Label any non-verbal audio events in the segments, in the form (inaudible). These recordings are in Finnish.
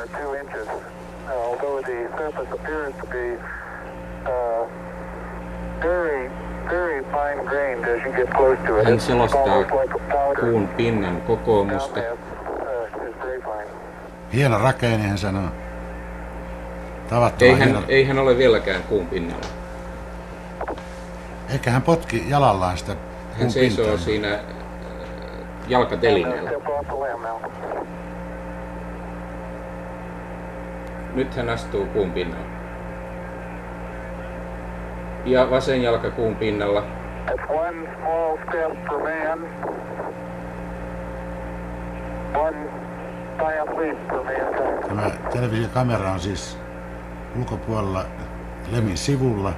or two inches, uh, although the surface appears to be uh, very, very fine grained as you get close to it. Hän It's selostaa almost like a powder. kuun pinnan kokoomusta. Uh. Hieno rakenne, hän sanoo. Tavattoman Ei hän, ei hän ole vieläkään kuun pinnalla. Eikä hän potki jalallaan sitä Hän seisoo pintaa. siinä äh, jalkatelineellä. Nyt hän astuu kuun pinnalla. Ja vasen jalka kuun pinnalla. That's one small step for man, one giant leap for mankind. Tämä televisiokamera on siis ulkopuolella Lemin sivulla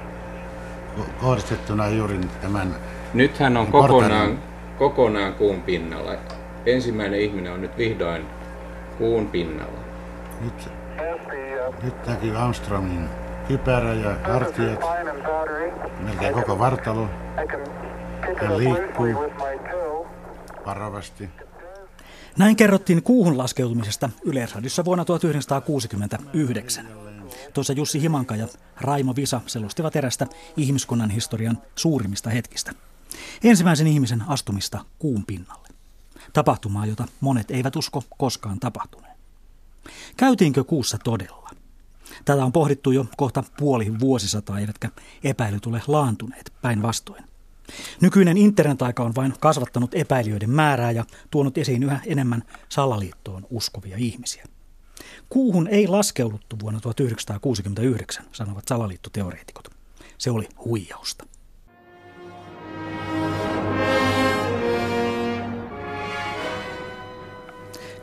ko- kohdistettuna juuri tämän Nyt hän on kokonaan, kokonaan kuun pinnalla. Ensimmäinen ihminen on nyt vihdoin kuun pinnalla. nyt, nyt näkyy Armstrongin kypärä ja hartiat, melkein koko vartalo Hän liikkuu. varovasti. Näin kerrottiin kuuhun laskeutumisesta Yleisradiossa vuonna 1969. Tuossa Jussi Himanka ja Raimo Visa selostivat erästä ihmiskunnan historian suurimmista hetkistä. Ensimmäisen ihmisen astumista kuun pinnalle. Tapahtumaa, jota monet eivät usko koskaan tapahtuneen. Käytiinkö kuussa todella? Tätä on pohdittu jo kohta puoli vuosisataa, eivätkä epäilyt ole laantuneet päinvastoin. Nykyinen internetaika on vain kasvattanut epäilijöiden määrää ja tuonut esiin yhä enemmän salaliittoon uskovia ihmisiä. Kuuhun ei laskeuduttu vuonna 1969, sanovat salaliittoteoreetikot. Se oli huijausta.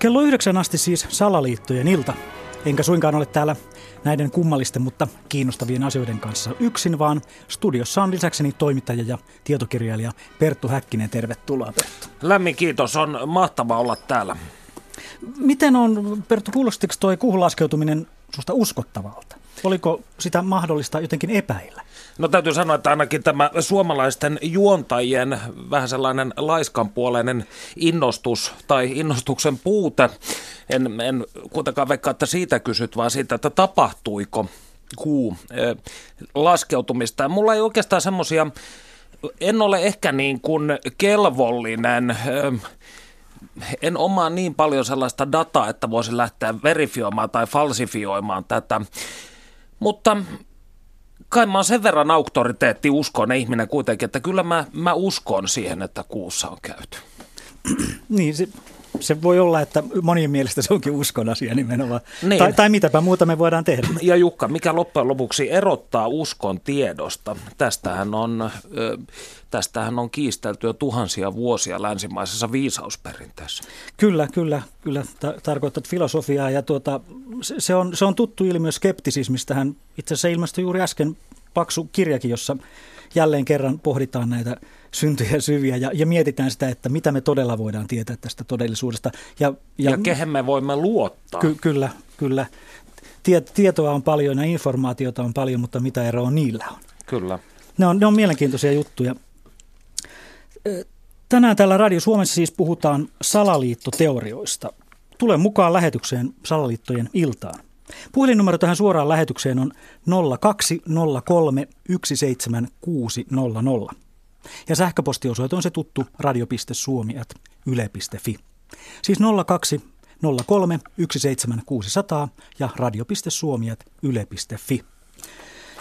Kello yhdeksän asti siis salaliittojen ilta. Enkä suinkaan ole täällä näiden kummallisten, mutta kiinnostavien asioiden kanssa yksin, vaan studiossa on lisäkseni toimittaja ja tietokirjailija Perttu Häkkinen. Tervetuloa Perttu. Lämmin kiitos, on mahtava olla täällä. Miten on, Perttu, kuulostiko toi kuuhun laskeutuminen susta uskottavalta? Oliko sitä mahdollista jotenkin epäillä? No täytyy sanoa, että ainakin tämä suomalaisten juontajien vähän sellainen laiskanpuoleinen innostus tai innostuksen puute, en, en kuitenkaan veikkaa, että siitä kysyt, vaan siitä, että tapahtuiko kuu laskeutumista. Mulla ei oikeastaan semmoisia, en ole ehkä niin kuin kelvollinen, en omaa niin paljon sellaista dataa, että voisin lähteä verifioimaan tai falsifioimaan tätä. Mutta kai mä oon sen verran auktoriteetti uskon ihminen kuitenkin, että kyllä mä, mä uskon siihen, että kuussa on käyty. Niin, se, se voi olla, että monien mielestä se onkin uskon asia nimenomaan. Niin. Tai, tai mitäpä muuta me voidaan tehdä. Ja Jukka, mikä loppujen lopuksi erottaa uskon tiedosta? Tästähän on, tästähän on kiistelty jo tuhansia vuosia länsimaisessa viisausperinteessä. Kyllä, kyllä, kyllä. Ta- tarkoitat filosofiaa ja tuota, se, se, on, se on tuttu ilmiö skeptisismistähän. Itse asiassa ilmestyi juuri äsken paksu kirjakin, jossa jälleen kerran pohditaan näitä syntyjä syviä ja, ja mietitään sitä, että mitä me todella voidaan tietää tästä todellisuudesta. Ja, Ja, ja kehen me voimme luottaa? ky, kyllä, kyllä. Tie, tietoa on paljon ja informaatiota on paljon, mutta mitä eroa niillä on? Kyllä. Ne on, ne on mielenkiintoisia juttuja. Tänään täällä Radio Suomessa siis puhutaan salaliittoteorioista. Tule mukaan lähetykseen salaliittojen iltaan. Puhelinnumero tähän suoraan lähetykseen on 0203 17600. Ja sähköpostiosoite on se tuttu radio.suomi.yle.fi. Siis 0203 17600 ja radio.suomi.yle.fi.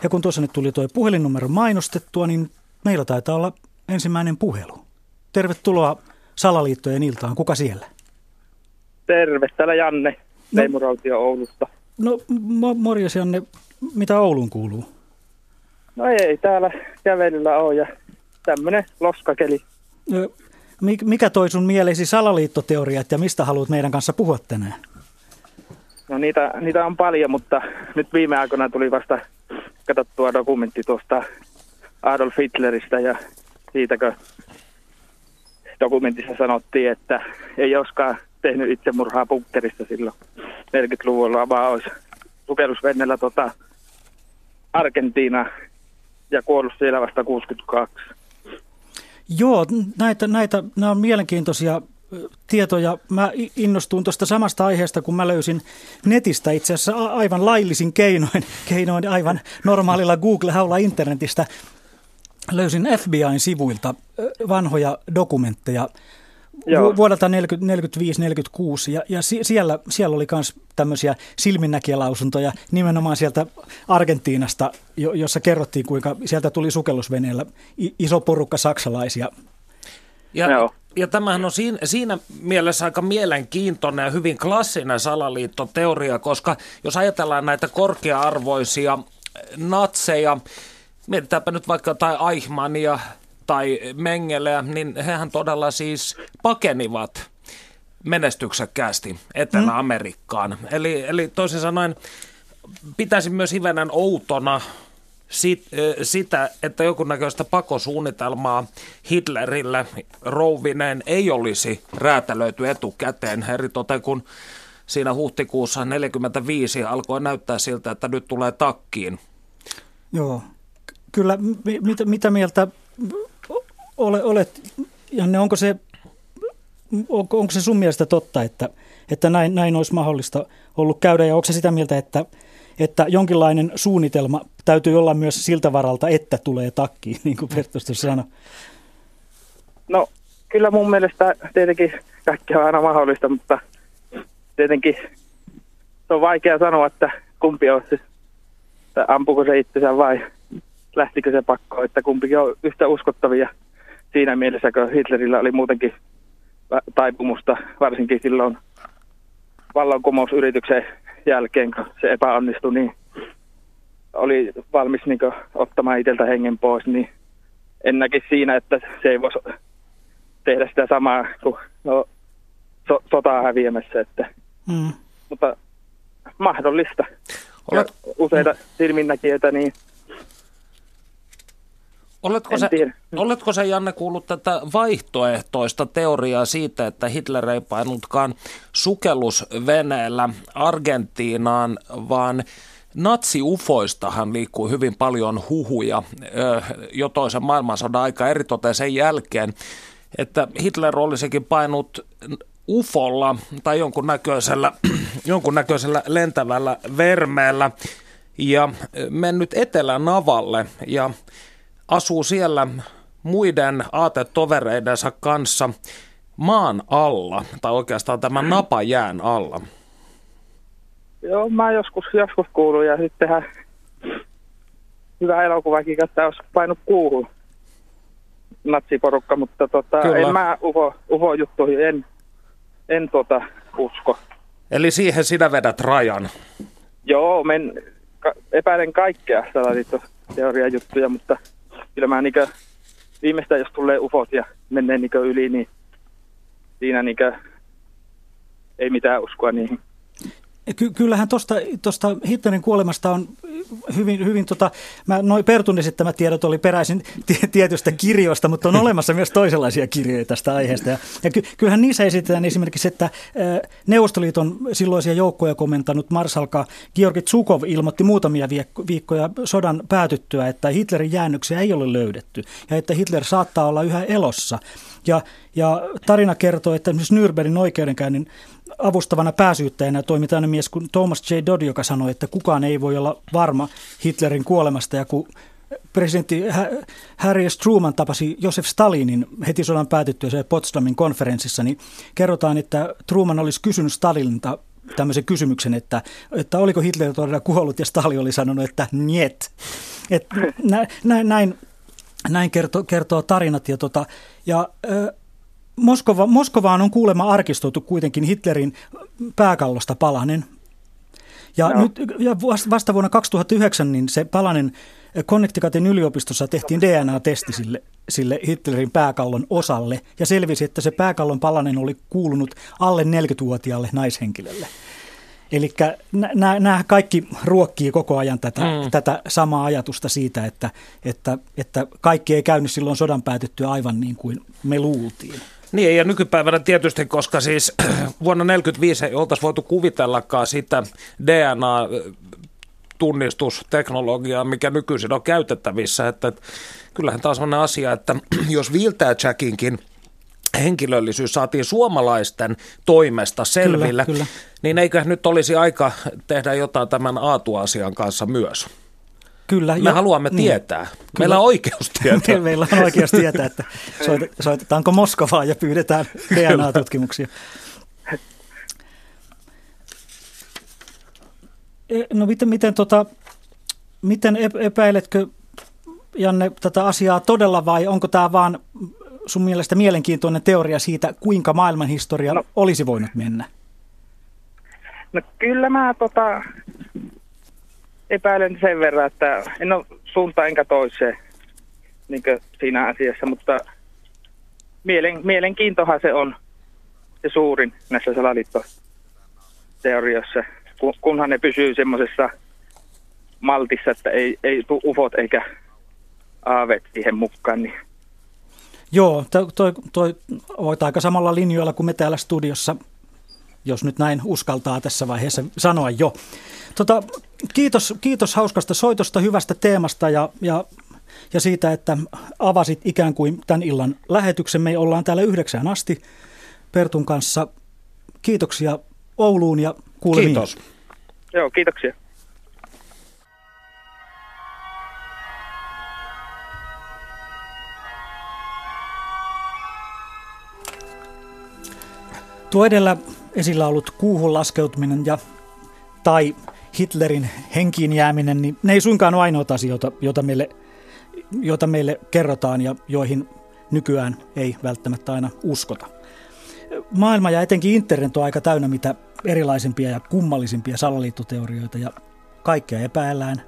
Ja kun tuossa nyt tuli tuo puhelinnumero mainostettua, niin meillä taitaa olla ensimmäinen puhelu. Tervetuloa Salaliittojen iltaan. Kuka siellä? Terve, täällä Janne, No. Leimurautio Oulusta. No mo- morjes Janne, mitä Ouluun kuuluu? No ei, täällä kävelyllä on ja tämmönen loskakeli. Mi- Mikä toi sun mieleesi salaliittoteoriat ja mistä haluat meidän kanssa puhua tänään? No niitä, niitä on paljon, mutta nyt viime aikoina tuli vasta katsottua dokumentti tuosta Adolf Hitleristä ja siitäkö dokumentissa sanottiin, että ei olisikaan tehnyt itsemurhaa bunkkerissa silloin 40-luvulla, vaan olisi sukellusveneellä tota Argentiina ja kuollut siellä vasta 62. Joo, näitä, näitä nämä on mielenkiintoisia tietoja. Mä innostuin tuosta samasta aiheesta, kun mä löysin netistä itse asiassa aivan laillisin keinoin, (laughs) keinoin aivan normaalilla Google-haulla internetistä. Löysin FBIn sivuilta vanhoja dokumentteja Joo. vuodelta 45-46 ja, ja siellä, siellä oli myös tämmöisiä silminnäkijälausuntoja nimenomaan sieltä Argentiinasta, jo, jossa kerrottiin kuinka sieltä tuli sukellusveneellä iso porukka saksalaisia. Ja, Joo. ja tämähän on siinä, siinä mielessä aika mielenkiintoinen ja hyvin klassinen salaliittoteoria, koska jos ajatellaan näitä korkea-arvoisia natseja, mietitäänpä nyt vaikka jotain Eichmannia, tai Mengeleä, niin hehän todella siis pakenivat menestyksekkäästi Etelä-Amerikkaan. Mm. Eli, eli toisin sanoen pitäisi myös hivenen outona sit, sitä, että jonkunnäköistä pakosuunnitelmaa Hitlerille rouvineen ei olisi räätälöity etukäteen, eritoten kun siinä huhtikuussa 1945 alkoi näyttää siltä, että nyt tulee takkiin. Joo, kyllä mitä, mitä mieltä ole, olet, Janne, onko se, onko, onko se sun mielestä totta, että, että näin, näin olisi mahdollista ollut käydä, ja onko se sitä mieltä, että, että jonkinlainen suunnitelma täytyy olla myös siltä varalta, että tulee takkiin, (laughs) niin kuin Pertus sanoi? No, kyllä mun mielestä tietenkin kaikki on aina mahdollista, mutta tietenkin se on vaikea sanoa, että kumpi on se, että ampuko se itsensä vai lähtikö se pakko, että kumpikin on yhtä uskottavia siinä mielessä, kun Hitlerillä oli muutenkin taipumusta, varsinkin silloin vallankumousyrityksen jälkeen, kun se epäonnistui, niin oli valmis niin ottamaan itseltä hengen pois, niin en näkisi siinä, että se ei voisi tehdä sitä samaa kuin no, so, sotaa häviämässä. Että, mm. Mutta mahdollista. Olet... Ja useita silminnäkijöitä, niin Oletko se, oletko se, Janne, kuullut tätä vaihtoehtoista teoriaa siitä, että Hitler ei painutkaan sukellusveneellä Argentiinaan, vaan Natsi-ufoistahan liikkuu hyvin paljon huhuja jo toisen maailmansodan aika eritoten sen jälkeen, että Hitler olisikin painut ufolla tai jonkunnäköisellä, (clears throat) jonkunnäköisellä lentävällä vermeellä ja mennyt etelänavalle ja asuu siellä muiden aatetovereidensa kanssa maan alla, tai oikeastaan tämän napajään alla. Joo, mä joskus, joskus kuulun ja sittenhän hyvä elokuvakin, että olisi painut kuuhun natsiporukka, mutta tota, en mä UFO, UFO-juttuihin en, en tota usko. Eli siihen sinä vedät rajan? Joo, men, ka, epäilen kaikkea teorian juttuja, mutta kyllä mä niinkö, viimeistään jos tulee ufot ja menee niinkö yli, niin siinä niinkö ei mitään uskoa niihin. Ky- kyllähän tuosta Hitlerin kuolemasta on hyvin, hyvin tota, mä, noi Pertun esittämät tiedot oli peräisin t- tietystä kirjoista, mutta on olemassa myös toisenlaisia kirjoja tästä aiheesta. Ja, ja ky- kyllähän niissä esitetään esimerkiksi, että ä, Neuvostoliiton silloisia joukkoja komentanut marsalka Georgi Tsukov ilmoitti muutamia viikko- viikkoja sodan päätyttyä, että Hitlerin jäännöksiä ei ole löydetty ja että Hitler saattaa olla yhä elossa. Ja, ja tarina kertoo, että esimerkiksi Nürnbergin oikeudenkäynnin avustavana pääsyyttäjänä toimi tämmöinen mies kuin Thomas J. Dodd, joka sanoi, että kukaan ei voi olla varma Hitlerin kuolemasta. Ja kun presidentti Harry S. Truman tapasi Josef Stalinin heti sodan päätyttyä se Potsdamin konferenssissa, niin kerrotaan, että Truman olisi kysynyt Stalinilta tämmöisen kysymyksen, että, että oliko Hitler todella kuollut, ja Stalin oli sanonut, että niet. Et näin, näin, näin kertoo, kertoo tarinat. Ja, tota, ja Moskova, Moskovaan on kuulemma arkistoitu kuitenkin Hitlerin pääkallosta palanen. Ja, no. nyt, ja vasta vuonna 2009 niin se palanen Connecticutin yliopistossa tehtiin DNA-testi sille, sille Hitlerin pääkallon osalle ja selvisi, että se pääkallon palanen oli kuulunut alle 40-vuotiaalle naishenkilölle. Eli nämä kaikki ruokkii koko ajan tätä, mm. tätä samaa ajatusta siitä, että, että, että kaikki ei käynyt silloin sodan päätyttyä aivan niin kuin me luultiin. Niin, ja nykypäivänä tietysti, koska siis (clears throat) vuonna 1945 ei oltaisi voitu kuvitellakaan sitä DNA tunnistusteknologiaa, mikä nykyisin on käytettävissä. Että, että kyllähän taas on asia, että (clears throat) jos Jackinkin henkilöllisyys saatiin suomalaisten toimesta selville, Kyllä, kyllä. niin eikö nyt olisi aika tehdä jotain tämän Aatu-asian kanssa myös? Kyllä. Me jo- haluamme niin. tietää. Meillä on oikeus (laughs) tietää. Meillä on oikeus tietää, että (laughs) soite- soitetaanko Moskovaan ja pyydetään (laughs) DNA-tutkimuksia. E, No miten, miten, tota, miten ep- epäiletkö, Janne, tätä asiaa todella vai onko tämä vaan sun mielestä mielenkiintoinen teoria siitä, kuinka maailmanhistoria. No. olisi voinut mennä? No kyllä mä tota, epäilen sen verran, että en ole suuntaan enkä toiseen niin siinä asiassa, mutta mielen, mielenkiintohan se on se suurin näissä salaliittoteorioissa, kun, kunhan ne pysyy semmoisessa maltissa, että ei, ei tule ufot eikä aavet siihen mukaan, niin Joo, toi, toi, toi oot aika samalla linjoilla kuin me täällä studiossa, jos nyt näin uskaltaa tässä vaiheessa sanoa jo. Tota, kiitos, kiitos hauskasta soitosta, hyvästä teemasta ja, ja, ja siitä, että avasit ikään kuin tämän illan lähetyksen. Me ollaan täällä yhdeksään asti Pertun kanssa. Kiitoksia Ouluun ja kuulemiin. Kiitos. joo, kiitoksia. Tuo edellä esillä ollut kuuhun laskeutuminen ja tai Hitlerin henkiin jääminen, niin ne ei suinkaan ole ainoita asioita, joita meille, joita meille kerrotaan ja joihin nykyään ei välttämättä aina uskota. Maailma ja etenkin internet on aika täynnä mitä erilaisimpia ja kummallisimpia salaliittoteorioita ja kaikkea epäillään.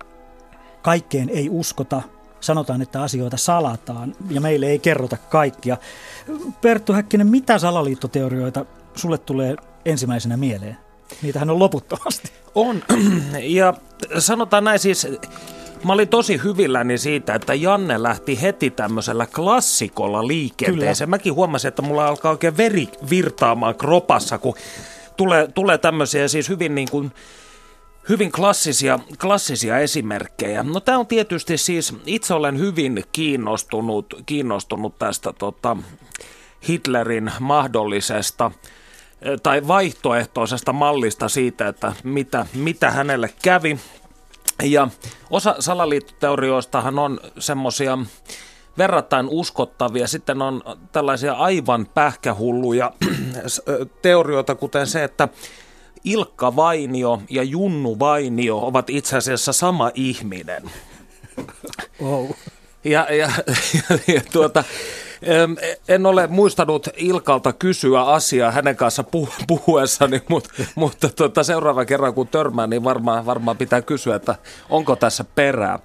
Kaikkeen ei uskota. Sanotaan, että asioita salataan ja meille ei kerrota kaikkia. Perttu Häkkinen, mitä salaliittoteorioita sulle tulee ensimmäisenä mieleen? Niitähän on loputtomasti. On. (clears throat) Ja sanotaan näin siis, mä olin tosi hyvilläni siitä, että Janne lähti heti tämmöisellä klassikolla liikenteeseen. Kyllä. Mäkin huomasin, että mulla alkaa oikein veri virtaamaan kropassa, kun tulee, tulee tämmöisiä siis hyvin niin kuin hyvin klassisia, klassisia esimerkkejä. No tämä on tietysti siis, itse olen hyvin kiinnostunut, kiinnostunut tästä tota, Hitlerin mahdollisesta tai vaihtoehtoisesta mallista siitä, että mitä, mitä hänelle kävi. Ja osa salaliittoteorioistahan on semmoisia verrattain uskottavia. Sitten on tällaisia aivan pähkähulluja (clears throat) teorioita, kuten se, että Ilkka Vainio ja Junnu Vainio ovat itse asiassa sama ihminen. Wow. Ja, ja, ja, (laughs) ja tuota, en ole muistanut Ilkalta kysyä asiaa hänen kanssa puh- (laughs) puhuessani, mutta, mutta tuota, seuraava kerran kun törmään, niin varmaan, varmaan pitää kysyä, että onko tässä perää.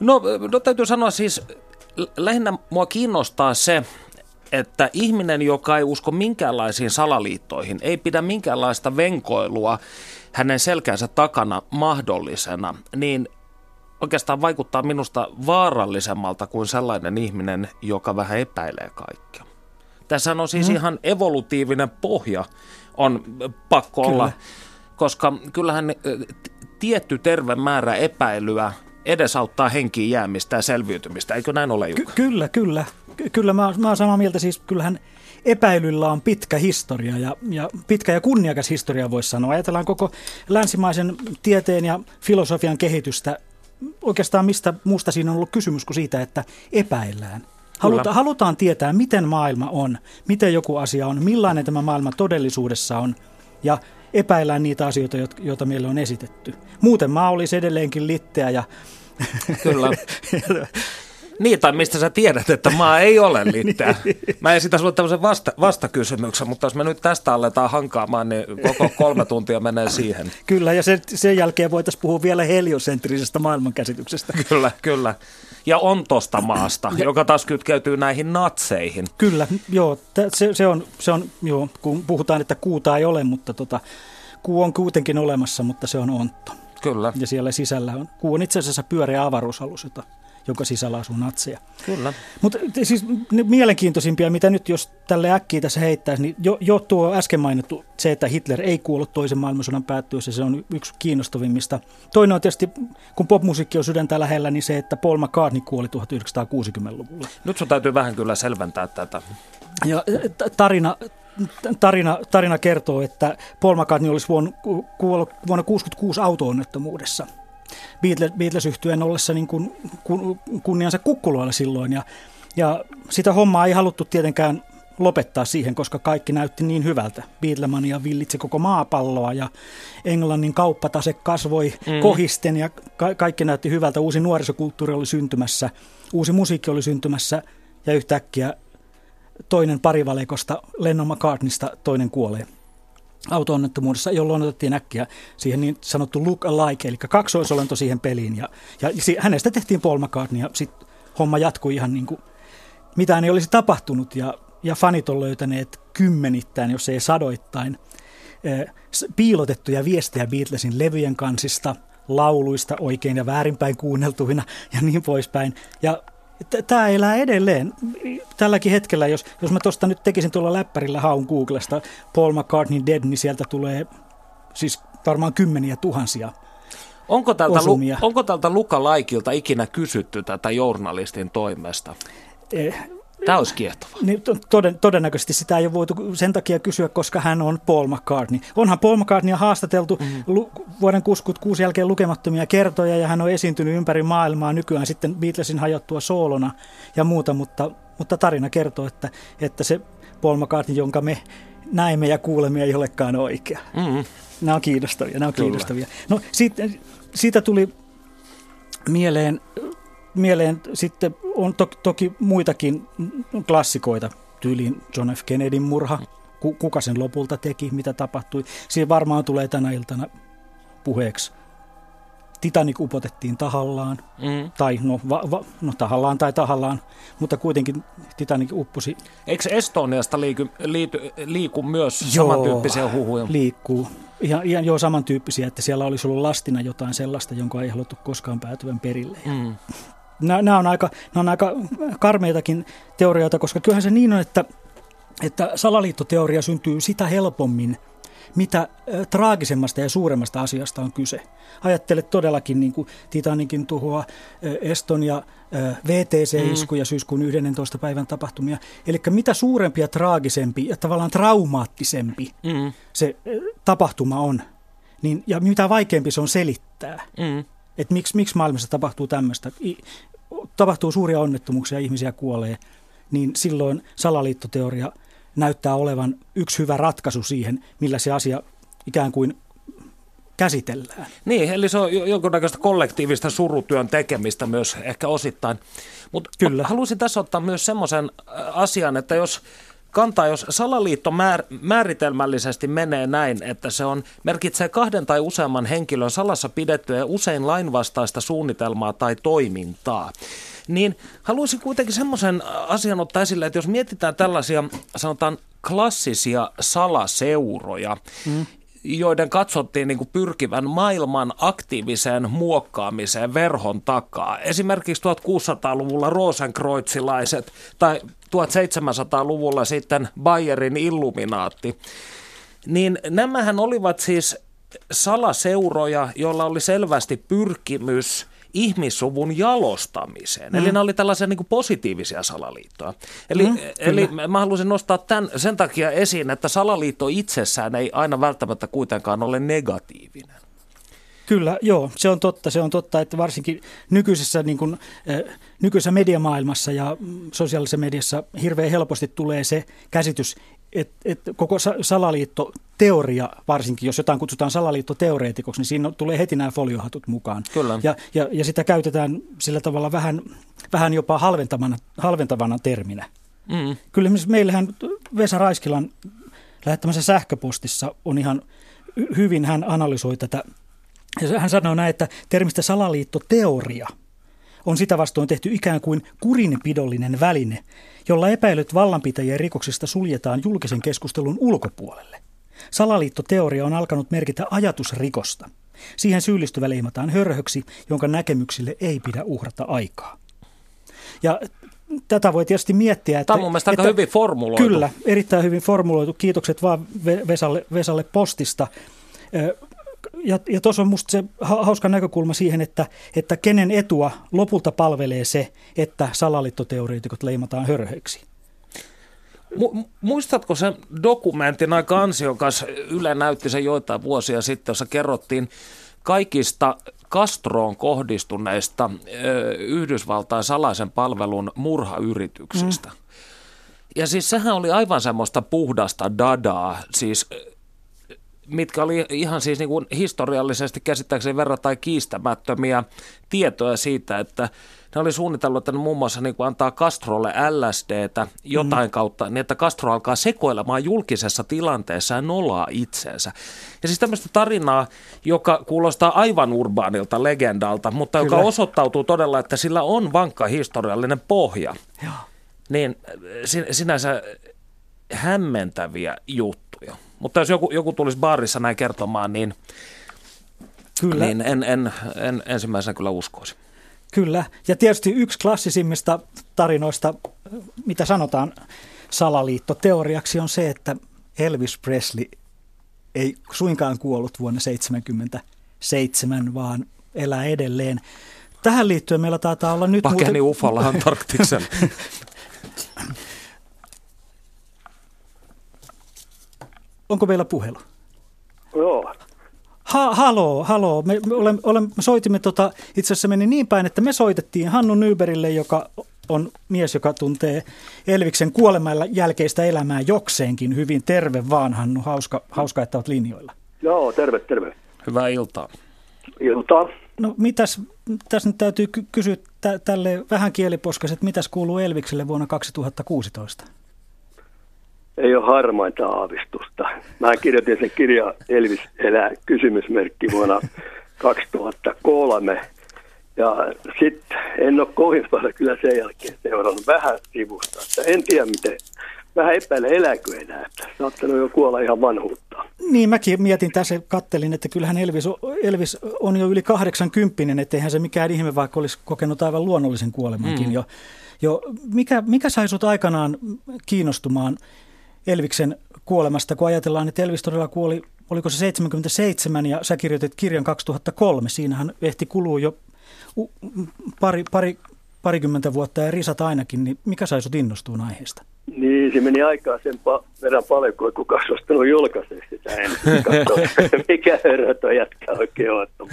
No, no täytyy sanoa siis, lä- lähinnä mua kiinnostaa se, että ihminen, joka ei usko minkäänlaisiin salaliittoihin, ei pidä minkäänlaista venkoilua hänen selkänsä takana mahdollisena, niin oikeastaan vaikuttaa minusta vaarallisemmalta kuin sellainen ihminen, joka vähän epäilee kaikkea. Tässä on siis mm. ihan evolutiivinen pohja on pakko Kyllä. olla, koska kyllähän tietty terve määrä epäilyä edesauttaa henkiin jäämistä ja selviytymistä. Eikö näin ole, Jukka? Ky- kyllä, kyllä. Ky- kyllä mä, mä oon samaa mieltä. Siis kyllähän epäilyllä on pitkä historia ja, ja pitkä ja kunniakas historia voisi sanoa. Ajatellaan koko länsimaisen tieteen ja filosofian kehitystä. Oikeastaan mistä muusta siinä on ollut kysymys kuin siitä, että epäillään. Haluta, halutaan tietää, miten maailma on, miten joku asia on, millainen tämä maailma todellisuudessa on ja epäillään niitä asioita, joit- joita meille on esitetty. Muuten maa olisi edelleenkin litteä ja Kyllä. (laughs) Niin, tai mistä sä tiedät, että maa ei ole (laughs) litteä. Mä esitän sulle tämmöisen vasta, vastakysymyksen, mutta jos me nyt tästä aletaan hankaamaan, niin koko kolme tuntia menee siihen. (laughs) Kyllä, ja sen, sen jälkeen voitaisiin puhua vielä heliosentrisestä maailmankäsityksestä. (laughs) Kyllä, kyllä. Ja on tosta maasta, joka taas kytkeytyy näihin natseihin. Kyllä, joo, se, se, on, se on, joo, kun puhutaan, että kuuta ei ole, mutta tota, kuu on kuitenkin olemassa, mutta se on ontto. Kyllä. Ja siellä sisällä on, kuu on itse asiassa pyöreä avaruusalus, jota jonka sisällä asuu natseja. Kyllä. Mutta siis ne mielenkiintoisimpia, mitä nyt jos tälle äkkiä tässä heittäisi, niin jo, jo tuo äsken mainittu se, että Hitler ei kuollut toisen maailmansodan päättyessä, se on yksi kiinnostavimmista. Toinen on tietysti, kun popmusiikki on sydäntä lähellä, niin se, että Paul McCartney kuoli 1960-luvulla. Nyt sun täytyy vähän kyllä selventää tätä. Ja tarina, tarina, tarina kertoo, että Paul McCartney olisi vuonna, kuollut vuonna 1966 auto-onnettomuudessa. Beatles, Beatles yhtyeen ollessa niin kuin kun, kunniansa kukkuloilla silloin. Ja, ja sitä hommaa ei haluttu tietenkään lopettaa siihen, koska kaikki näytti niin hyvältä. Beatlemania villitsi koko maapalloa ja Englannin kauppatase kasvoi mm. kohisten ja ka- kaikki näytti hyvältä. Uusi nuorisokulttuuri oli syntymässä, uusi musiikki oli syntymässä ja yhtäkkiä toinen parivalekosta Lennon McCartneysta toinen kuolee auto-onnettomuudessa, jolloin otettiin äkkiä siihen niin sanottu look alike, eli kaksoisolento siihen peliin. Ja, ja hänestä tehtiin Paul McCartney ja sitten homma jatkui ihan niin kuin mitään ei olisi tapahtunut ja, ja fanit on löytäneet kymmenittäin, jos ei sadoittain, eh, piilotettuja viestejä Beatlesin levyjen kansista, lauluista oikein ja väärinpäin kuunneltuina ja niin poispäin. Ja tämä elää edelleen. Tälläkin hetkellä, jos, jos mä tuosta nyt tekisin tuolla läppärillä haun Googlesta Paul McCartney Dead, niin sieltä tulee siis varmaan kymmeniä tuhansia Onko tältä, lu, onko tältä Luka Laikilta ikinä kysytty tätä journalistin toimesta? Eh, Tämä olisi kiehtova. Niin, toden, todennäköisesti sitä ei ole voitu sen takia kysyä, koska hän on Paul McCartney. Onhan Paul McCartneya haastateltu mm-hmm. lu, vuoden 66 jälkeen lukemattomia kertoja ja hän on esiintynyt ympäri maailmaa nykyään sitten Beatlesin hajottua soolona ja muuta, mutta, mutta tarina kertoo, että, että se Paul McCartney, jonka me näemme ja kuulemme, ei olekaan oikea. Mm-hmm. Nämä on kiinnostavia, nämä on Kyllä. kiinnostavia. No siitä, siitä tuli mieleen mieleen sitten on to, toki muitakin klassikoita, tyyliin John F. Kennedyn murha, kuka sen lopulta teki, mitä tapahtui. Siinä varmaan tulee tänä iltana puheeksi. Titanic upotettiin tahallaan, mm. tai no, va, va, no tahallaan tai tahallaan, mutta kuitenkin Titanic upposi. Eikö Estoniasta liiku, liity, liiku myös joo, samantyyppisiä huhuja? liikkuu. Ihan, ihan joo samantyyppisiä, että siellä olisi ollut lastina jotain sellaista, jonka ei haluttu koskaan päätyvän perille. Mm nämä on aika, nämä on aika karmeitakin teorioita, koska kyllähän se niin on, että, että salaliittoteoria syntyy sitä helpommin, mitä traagisemmasta ja suuremmasta asiasta on kyse. Ajattele todellakin niin kuin Titanikin tuhoa, Estonia, VTC-isku ja syyskuun 11. päivän tapahtumia. Eli mitä suurempi ja traagisempi ja tavallaan traumaattisempi mm. se tapahtuma on, niin, ja mitä vaikeampi se on selittää. Mm. Että miksi, miksi maailmassa tapahtuu tämmöistä tapahtuu suuria onnettomuuksia ja ihmisiä kuolee, niin silloin salaliittoteoria näyttää olevan yksi hyvä ratkaisu siihen, millä se asia ikään kuin käsitellään. Niin, eli se on jonkunnäköistä kollektiivista surutyön tekemistä myös ehkä osittain. Mutta haluaisin tässä ottaa myös semmoisen asian, että jos kantaa, jos salaliitto määr, määritelmällisesti menee näin, että se on, merkitsee kahden tai useamman henkilön salassa pidettyä ja usein lainvastaista suunnitelmaa tai toimintaa, niin haluaisin kuitenkin semmoisen asian ottaa esille, että jos mietitään tällaisia, sanotaan klassisia salaseuroja, mm joiden katsottiin niin kuin pyrkivän maailman aktiiviseen muokkaamiseen verhon takaa. Esimerkiksi 1600-luvulla rosenkreutzilaiset tai 1700-luvulla sitten Bayerin illuminaatti. Niin nämähän olivat siis salaseuroja, joilla oli selvästi pyrkimys ihmissuvun jalostamiseen. Mm. Eli nämä oli tällaisia niin kuin positiivisia salaliittoja. Eli, mm, eli mä haluaisin nostaa tämän sen takia esiin, että salaliitto itsessään ei aina välttämättä kuitenkaan ole negatiivinen. Kyllä, joo, se on totta. Se on totta, että varsinkin nykyisessä, niin kuin, äh, nykyisessä mediamaailmassa ja sosiaalisessa mediassa hirveän helposti tulee se käsitys, että et koko salaliittoteoria, varsinkin jos jotain kutsutaan salaliittoteoreetikoksi, niin siinä tulee heti nämä foliohatut mukaan. Kyllä. Ja, ja, ja sitä käytetään sillä tavalla vähän, vähän jopa halventavana, halventavana terminä. Mm. Kyllä meillähän Vesa Raiskilan lähettämässä sähköpostissa on ihan hyvin, hän analysoi tätä. Ja hän sanoo näin, että termistä salaliittoteoria – on sitä vastoin tehty ikään kuin kurinpidollinen väline, jolla epäilyt vallanpitäjien rikoksista suljetaan julkisen keskustelun ulkopuolelle. Salaliittoteoria on alkanut merkitä ajatusrikosta. Siihen syyllistyvä leimataan hörhöksi, jonka näkemyksille ei pidä uhrata aikaa. Ja tätä voi tietysti miettiä. Että, Tämä on mun mielestä aika hyvin formuloitu. Kyllä, erittäin hyvin formuloitu. Kiitokset vaan Vesalle, Vesalle postista. Ja, ja tuossa on minusta se hauska näkökulma siihen, että, että kenen etua lopulta palvelee se, että salaliittoteoreetikot leimataan hörhöiksi. Mu- muistatko sen dokumentin aika ansiokas, Yle näytti sen joitain vuosia sitten, jossa kerrottiin kaikista Castroon kohdistuneista ö, Yhdysvaltain salaisen palvelun murhayrityksistä. Mm. Ja siis sehän oli aivan semmoista puhdasta dadaa, siis mitkä oli ihan siis niin kuin historiallisesti käsittääkseni verrattain kiistämättömiä tietoja siitä, että ne oli suunnitellut, että ne muun muassa niin kuin antaa Castrolle LSDtä jotain mm. kautta, niin että Castro alkaa sekoilemaan julkisessa tilanteessa ja nolaa itseensä. Ja siis tämmöistä tarinaa, joka kuulostaa aivan urbaanilta legendalta, mutta Kyllä. joka osoittautuu todella, että sillä on vankka historiallinen pohja. Joo. Niin sinänsä hämmentäviä juttuja. Mutta jos joku, joku tulisi baarissa näin kertomaan, niin, kyllä. niin en, en, en ensimmäisenä kyllä uskoisi. Kyllä, ja tietysti yksi klassisimmista tarinoista, mitä sanotaan salaliittoteoriaksi, on se, että Elvis Presley ei suinkaan kuollut vuonna 1977, vaan elää edelleen. Tähän liittyen meillä taitaa olla nyt... Pakeni muuten... ufalla Antarktiksen. (laughs) Onko meillä puhelu? Joo. Ha, haloo, haloo. Me, me, olemme, olemme, me soitimme, tota, itse asiassa meni niin päin, että me soitettiin Hannu Nyberille, joka on mies, joka tuntee Elviksen kuolemalla jälkeistä elämää jokseenkin hyvin. Terve vaan, Hannu. Hauska, hauska että olet linjoilla. Joo, terve, terve. Hyvää iltaa. Iltaa. No mitäs, tässä nyt täytyy kysyä tä, tälle vähän kieliposkaiset, mitäs kuuluu Elvikselle vuonna 2016? Ei ole harmainta aavistusta. Mä kirjoitin sen kirja Elvis elää kysymysmerkki vuonna 2003. Ja sitten en ole kovin paljon kyllä sen jälkeen seurannut vähän sivusta. Että en tiedä miten, vähän epäile elääkö enää. Saattanut jo kuolla ihan vanhuutta. Niin, mäkin mietin tässä, kattelin, että kyllähän Elvis, Elvis on jo yli 80, että eihän se mikään ihme, vaikka olisi kokenut aivan luonnollisen kuolemankin mm. jo. jo mikä, mikä sai sut aikanaan kiinnostumaan Elviksen kuolemasta, kun ajatellaan, että Elvis todella kuoli, oliko se 77 ja sä kirjoitit kirjan 2003. Siinähän ehti kuluu jo pari, pari, parikymmentä vuotta ja risat ainakin, niin mikä sai sut innostuun aiheesta? Niin, se meni aikaa sen pa- verran paljon, kun kukaan suostunut julkaisee sitä en (laughs) mikä tuo jätkä oikein on, että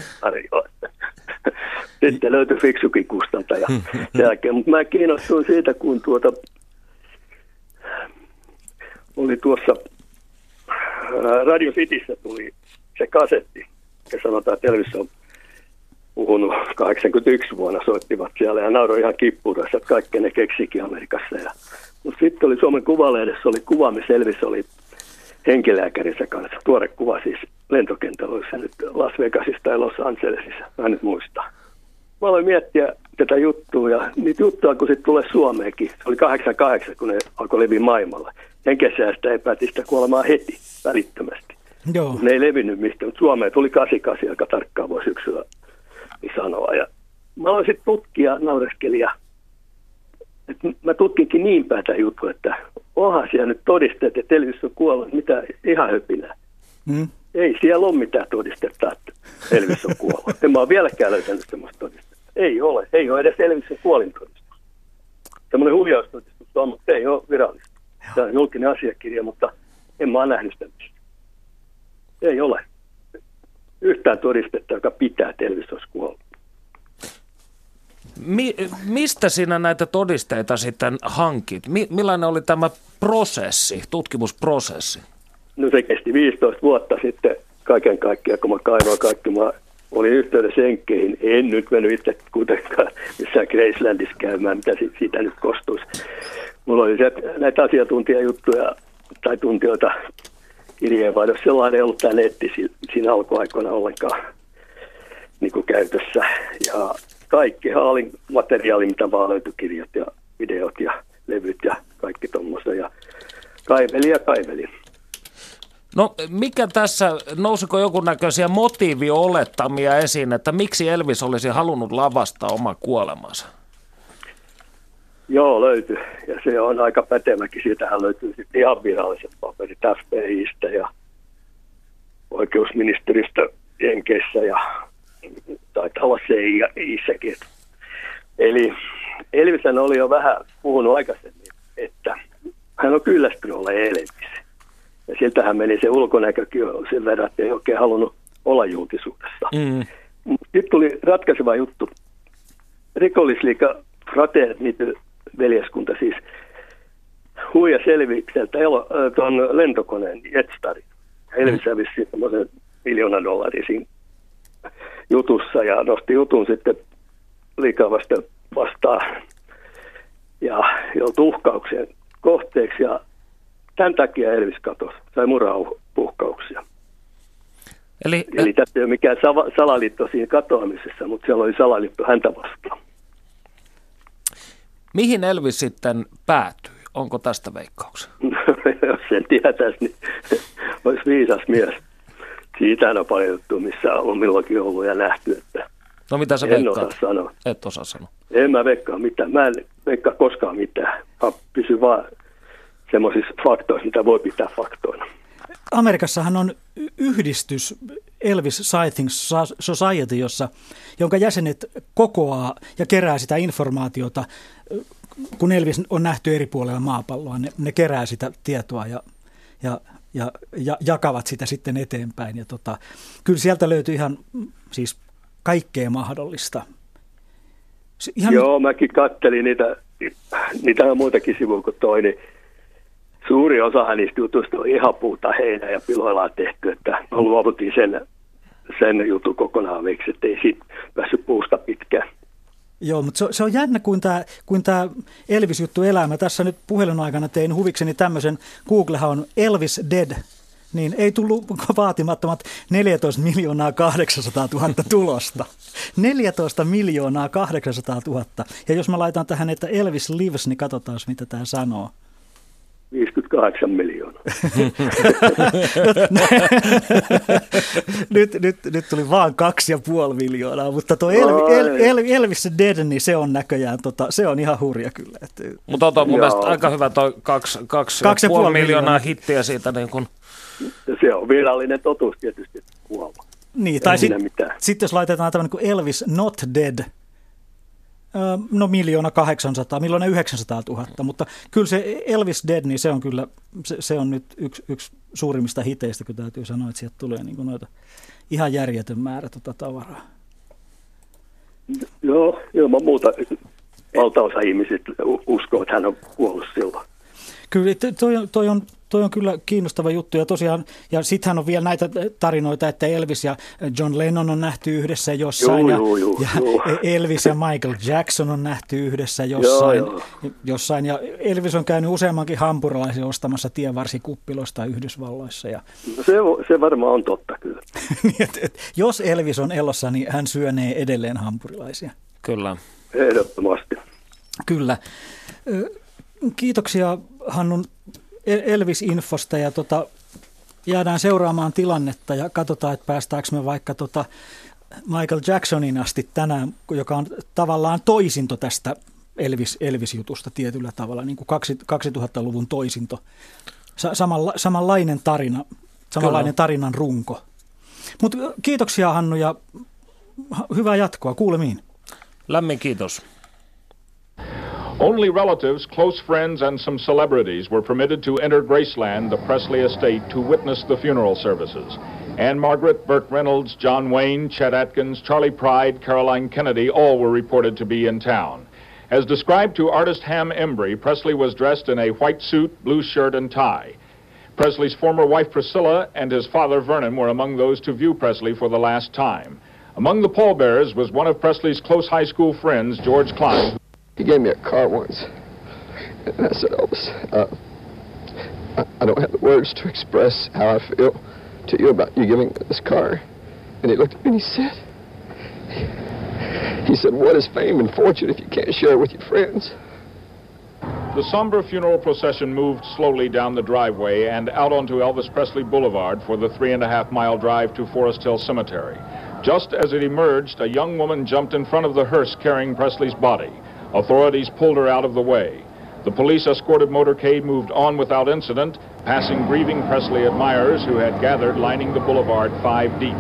Sitten löytyi fiksukin kustantaja jälkeen. Mutta mä kiinnostuin siitä, kun tuota oli tuossa Radio Cityssä tuli se kasetti, ja sanotaan, että Elvis on puhunut 81 vuonna, soittivat siellä ja nauroi ihan kippuudessa, että kaikki ne keksikin Amerikassa. Ja, mutta sitten oli Suomen Kuvalehdessä, oli kuva, missä Elvis oli henkilääkärinsä kanssa. Tuore kuva siis lentokentällä, se nyt Las Vegasissa tai Los Angelesissa, mä nyt muista. Mä aloin miettiä tätä juttua ja niitä juttuja, kun sitten tulee Suomeenkin. Se oli 88, kun ne alkoi leviä maailmalla henkensäästä epätistä kuolemaa heti, välittömästi. Joo. Ne ei levinnyt mistä, mutta Suomeen tuli 88 aika tarkkaan voi syksyllä sanoa. Ja mä aloin sitten tutkia, naureskelia. että mä tutkinkin niin päätä juttu, että onhan siellä nyt todisteet, että Elvis on kuollut, mitä ihan höpinää. Hmm. Ei siellä ole mitään todistetta, että Elvis on kuollut. en mä ole vieläkään löytänyt sellaista todistetta. Ei ole. Ei ole edes Elvisin kuolintodistus. Semmoinen huijaustodistus on, mutta ei ole virallista. Tämä on julkinen asiakirja, mutta en mä ole nähnyt sitä Ei ole. Yhtään todistetta, joka pitää, että Elvis olisi kuollut. Mi- mistä sinä näitä todisteita sitten hankit? Mi- millainen oli tämä prosessi, tutkimusprosessi? No se kesti 15 vuotta sitten kaiken kaikkiaan, kun mä kaivoin kaikki. Mä olin yhteydessä Enkkeihin. En nyt mennyt itse kuitenkaan missään Gracelandissa käymään, mitä siitä nyt kostuisi. Mulla oli se, näitä asiantuntijajuttuja tai tuntijoita kirjeenvaihdossa. Sellainen ei ollut tämä netti siinä alkuaikoina ollenkaan niin kuin käytössä. Ja kaikki haalin materiaali, mitä vaan löytyi, kirjat ja videot ja levyt ja kaikki tuommoista. Ja kaiveli ja kaiveli. No mikä tässä, nousiko näköisiä motiiviolettamia esiin, että miksi Elvis olisi halunnut lavastaa oma kuolemansa? Joo, löytyy. Ja se on aika päteväkin. Siitähän löytyy sitten ihan viralliset paperit FBIstä ja oikeusministeristä Jenkeissä ja taitaa olla CIAissäkin. Eli Elvisän oli jo vähän puhunut aikaisemmin, että hän on kyllästynyt olla Elvis. Ja siltä hän meni se ulkonäkökin sen verran, että ei oikein halunnut olla julkisuudessa. Mm. Nyt tuli ratkaiseva juttu. Rikollisliika Fraternity veljeskunta siis huija Elvikseltä tuon lentokoneen Jetstarin. Elvis hävisi semmoisen miljoona dollaria siinä jutussa ja nosti jutun sitten liikavasta vastaan ja joutui uhkauksen kohteeksi ja tämän takia Elvis katosi, sai murhauhkauksia. Eli, Eli tässä ei ole mikään salaliitto siinä katoamisessa, mutta siellä oli salaliitto häntä vastaan. mihin Elvis sitten päätyi? Onko tästä veikkauksia? (laughs) Jos sen tietäisi, niin (laughs) olisi viisas mies. Siitä on paljon juttu, missä on milloinkin ollut ja nähty, että No mitä sä en veikkaat? osaa sanoa. Et osaa sanoa. En mä veikkaa mitään. Mä en veikkaa koskaan mitään. Mä pysyn vaan semmoisissa faktoissa, mitä voi pitää faktoina. Amerikassahan on yhdistys Elvis Sighting Soc- Society, jossa, jonka jäsenet kokoaa ja kerää sitä informaatiota, kun Elvis on nähty eri puolilla maapalloa. Ne, ne kerää sitä tietoa ja, ja, ja, ja jakavat sitä sitten eteenpäin. Ja tota, kyllä sieltä löytyy ihan siis kaikkea mahdollista. Ihan Joo, mäkin kattelin niitä, niitä on muitakin sivuja kuin toi, niin suuri osa niistä jutuista on ihan puuta heinä ja piloillaan tehty, että me luovuttiin sen, sen jutun kokonaan veksi, ettei siitä päässyt puusta pitkään. Joo, mutta se, on- jännä, kuin tämä kuin tää Elvis-juttu elää. Mä tässä nyt puhelun aikana tein huvikseni tämmöisen, Googlehan on Elvis Dead, niin ei tullut vaatimattomat 14 miljoonaa 800 000 tulosta. 14 miljoonaa 800 000. Ja jos mä laitan tähän, että Elvis lives, niin katsotaan, mitä tämä sanoo. 58 miljoonaa. (laughs) nyt, nyt, nyt tuli vaan kaksi ja puoli miljoonaa, mutta tuo Elvi, El, El, Elvis Dead, niin se on näköjään, tota, se on ihan hurja kyllä. Että, Mutta on mun mielestä aika hyvä toi kaksi, kaksi, Kaksi ja puoli puoli miljoonaa miljoonaa. hittiä siitä niin kuin Ja se on virallinen totuus tietysti, että kuollut. Niin, tai sitten sit jos laitetaan tämmöinen kuin Elvis Not Dead, no miljoona 800, miljoona 900 000, mutta kyllä se Elvis Dead, niin se on kyllä, se, se on nyt yksi, yksi suurimmista hiteistä, kun täytyy sanoa, että sieltä tulee niin noita ihan järjetön määrä tota tavaraa. Joo, ilman muuta valtaosa ihmisistä uskoo, että hän on kuollut silloin. Kyllä to- toi, on- toi, on, toi on kyllä kiinnostava juttu ja tosiaan, ja sittenhän on vielä näitä tarinoita, että Elvis ja John Lennon on nähty yhdessä jossain, juu, ja, juu, ja juu. Elvis ja Michael Jackson on nähty yhdessä jossain, Joo, jossain ja Elvis on käynyt useammankin hampurilaisen ostamassa tienvarsikuppilosta Yhdysvalloissa, ja No Se, se varmaan on totta kyllä. niin (laughs) et, et, jos Elvis on elossa, niin hän syönee edelleen hampurilaisia. kyllä. Ehdottomasti. Kyllä. Kiitoksia Hannun El- Elvis-infosta ja tota, jäädään seuraamaan tilannetta ja katsotaan, että päästäänkö me vaikka tota Michael Jacksonin asti tänään, joka on tavallaan toisinto tästä Elvis, Elvis-jutusta tietyllä tavalla, niin kuin kaksi- 2000-luvun toisinto. Sa- samalla, samanlainen tarina, samanlainen Kyllä. tarinan runko. Mutta kiitoksia Hannu ja hyvää jatkoa, kuulemiin. Lämmin kiitos. Only relatives, close friends, and some celebrities were permitted to enter Graceland, the Presley estate, to witness the funeral services. Anne Margaret, Burke Reynolds, John Wayne, Chet Atkins, Charlie Pride, Caroline Kennedy all were reported to be in town. As described to artist Ham Embry, Presley was dressed in a white suit, blue shirt, and tie. Presley's former wife Priscilla and his father Vernon were among those to view Presley for the last time. Among the pallbearers was one of Presley's close high school friends, George Klein, He gave me a car once, and I said, Elvis, uh, I, I don't have the words to express how I feel to you about you giving this car. And he looked at me and he said, he said, what is fame and fortune if you can't share it with your friends? The somber funeral procession moved slowly down the driveway and out onto Elvis Presley Boulevard for the three and a half mile drive to Forest Hill Cemetery. Just as it emerged, a young woman jumped in front of the hearse carrying Presley's body. Authorities pulled her out of the way. The police escorted motorcade moved on without incident, passing grieving Presley admirers who had gathered lining the boulevard five deep.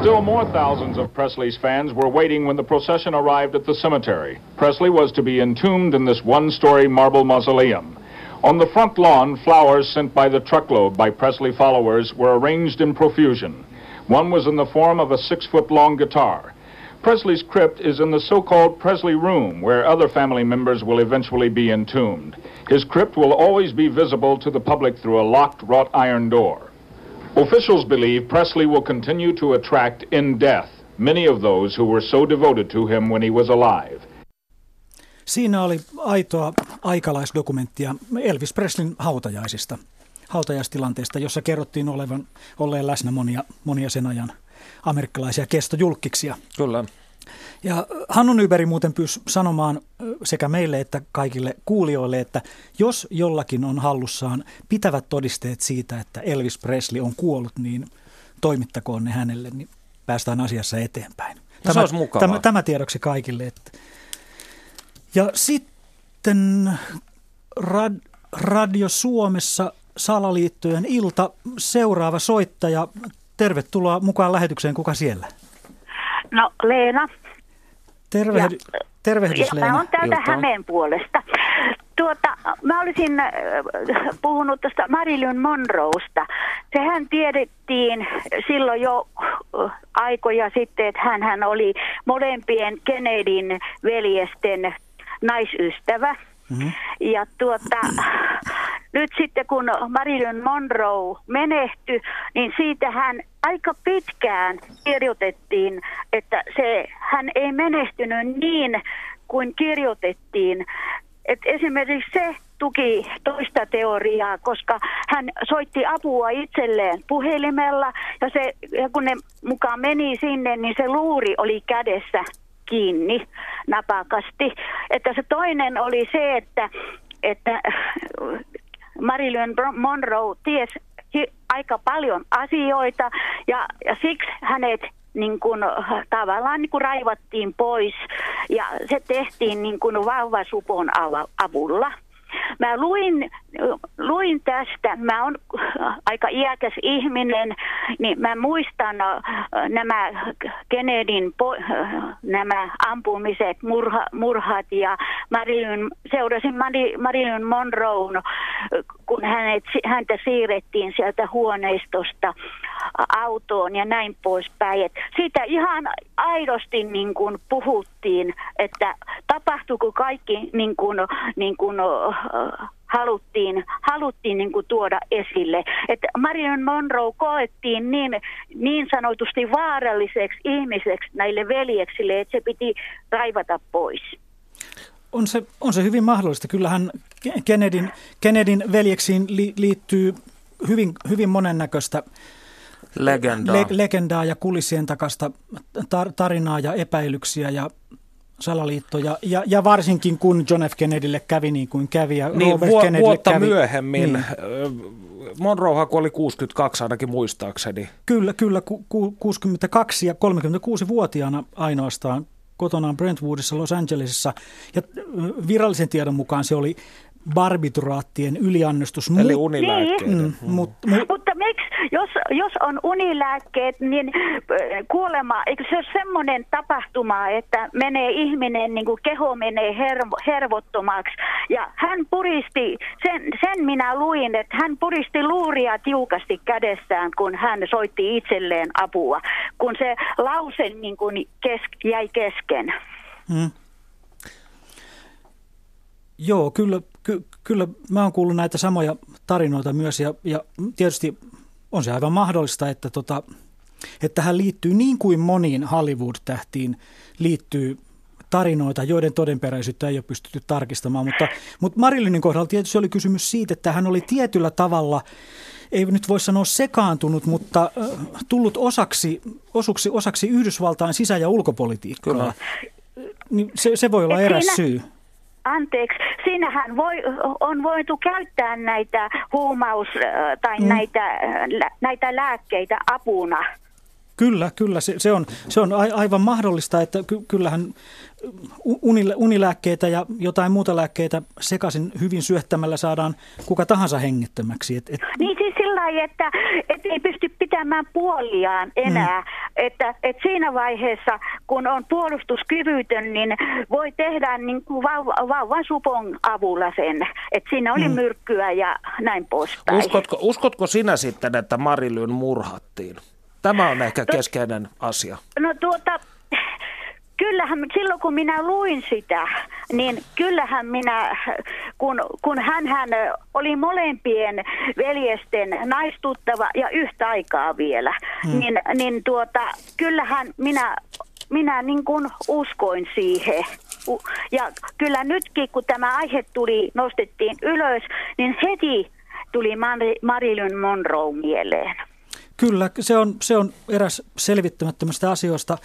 Still more thousands of Presley's fans were waiting when the procession arrived at the cemetery. Presley was to be entombed in this one-story marble mausoleum. On the front lawn, flowers sent by the truckload by Presley followers were arranged in profusion. One was in the form of a six-foot-long guitar. Presley's crypt is in the so-called Presley Room, where other family members will eventually be entombed. His crypt will always be visible to the public through a locked wrought iron door. Officials believe Presley will continue to attract in death many of those who were so devoted to him when he was alive. Siinä oli aitoa aikalaisdokumenttia Elvis Preslin hautajaisista, hautajaistilanteesta, jossa kerrottiin olevan, olleen läsnä monia, monia sen ajan amerikkalaisia kestojulkkiksia. Kyllä. Ja Hannu Nyberi muuten pyysi sanomaan sekä meille että kaikille kuulijoille, että jos jollakin on hallussaan pitävät todisteet siitä, että Elvis Presley on kuollut, niin toimittakoon ne hänelle, niin päästään asiassa eteenpäin. No tämä, se olisi mukavaa. Tämä, tämä tiedoksi kaikille. Että. Ja sitten rad, Radio Suomessa salaliittojen ilta, seuraava soittaja. Tervetuloa mukaan lähetykseen. Kuka siellä? No Leena. Tervehdy, Ja- tervehdys Ja Leena. Mä oon täältä Iltaa. Hämeen puolesta. Tuota, mä olisin äh, puhunut tuosta Marilyn Monroesta. Sehän tiedettiin silloin jo äh, aikoja sitten, että hän, hän oli molempien Kennedyn veljesten naisystävä. Mhm. Ja tuota, nyt sitten kun Marilyn Monroe menehtyi, niin siitä hän aika pitkään kirjoitettiin, että se, hän ei menestynyt niin kuin kirjoitettiin. Et esimerkiksi se tuki toista teoriaa, koska hän soitti apua itselleen puhelimella ja, se, ja kun ne mukaan meni sinne, niin se luuri oli kädessä kiinni napakasti. Että se toinen oli se, että, että Marilyn Monroe ties hi- aika paljon asioita ja, ja siksi hänet niin kuin, tavallaan niin kuin raivattiin pois ja se tehtiin niin kuin vauva-supon avulla. Mä luin, luin tästä, mä oon aika iäkäs ihminen, niin mä muistan nämä Kennedyn nämä ampumiset, murha, murhat ja Marilyn, seurasin Mari- Marilyn Monroe, kun hänet, häntä siirrettiin sieltä huoneistosta autoon ja näin poispäin. Et siitä ihan aidosti niin kuin puhuttiin, että tapahtuuko kaikki niin kuin, niin kuin, haluttiin, haluttiin niin kuin tuoda esille. Että Marilyn Monroe koettiin niin, niin sanotusti vaaralliseksi ihmiseksi näille veljeksille, että se piti raivata pois. On se, on se hyvin mahdollista. Kyllähän Kennedyn, Kennedyn veljeksiin li, liittyy hyvin, hyvin monennäköistä Legendaa. le, legendaa ja kulissien takasta tar, tarinaa ja epäilyksiä ja salaliittoja. Ja, ja varsinkin kun John F. Kennedylle kävi niin kuin kävi ja Niin, Robert vu- Kennedylle vuotta kävi. myöhemmin. Niin. Niin. Monroehan kuoli 62 ainakin muistaakseni. Kyllä, kyllä, ku, ku, 62 ja 36-vuotiaana ainoastaan kotonaan Brentwoodissa Los Angelesissa. Ja ö, virallisen tiedon mukaan se oli barbituraattien yliannostus. Eli Mu- unilääkkeitä. Mm, mut, mu- Mutta miksi, jos, jos on unilääkkeet, niin äh, kuolema, eikö se ole semmoinen tapahtuma, että menee ihminen, niin kuin keho menee hervo, hervottomaksi. Ja hän puristi, sen, sen minä luin, että hän puristi luuria tiukasti kädessään, kun hän soitti itselleen apua, kun se lause niin kuin kes, jäi kesken. Mm. Joo, kyllä, ky, kyllä mä oon kuullut näitä samoja tarinoita myös ja, ja tietysti on se aivan mahdollista, että, tota, että tähän liittyy niin kuin moniin Hollywood-tähtiin liittyy tarinoita, joiden todenperäisyyttä ei ole pystytty tarkistamaan, mutta, mutta Marilynin kohdalla tietysti oli kysymys siitä, että hän oli tietyllä tavalla, ei nyt voi sanoa sekaantunut, mutta äh, tullut osaksi, osuksi, osaksi Yhdysvaltain sisä- ja ulkopolitiikkaa. Kyllä. Niin se, se voi olla Et eräs siinä- syy. Anteeksi, siinähän voi, on voitu käyttää näitä huumaus- äh, tai Mm. näitä, äh, näitä lääkkeitä apuna. Kyllä, kyllä. Se, se on, se on aivan mahdollista, että ky, kyllähän unilääkkeitä ja jotain muuta lääkkeitä sekaisin hyvin syöttämällä saadaan kuka tahansa hengittömäksi. Et, et... Niin siis sillä lailla, että, että ei pysty pitämään puoliaan enää. Mm. Että, että siinä vaiheessa, kun on puolustuskyvytön, niin voi tehdä niin kuin vauva, vauvan supon avulla sen. Että siinä oli mm. myrkkyä ja näin poispäin. Uskotko, uskotko sinä sitten, että Marilyn murhattiin? Tämä on ehkä keskeinen asia. No tuota, kyllähän silloin kun minä luin sitä, niin kyllähän minä, kun, kun hän, hän oli molempien veljesten naistuttava ja yhtä aikaa vielä, hmm. niin, niin tuota, kyllähän minä, minä niin kuin uskoin siihen. Ja kyllä nytkin, kun tämä aihe tuli, nostettiin ylös, niin heti tuli Marilyn Monroe mieleen. Kyllä, se on, se on eräs selvittämättömästä asioista.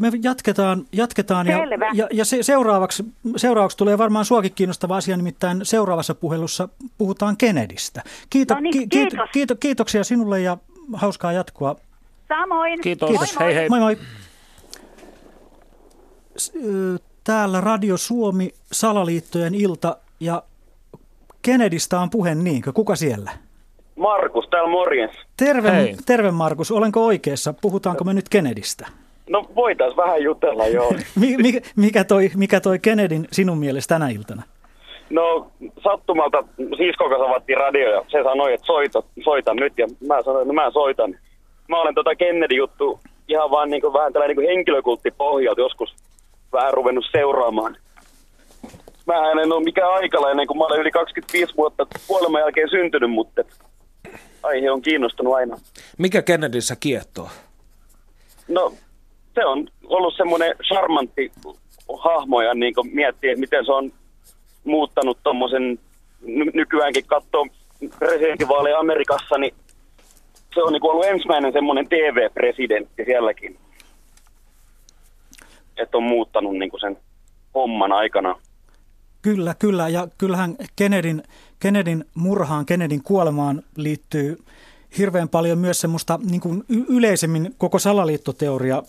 Me jatketaan, jatketaan ja, ja, ja se, seuraavaksi, seuraavaksi tulee varmaan suakin kiinnostava asia, nimittäin seuraavassa puhelussa puhutaan Kennedystä. Kiito, no niin, ki, kiitos. kiito, kiitoksia sinulle ja hauskaa jatkoa. Samoin. Kiitos. kiitos. Moi, moi. Hei hei. Moi moi. Täällä Radio Suomi, Salaliittojen ilta ja Kennedystä on puhe niinkö? Kuka siellä? Markus, täällä morjens. Terve, Hei. terve Markus, olenko oikeassa? Puhutaanko me nyt Kennedystä? No voitaisiin vähän jutella, joo. (laughs) mikä, mikä, toi, mikä toi Kennedyn sinun mielestä tänä iltana? No sattumalta sisko avattiin radio ja se sanoi, että soita, soitan nyt ja mä sanoin, että no mä soitan. Mä olen tota Kennedy-juttu ihan vaan niin kuin, vähän tällainen niin henkilökulttipohjalta joskus vähän ruvennut seuraamaan. Mä en ole mikään aikalainen, kun mä olen yli 25 vuotta kuoleman jälkeen syntynyt, mutta aihe on kiinnostunut aina. Mikä Kennedyssä kiehtoo? No se on ollut semmoinen charmantti hahmo ja niin miettiä, että miten se on muuttanut tuommoisen, ny- nykyäänkin katsoo presidentinvaaleja Amerikassa, niin se on niin ollut ensimmäinen semmoinen TV-presidentti sielläkin. Että on muuttanut niin sen homman aikana. Kyllä, kyllä. Ja kyllähän Kennedyn, Kennedyn murhaan, Kennedyn kuolemaan liittyy hirveän paljon myös semmoista niin kuin yleisemmin koko salaliittoteoria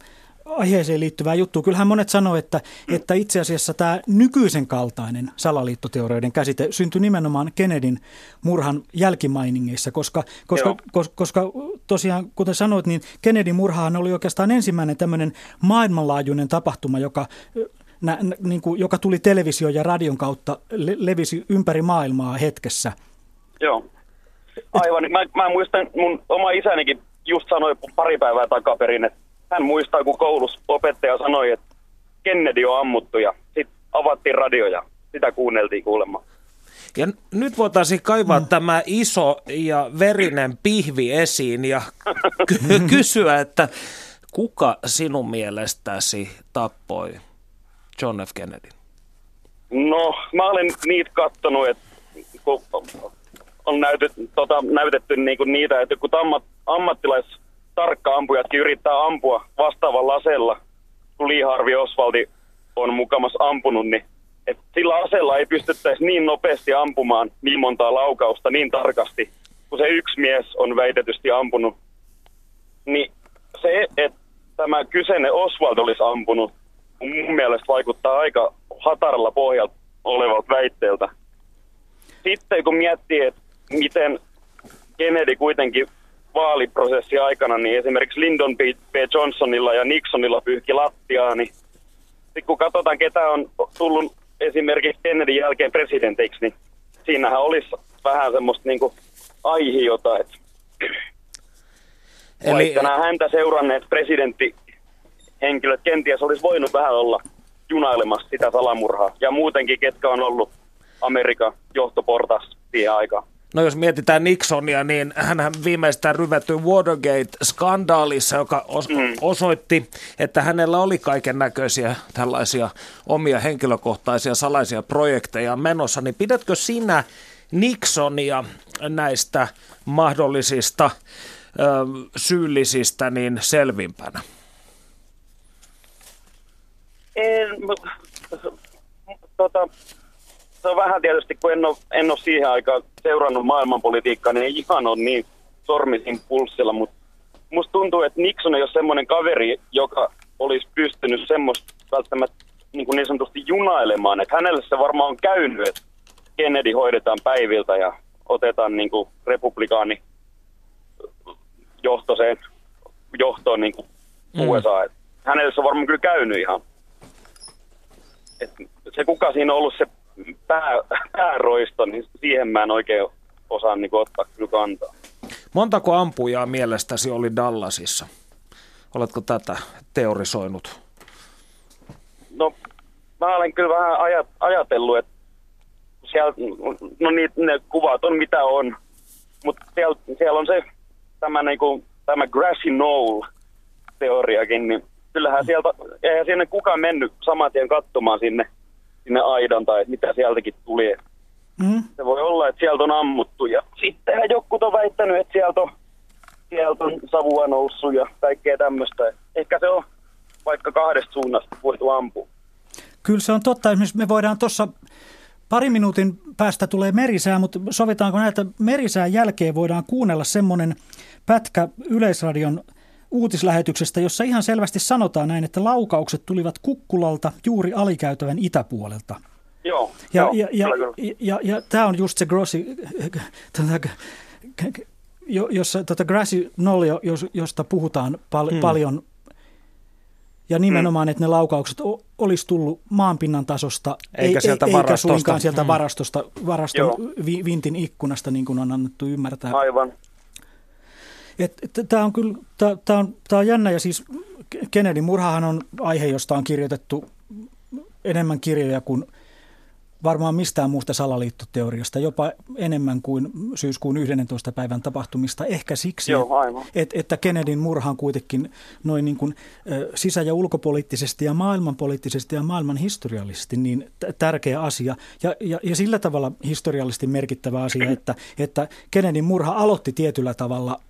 aiheeseen liittyvää juttua. Kyllähän monet sanoo, että, että itse asiassa tämä nykyisen kaltainen salaliittoteorioiden käsite syntyi nimenomaan Kennedyn murhan jälkimainingeissa, koska, koska, koska, koska tosiaan, kuten sanoit, niin Kennedyn murhahan oli oikeastaan ensimmäinen tämmöinen maailmanlaajuinen tapahtuma, joka nä, niin kuin, joka tuli televisio- ja radion kautta, le, levisi ympäri maailmaa hetkessä. Joo, aivan. Mä, mä muistan, mun oma isänikin just sanoi pari päivää takaperin, että hän muistaa, kun koulussa opettaja sanoi, että Kennedy on ammuttu ja sitten avattiin radio ja sitä kuunneltiin kuulemma. Ja nyt voitaisiin kaivaa mm. tämä iso ja verinen pihvi esiin ja ky- (laughs) kysyä, että kuka sinun mielestäsi tappoi John F. Kennedy? No, mä olen niitä kattonut, että kun on näytet, tota, näytetty niinku niitä, että kun ammat, ammattilais tarkka ampujatkin yrittää ampua vastaavalla aseella, kun Lee Harvey Osvaldi on mukamas ampunut, niin et sillä aseella ei pystyttäisi niin nopeasti ampumaan niin montaa laukausta niin tarkasti, kun se yksi mies on väitetysti ampunut. Niin se, että tämä kyseinen Oswald olisi ampunut, mun mielestä vaikuttaa aika hataralla pohjalta olevalta väitteeltä. Sitten kun miettii, että miten Kennedy kuitenkin vaaliprosessi aikana, niin esimerkiksi Lyndon B. Johnsonilla ja Nixonilla pyyhki lattiaa, niin sitten kun katsotaan, ketä on tullut esimerkiksi Kennedyn jälkeen presidentiksi, niin siinähän olisi vähän semmoista niin aihiota, että Eli... vaikka nämä häntä seuranneet presidenttihenkilöt kenties olisi voinut vähän olla junailemassa sitä salamurhaa. Ja muutenkin, ketkä on ollut Amerikan johtoportas siihen aikaan. No jos mietitään Nixonia, niin hän viimeistään ryvetty Watergate-skandaalissa, joka os- mm. osoitti, että hänellä oli kaiken näköisiä tällaisia omia henkilökohtaisia salaisia projekteja menossa. Niin pidätkö sinä Nixonia näistä mahdollisista ö, syyllisistä niin selvimpänä? En, tota, se on vähän tietysti, kun en ole, en ole siihen aikaan seurannut maailmanpolitiikkaa, niin ei ihan ole niin sormisin pulssilla, mutta musta tuntuu, että Nixon ei ole semmoinen kaveri, joka olisi pystynyt semmoista välttämättä niin, kuin niin sanotusti junailemaan. Että hänelle se varmaan on käynyt, että Kennedy hoidetaan päiviltä ja otetaan niin kuin republikaani johtoiseen johtoon niin kuin mm. USA. Et hänelle se on varmaan kyllä käynyt ihan. Et se kuka siinä on ollut se pää, pääroisto, niin siihen mä en oikein osaa niin ottaa kyllä kantaa. Montako ampujaa mielestäsi oli Dallasissa? Oletko tätä teorisoinut? No, mä olen kyllä vähän ajat, ajatellut, että siellä, no niin, ne kuvat on mitä on, mutta siellä, siellä on se tämä, niin kuin, tämä grassy knoll teoriakin, niin kyllähän sieltä, eihän sinne kukaan mennyt saman tien katsomaan sinne, sinne aidan tai mitä sieltäkin tuli. Mm. Se voi olla, että sieltä on ammuttu ja sittenhän joku on väittänyt, että sieltä on, sieltä on savua noussut ja kaikkea tämmöistä. Ehkä se on vaikka kahdesta suunnasta voitu ampua. Kyllä se on totta. Esimerkiksi me voidaan tuossa pari minuutin päästä tulee merisää, mutta sovitaanko näitä merisään jälkeen voidaan kuunnella semmoinen pätkä Yleisradion uutislähetyksestä, jossa ihan selvästi sanotaan näin, että laukaukset tulivat Kukkulalta juuri alikäytävän itäpuolelta. Joo, ja, joo, ja, ja, ja, ja, ja tämä on just se grossi, tota, jossa tota Grassy Knoll, josta puhutaan pal- hmm. paljon, ja nimenomaan, että ne laukaukset olisi tullut maanpinnan tasosta, eikä, ei, sieltä eikä varastosta. suinkaan sieltä Hmm. varastosta, varaston vi, vintin ikkunasta, niin kuin on annettu ymmärtää. Aivan. Tämä on kyllä tää, tää on, tää on jännä ja siis Kennedyn murhahan on aihe, josta on kirjoitettu enemmän kirjoja kuin varmaan mistään muusta salaliittoteoriasta, jopa enemmän kuin syyskuun 11. päivän tapahtumista. Ehkä siksi, Joo, että, että Kennedyn murha on kuitenkin noin niin kuin, sisä- ja ulkopoliittisesti ja maailmanpoliittisesti ja maailman historiallisesti niin t- tärkeä asia. Ja, ja, ja sillä tavalla historiallisesti merkittävä asia, että, että Kennedyn murha aloitti tietyllä tavalla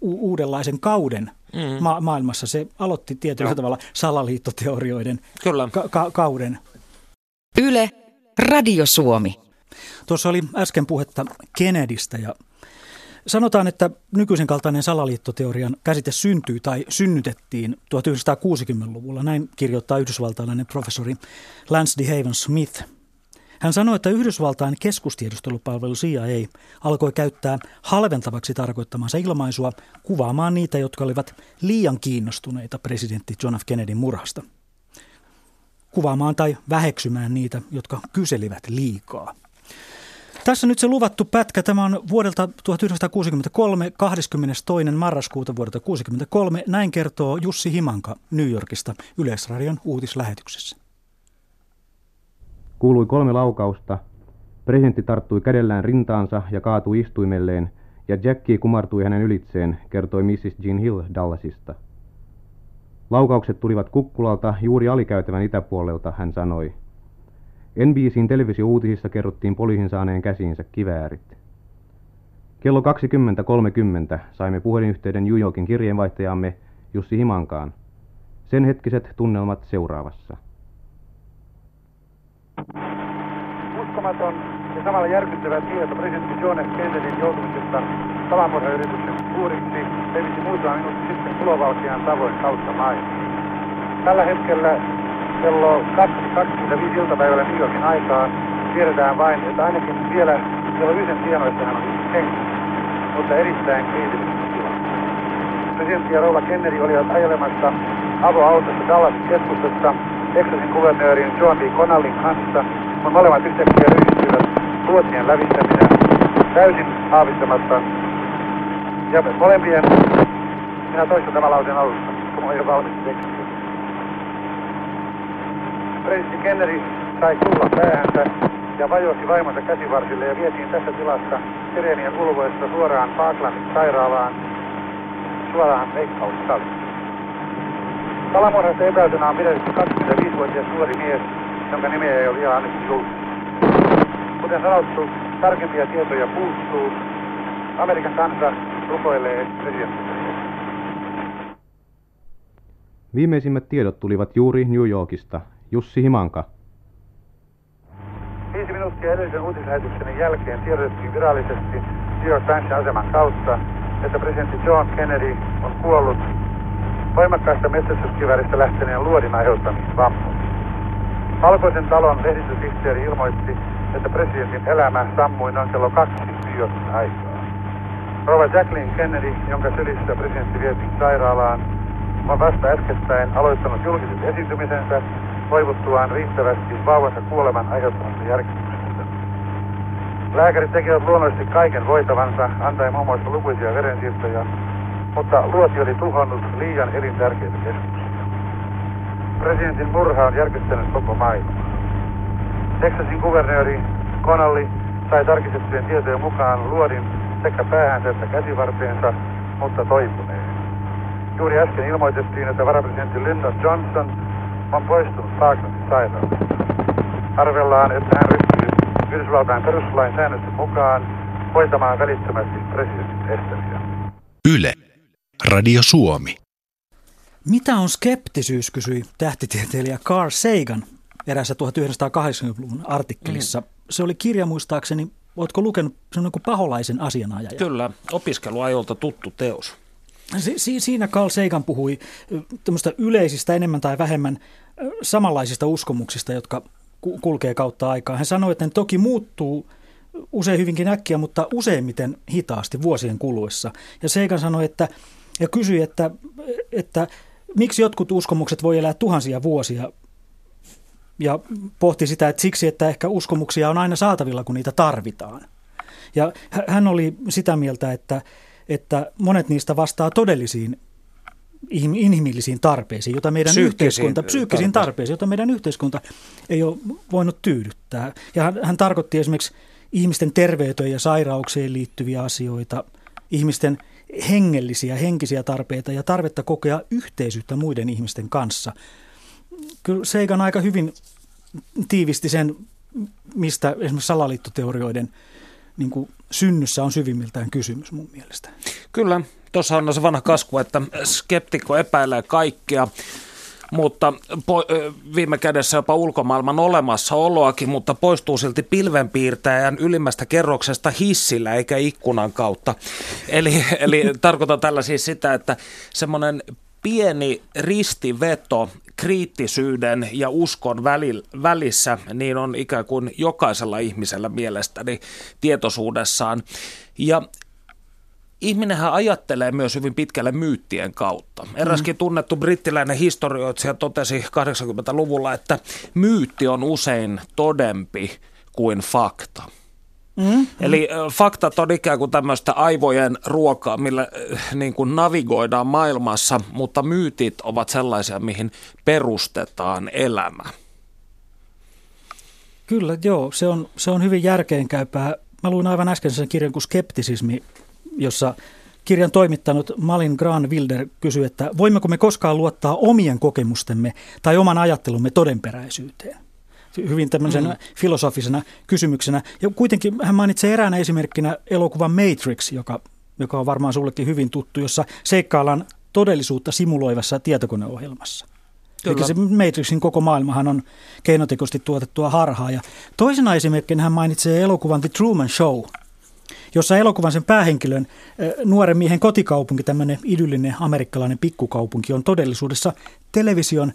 u- uudenlaisen kauden Mm. ma- maailmassa. Se aloitti tietyllä Joo. tavalla salaliittoteorioiden Kyllä. ka- ka- kauden. Yle, Radio Suomi. Tuossa oli äsken puhetta Kennedystä ja sanotaan, että nykyisen kaltainen salaliittoteorian käsite syntyy tai synnytettiin 1960-luvulla. Näin kirjoittaa yhdysvaltalainen professori Lance DeHaven Smith. Hän sanoi, että Yhdysvaltain keskustiedustelupalvelu CIA alkoi käyttää halventavaksi tarkoittamansa ilmaisua kuvaamaan niitä, jotka olivat liian kiinnostuneita presidentti John F. Kennedyn murhasta. Kuvaamaan tai väheksymään niitä, jotka kyselivät liikaa. Tässä nyt se luvattu pätkä. Tämä on vuodelta 1963, 22. marraskuuta vuodelta 1963. Näin kertoo Jussi Himanka New Yorkista Yleisradion uutislähetyksessä. Kuului kolme laukausta. Presidentti tarttui kädellään rintaansa ja kaatui istuimelleen, ja Jackie kumartui hänen ylitseen, kertoi Mrs. Jean Hill Dallasista. Laukaukset tulivat kukkulalta juuri alikäytävän itäpuolelta, hän sanoi. NBCin televisiouutisissa kerrottiin poliisin saaneen käsiinsä kiväärit. Kello 20.30 saimme puhelinyhteyden New Yorkin kirjeenvaihtajamme Jussi Himankaan. Sen hetkiset tunnelmat seuraavassa. Uskomaton ja samalla järkyttävä tieto presidentti John F. Kennedyn joutumisesta salamurhayrityksen uhriksi levisi muutama minuutti sitten kulovalkean tavoin kautta maailmaa. Tällä hetkellä kello 2.25 iltapäivällä New Yorkin aikaa tiedetään vain, että ainakin vielä kello yhden tienoissa hän on hengissä, mutta erittäin tilassa. Presidentti ja rouva Kennedy olivat ajelemassa avoautossa Dallasin keskustassa Texasin kuvernöörin John B. Connellin kanssa, kun molemmat yhtäkkiä ryhtyivät luotien lävittäminen täysin haavistamatta. Ja molempien, minä toistan tämän lauseen alusta, kun olen jo valmis tekstiä. Presidentti Kennedy sai tulla päähänsä ja vajosi vaimonsa käsivarsille ja vietiin tässä tilassa Serenian ulvoista suoraan Parklandin sairaalaan suoraan leikkaussaliin. Salamurhasta epäiltynä on pidetty 25-vuotias nuori mies, jonka nimeä ei ole vielä annettu julkisesti. Kuten sanottu, tarkempia tietoja puuttuu. Amerikan kansa rukoilee presidenttiä. Viimeisimmät tiedot tulivat juuri New Yorkista. Jussi Himanka. Viisi minuuttia edellisen uutislähetykseni jälkeen tiedotettiin virallisesti New York Timesin aseman kautta, että presidentti John Kennedy on kuollut voimakkaasta metsästyskiväristä lähteneen luodin aiheuttamiin vammoihin. Valkoisen talon lehdistösihteeri ilmoitti, että presidentin elämä sammui noin kello kaksi Yorkin aikaa. Rova Jacqueline Kennedy, jonka sylissä presidentti vietiin sairaalaan, on vasta äskettäin aloittanut julkiset esiintymisensä toivottuaan riittävästi vauvansa kuoleman aiheuttamasta järkytyksestä. Lääkärit tekevät luonnollisesti kaiken voitavansa, antaen muun muassa lukuisia verensiirtoja, mutta luoti oli tuhonnut liian elintärkeitä keskuksia. Presidentin murha on järkyttänyt koko maailmaa. Texasin kuvernööri Connolly sai tarkistettujen tietojen mukaan luodin sekä päähänsä että käsivarteensa, mutta toipuneen. Juuri äsken ilmoitettiin, että varapresidentti Lyndon Johnson on poistunut Parklandin sairaalasta. Arvellaan, että hän ryhtyy Yhdysvaltain perustuslain säännösten mukaan hoitamaan välittömästi presidentin tehtäviä. Yle. Radio Suomi. Mitä on skeptisyys, kysyi tähtitieteilijä Carl Sagan erässä 1980-luvun artikkelissa. Mm. Se oli kirja muistaakseni, oletko lukenut, se on kuin paholaisen asianajaja. Kyllä, opiskeluajolta tuttu teos. Si- siinä Carl Sagan puhui yleisistä enemmän tai vähemmän samanlaisista uskomuksista, jotka kulkee kautta aikaa. Hän sanoi, että ne toki muuttuu usein hyvinkin äkkiä, mutta useimmiten hitaasti vuosien kuluessa. Ja Sagan sanoi, että ja kysyi, että, että miksi jotkut uskomukset voi elää tuhansia vuosia ja pohti sitä, että siksi, että ehkä uskomuksia on aina saatavilla, kun niitä tarvitaan. Ja hän oli sitä mieltä, että, että monet niistä vastaa todellisiin inhimillisiin tarpeisiin, jota meidän psyykkisiin yhteiskunta, psyykkisiin tarpeisiin, jota meidän yhteiskunta ei ole voinut tyydyttää. Ja hän, hän tarkoitti esimerkiksi ihmisten terveyteen ja sairaukseen liittyviä asioita, ihmisten hengellisiä, henkisiä tarpeita ja tarvetta kokea yhteisyyttä muiden ihmisten kanssa. Kyllä Seikan aika hyvin tiivisti sen, mistä esimerkiksi salaliittoteorioiden niin kuin synnyssä on syvimmiltään kysymys mun mielestä. Kyllä, tuossa on se vanha kasvu, että skeptikko epäilee kaikkea mutta po- viime kädessä jopa ulkomaailman olemassaoloakin, mutta poistuu silti pilvenpiirtäjän ylimmästä kerroksesta hissillä eikä ikkunan kautta. Eli, (laughs) eli tarkoitan tällä siis sitä, että semmoinen pieni ristiveto kriittisyyden ja uskon välissä, niin on ikään kuin jokaisella ihmisellä mielestäni tietoisuudessaan. Ja ihminenhän ajattelee myös hyvin pitkälle myyttien kautta. Eräskin mm. tunnettu brittiläinen historioitsija totesi 80-luvulla, että myytti on usein todempi kuin fakta. Mm, Eli faktat on ikään kuin tämmöistä aivojen ruokaa, millä niin kuin navigoidaan maailmassa, mutta myytit ovat sellaisia, mihin perustetaan elämä. Kyllä, joo. Se on, se on hyvin järkeenkäypää. Mä luin aivan äsken sen kirjan kuin Skeptisismi, jossa kirjan toimittanut Malin Gran Wilder kysyy, että voimmeko me koskaan luottaa omien kokemustemme tai oman ajattelumme todenperäisyyteen? Hyvin tämmöisenä mm. filosofisena kysymyksenä. Ja kuitenkin hän mainitsee eräänä esimerkkinä elokuvan Matrix, joka, joka on varmaan sullekin hyvin tuttu, jossa seikkaillaan todellisuutta simuloivassa tietokoneohjelmassa. Kyllä. Eli se Matrixin koko maailmahan on keinotekoisesti tuotettua harhaa. Ja toisena esimerkkinä hän mainitsee elokuvan The Truman Show – jossa elokuvan sen päähenkilön nuoren miehen kotikaupunki, tämmöinen idyllinen amerikkalainen pikkukaupunki, on todellisuudessa television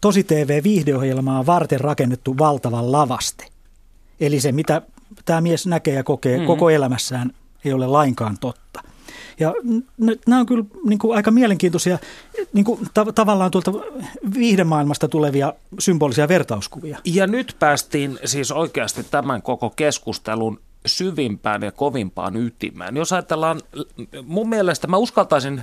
tosi TV-viihdeohjelmaa varten rakennettu valtavan lavaste. Eli se, mitä tämä mies näkee ja kokee mm-hmm. koko elämässään, ei ole lainkaan totta. Ja nämä on kyllä niin kuin aika mielenkiintoisia niin kuin ta- tavallaan tuolta viihdemaailmasta tulevia symbolisia vertauskuvia. Ja nyt päästiin siis oikeasti tämän koko keskustelun syvimpään ja kovimpaan ytimään. Jos ajatellaan, mun mielestä mä uskaltaisin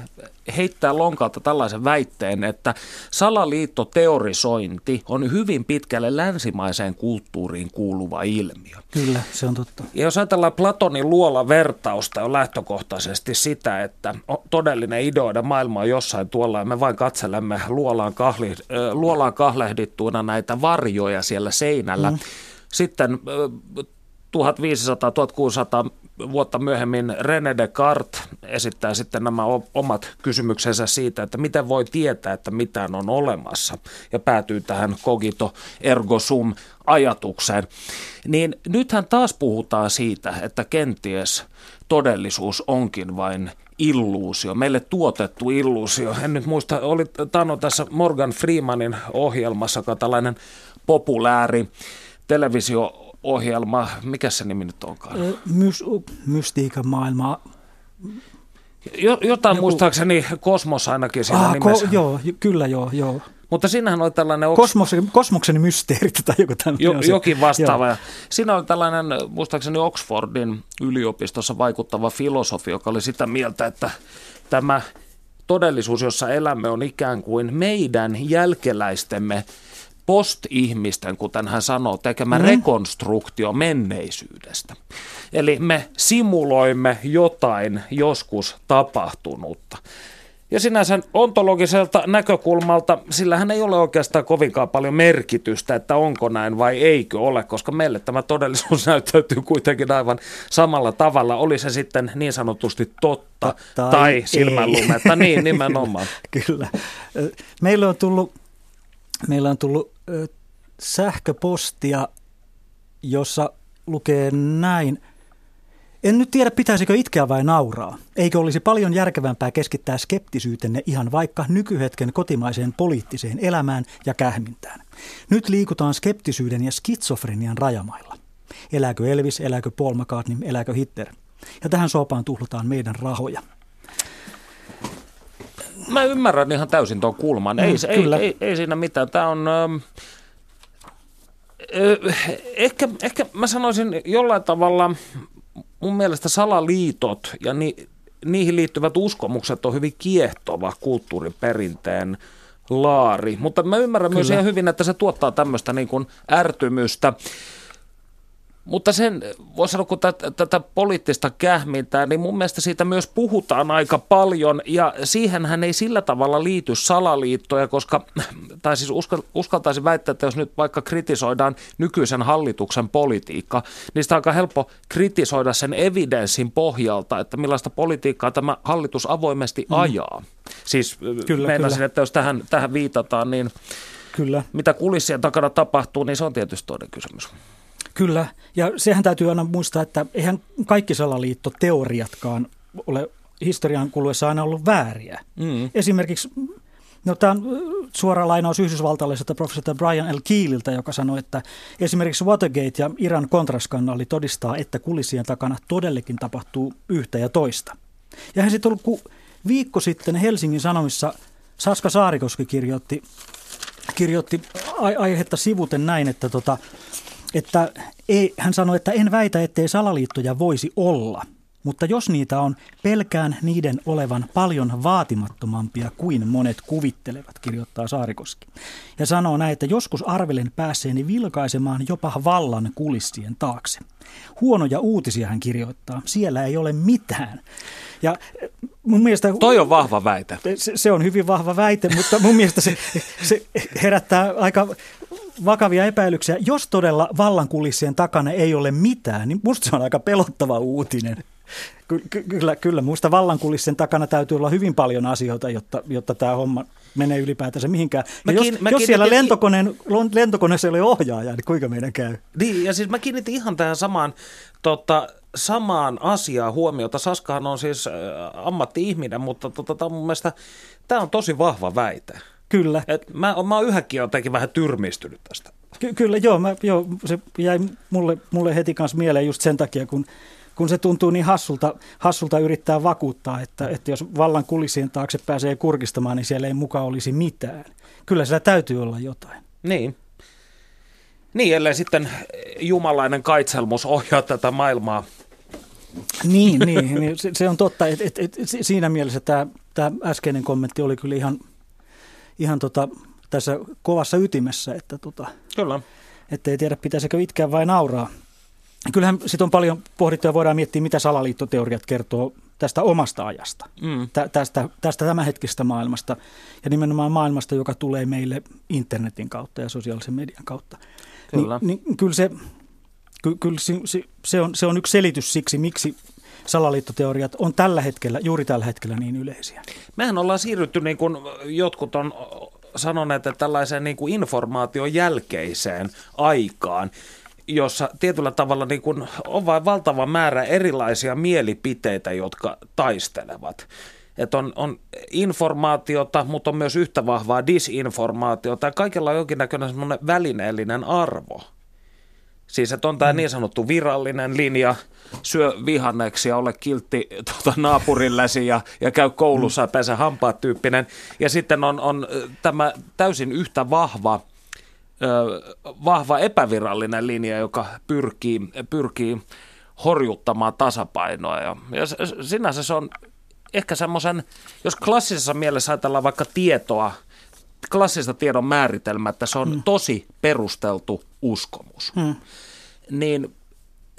heittää lonkalta tällaisen väitteen, että salaliittoteorisointi on hyvin pitkälle länsimaiseen kulttuuriin kuuluva ilmiö. Kyllä, se on totta. Ja jos ajatellaan Platonin luola vertausta on lähtökohtaisesti sitä, että todellinen ideoiden maailma on jossain tuolla ja me vain katselemme luolaan, kahli, luolaan kahlehdittuina näitä varjoja siellä seinällä. Mm. Sitten 1500-1600 vuotta myöhemmin René Descartes esittää sitten nämä omat kysymyksensä siitä, että miten voi tietää, että mitään on olemassa ja päätyy tähän cogito ergo sum ajatukseen. Niin nythän taas puhutaan siitä, että kenties todellisuus onkin vain illuusio, meille tuotettu illuusio. En nyt muista, oli Tano tässä Morgan Freemanin ohjelmassa, joka tällainen populääri televisio-ohjelma. Mikä se nimi nyt onkaan? Mys, mystiikan maailmaa. Jo, jotain Joku... muistaakseni Kosmos ainakin siinä ah, nimessä. Ko, joo, kyllä joo, joo. Mutta siinähän oli tällainen... Kosmos, kosmoksen mysteerit tai joku tämmöinen. Jo, jokin vastaava. Joo. Siinä oli tällainen, muistaakseni Oxfordin yliopistossa vaikuttava filosofi, joka oli sitä mieltä, että tämä todellisuus, jossa elämme, on ikään kuin meidän jälkeläistemme post-ihmisten, kuten hän sanoo, tekemä mm. rekonstruktio menneisyydestä. Eli me simuloimme jotain joskus tapahtunutta. Ja sinänsä ontologiselta näkökulmalta sillähän ei ole oikeastaan kovinkaan paljon merkitystä, että onko näin vai eikö ole, koska meille tämä todellisuus (laughs) näyttäytyy kuitenkin aivan samalla tavalla. Oli se sitten niin sanotusti totta tai, tai silmänlumetta, niin nimenomaan. (laughs) Kyllä. Meillä on tullut, meillä on tullut sähköpostia, jossa lukee näin – en nyt tiedä, pitäisikö itkeä vai nauraa. Eikö olisi paljon järkevämpää keskittää skeptisyytenne ihan vaikka nykyhetken kotimaiseen poliittiseen elämään ja kähmintään. Nyt liikutaan skeptisyyden ja skitsofrenian rajamailla. Elääkö Elvis, elääkö Paul McCartney, elääkö Hitler? Ja tähän sopaan tuhlataan meidän rahoja. Mä ymmärrän ihan täysin tuon kulman. Ei, mm, ei, ei, ei siinä mitään. Tämä on... Ähm, ehkä, ehkä mä sanoisin jollain tavalla mun mielestä salaliitot ja ni, niihin liittyvät uskomukset on hyvin kiehtova kulttuuriperinteen laari. Mutta mä ymmärrän Kyllä. myös ihan hyvin, että se tuottaa tämmöistä niin kuin ärtymystä. Mutta sen, voisi sanoa, kun tätä, tätä poliittista kähmintää, niin mun mielestä siitä myös puhutaan aika paljon, ja siihenhän ei sillä tavalla liity salaliittoja, koska, (clears throat) tai siis uskaltaisin väittää, että jos nyt vaikka kritisoidaan nykyisen hallituksen politiikka, niin sitä on aika helppo kritisoida sen evidenssin pohjalta, että millaista politiikkaa tämä hallitus avoimesti mm. ajaa. Siis kyllä, meinasin, kyllä. että jos tähän, tähän viitataan, niin Kyllä. mitä kulissien takana tapahtuu, niin se on tietysti toinen kysymys. Kyllä, ja sehän täytyy aina muistaa, että eihän kaikki salaliittoteoriatkaan ole historian kuluessa aina ollut vääriä. Mm. Esimerkiksi, no tämä on suora lainaus yhdysvaltalaiselta professori Brian L. Keeliltä, joka sanoi, että esimerkiksi Watergate ja Iran kontraskandaali todistaa, että kulissien takana todellekin tapahtuu yhtä ja toista. Ja hän sitten ollut viikko sitten Helsingin Sanomissa Saska Saarikoski kirjoitti, kirjoitti aihetta sivuten näin, että tota, että ei, hän sanoi, että en väitä, ettei salaliittoja voisi olla, mutta jos niitä on, pelkään niiden olevan paljon vaatimattomampia kuin monet kuvittelevat, kirjoittaa Saarikoski. Ja sanoo näin, että joskus arvelen päässeeni vilkaisemaan jopa vallan kulissien taakse. Huonoja uutisia hän kirjoittaa, siellä ei ole mitään. Ja mun mielestä... Toi on vahva väite. Se, se on hyvin vahva väite, mutta mun mielestä se, se herättää aika vakavia epäilyksiä. Jos todella vallankulissien takana ei ole mitään, niin musta se on aika pelottava uutinen. Ky- kyllä, kyllä. Muista vallankulissien takana täytyy olla hyvin paljon asioita, jotta, jotta tämä homma menee ylipäätänsä mihinkään. Ja jos, mä jos siellä lentokoneen, lentokoneessa ei ole ohjaaja, niin kuinka meidän käy? Niin, ja siis mä kiinnitin ihan tähän samaan, tota, samaan asiaan huomiota. Saskahan on siis äh, ammatti-ihminen, mutta tota, tämä on mun mielestä tämä on tosi vahva väite. Kyllä. Et mä, mä oon yhäkin jotenkin vähän tyrmistynyt tästä. Ky- kyllä, joo, mä, joo. Se jäi mulle, mulle heti kanssa mieleen just sen takia, kun, kun se tuntuu niin hassulta, hassulta yrittää vakuuttaa, että, että jos vallan kulissien taakse pääsee kurkistamaan, niin siellä ei mukaan olisi mitään. Kyllä siellä täytyy olla jotain. Niin. Niin, ellei sitten jumalainen kaitselmus ohjaa tätä maailmaa. Niin, niin, niin se, se on totta. Et, et, et, siinä mielessä tämä, tämä äskeinen kommentti oli kyllä ihan, ihan tota, tässä kovassa ytimessä, että tota, Kyllä. Että ei tiedä, pitäisikö itkeä vai nauraa. Kyllähän sitten on paljon pohdittu ja voidaan miettiä, mitä salaliittoteoriat kertoo tästä omasta ajasta, mm. Tä, tästä, tästä tämänhetkisestä maailmasta ja nimenomaan maailmasta, joka tulee meille internetin kautta ja sosiaalisen median kautta. Kyllä. Ni, niin kyllä se, ky, kyllä se, se, on, se on yksi selitys siksi, miksi salaliittoteoriat on tällä hetkellä, juuri tällä hetkellä niin yleisiä. Mehän ollaan siirrytty, niin kuin jotkut on sanoneet, että tällaiseen niin kuin informaation jälkeiseen aikaan. jossa tietyllä tavalla niin kuin on vain valtava määrä erilaisia mielipiteitä, jotka taistelevat. Että on, on informaatiota, mutta on myös yhtä vahvaa disinformaatiota ja kaikella on jonkinnäköinen semmoinen välineellinen arvo. Siis että on tämä niin sanottu virallinen linja, syö vihanneksi ja ole kiltti tuota, naapurillesi ja, ja käy koulussa ja pesä hampaat tyyppinen. Ja sitten on, on tämä täysin yhtä vahva, ö, vahva epävirallinen linja, joka pyrkii, pyrkii horjuttamaan tasapainoa. Ja, ja sinänsä se on ehkä semmoisen, jos klassisessa mielessä ajatellaan vaikka tietoa, klassista tiedon määritelmää, että se on mm. tosi perusteltu uskomus, mm. niin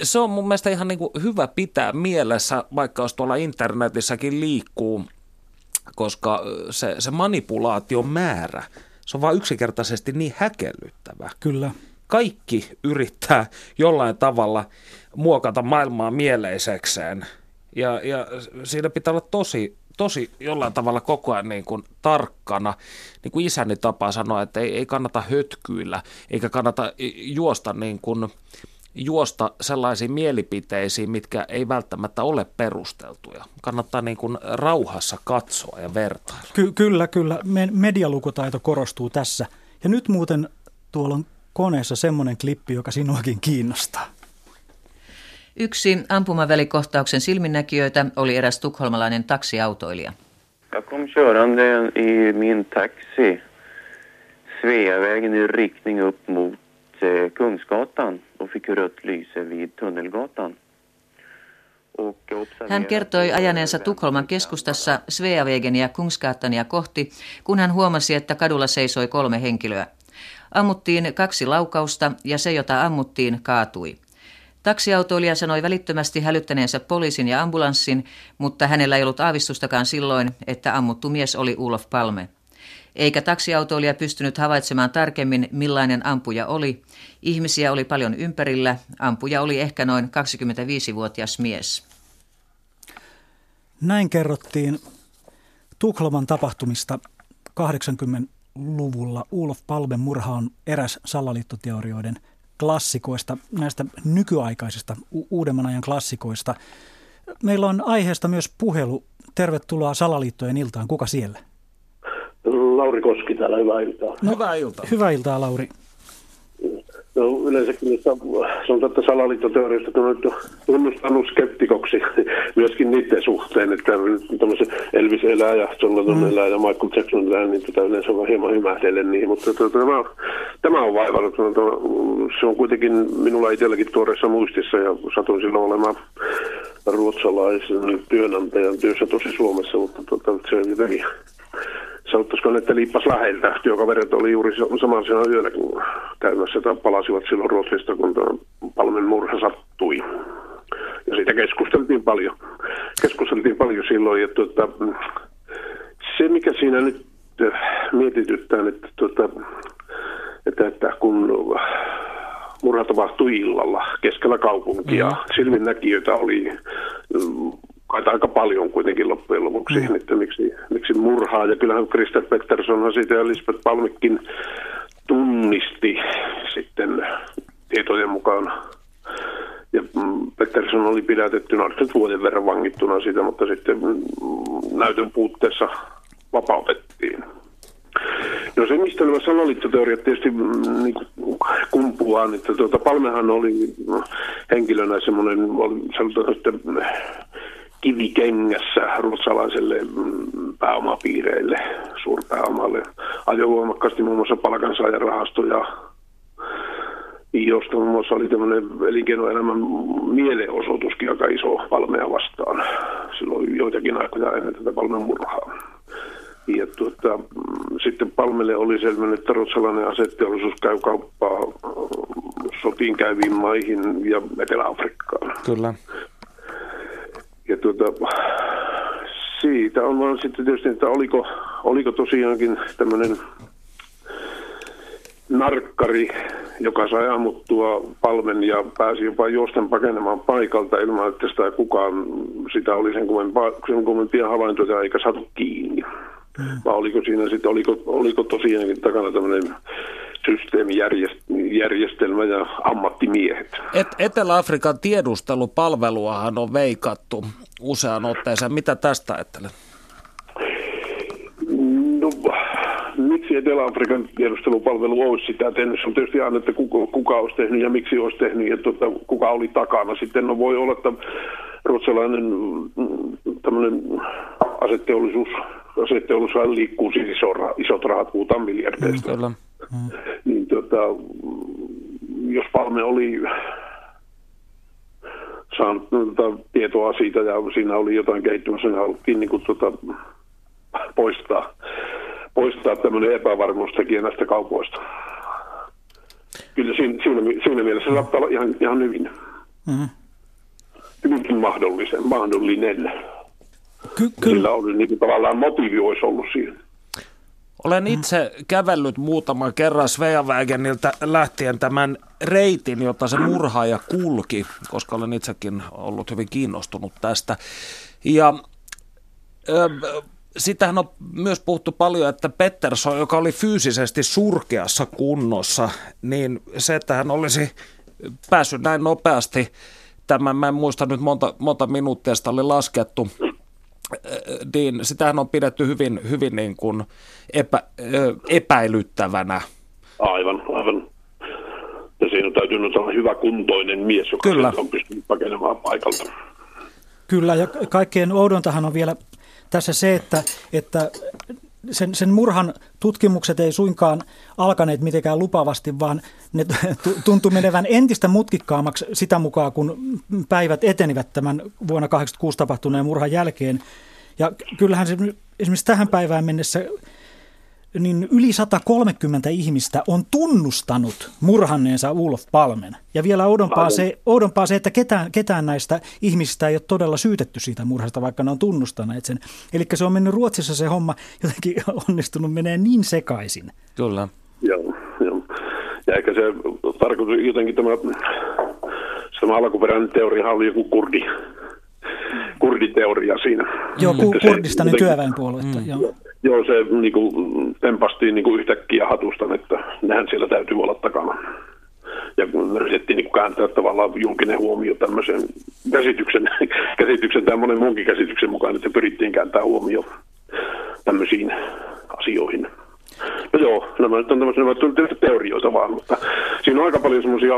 se on mun mielestä ihan niin kuin hyvä pitää mielessä, vaikka jos tuolla internetissäkin liikkuu, koska se, se manipulaation määrä, se on vain yksinkertaisesti niin häkellyttävä. Kyllä. Kaikki yrittää jollain tavalla muokata maailmaa mieleisekseen – ja, ja siinä pitää olla tosi, tosi jollain tavalla koko ajan niin kuin tarkkana. Niin kuin isäni tapaa sanoa, että ei, ei kannata hötkyillä, eikä kannata juosta niin kuin, juosta sellaisiin mielipiteisiin, mitkä ei välttämättä ole perusteltuja. Kannattaa niin kuin rauhassa katsoa ja vertailla. Ky- kyllä, kyllä. Medialukutaito korostuu tässä. Ja nyt muuten tuolla on koneessa semmoinen klippi, joka sinuakin kiinnostaa. Yksi ampumavälikohtauksen silminnäkijöitä oli eräs tukholmalainen taksiautoilija. Jag kom körande i min taxi Sveavägen i riktning upp mot eh, Kungsgatan och fick rött lyse vid Tunnelgatan. Hän kertoi ajaneensa Tukholman keskustassa Sveavegenia Kungsgatania kohti, kun hän huomasi, että kadulla seisoi kolme henkilöä. Ammuttiin kaksi laukausta ja se, jota ammuttiin, kaatui. Taksiautoilija sanoi välittömästi hälyttäneensä poliisin ja ambulanssin, mutta hänellä ei ollut aavistustakaan silloin, että ammuttu mies oli Ulof Palme. Eikä taksiautoilija pystynyt havaitsemaan tarkemmin, millainen ampuja oli. Ihmisiä oli paljon ympärillä. Ampuja oli ehkä noin 25-vuotias mies. Näin kerrottiin Tukholman tapahtumista 80-luvulla. Ulof Palmen murha on eräs salaliittoteorioiden klassikoista, näistä nykyaikaisista u- uudemman ajan klassikoista. Meillä on aiheesta myös puhelu. Tervetuloa Salaliittojen iltaan. Kuka siellä? Lauri Koski täällä, hyvää iltaa. No, hyvää iltaa. Hyvää iltaa, Lauri. No, yleensäkin niistä sanotaan, että salaliittoteoriasta on nyt tunnustanut skeptikoksi (laughs) myöskin niiden suhteen, että Elvis elää ja John Lennon mm. elää ja Michael Jackson elää, niin tätä yleensä on hieman hymähdellen niihin, mutta tuota, tämä, tämä on vaivannut. Se on kuitenkin minulla itselläkin tuoreessa muistissa ja satuin silloin olemaan ruotsalaisen työnantajan työssä tosi Suomessa, mutta tuota, se on jotenkin sanottaisiko että liippas läheltä. Työkaverit oli juuri samana yönä, kun käymässä tai palasivat silloin Ruotsista, kun Palmen murha sattui. Ja siitä keskusteltiin paljon. Keskusteltiin paljon silloin, että tuota, se mikä siinä nyt äh, mietityttää, että, tuota, että, että kun murha tapahtui illalla keskellä kaupunkia, mm. silminnäkijöitä oli kai aika paljon kuitenkin loppujen lopuksi, mm. että miksi, miksi murhaa. Ja kyllähän Christer Pettersson siitä ja Lisbeth Palmikkin tunnisti sitten tietojen mukaan. Ja mm, Pettersson oli pidätetty nyt vuoden verran vangittuna siitä, mutta sitten mm, näytön puutteessa vapautettiin. No se, mistä nämä salaliittoteoriat tietysti mm, niin kumpuaa, että tuota, Palmehan oli henkilönä semmoinen, sanotaan, että kivikengässä ruotsalaiselle mm, pääomapiireille, suurpääomalle. Ajoi voimakkaasti muun muassa palkansaajan rahastoja, josta muun muassa oli tämmöinen elinkeinoelämän mielenosoituskin aika iso Palmea vastaan. Silloin joitakin aikoja ennen tätä Palmen murhaa. Ja tuota, mm, sitten Palmelle oli selvinnyt, että ruotsalainen asetteollisuus käy kauppaa sotiin käyviin maihin ja Etelä-Afrikkaan. Kyllä. Ja tuota, siitä on vaan sitten tietysti, että oliko, oliko tosiaankin tämmöinen narkkari, joka sai ammuttua palmen ja pääsi jopa juosten pakenemaan paikalta ilman, että sitä kukaan sitä oli sen kummempia, havaintoja eikä saatu kiinni. Vai oliko siinä sitten, oliko, oliko tosiaankin takana tämmöinen systeemijärjestelmä ja ammattimiehet. Et, Etelä-Afrikan tiedustelupalveluahan on veikattu usean otteeseen. Mitä tästä ajattelet? No, miksi Etelä-Afrikan tiedustelupalvelu olisi sitä tehnyt? Se on tietysti aina, että kuka, kuka olisi tehnyt ja miksi olisi tehnyt ja tuota, kuka oli takana. Sitten no voi olla, että ruotsalainen mm, tämmöinen aseteollisuus, aseteollisuus liikkuu siis iso, isot rahat, puhutaan miljardeista. Mm, kyllä. Mm. Niin tuota, jos Palme oli saanut tuota, tietoa siitä ja siinä oli jotain kehittymässä, niin haluttiin niin kuin, tuota, poistaa, poistaa tämmöinen epävarmuustekijä näistä kaupoista. Kyllä siinä, siinä, siinä mielessä saattaa olla ihan, ihan hyvin. Mm-hmm. Hyvinkin mahdollisen, mahdollinen. Ky- ky- Sillä oli niin kuin, tavallaan motiivi olisi ollut siihen. Olen itse kävellyt muutaman kerran Sveavägeniltä lähtien tämän reitin, jota se murhaaja kulki, koska olen itsekin ollut hyvin kiinnostunut tästä. Ja äh, sitähän on myös puhuttu paljon, että Pettersson, joka oli fyysisesti surkeassa kunnossa, niin se, että hän olisi päässyt näin nopeasti, tämän, mä en muista nyt monta, monta minuuttia sitä oli laskettu, niin sitähän on pidetty hyvin, hyvin niin kuin epä, epäilyttävänä. Aivan, aivan. Ja siinä täytyy olla hyvä kuntoinen mies, joka Kyllä. on pystynyt pakenemaan paikalta. Kyllä, ja kaikkein oudontahan on vielä tässä se, että, että sen, sen murhan tutkimukset ei suinkaan alkaneet mitenkään lupavasti, vaan ne tuntui menevän entistä mutkikkaammaksi sitä mukaan, kun päivät etenivät tämän vuonna 1986 tapahtuneen murhan jälkeen. Ja kyllähän se esimerkiksi tähän päivään mennessä niin yli 130 ihmistä on tunnustanut murhanneensa Ulof Palmen. Ja vielä oudompaa se, oudompaa se että ketään, ketään näistä ihmisistä ei ole todella syytetty siitä murhasta, vaikka ne on tunnustaneet sen. Eli se on mennyt Ruotsissa se homma jotenkin (laughs) onnistunut menee niin sekaisin. Kyllä. Joo, joo. Ja ehkä se tarkoitus jotenkin tämä, tämä alkuperäinen teoria oli joku kurdi, kurditeoria siinä. Joo, Kurdistanin työväenpuoluetta. Mm. Joo. Joo, se niin kuin, tempastiin niin kuin yhtäkkiä hatusta, että nehän siellä täytyy olla takana. Ja kun yritettiin niin kääntää tavallaan julkinen huomio tämmöisen käsityksen, (laughs) käsityksen tai monen muunkin käsityksen mukaan, että pyrittiin kääntää huomio tämmöisiin asioihin. No joo, nämä nyt on tämmöisiä teorioita vaan, mutta siinä on aika paljon semmoisia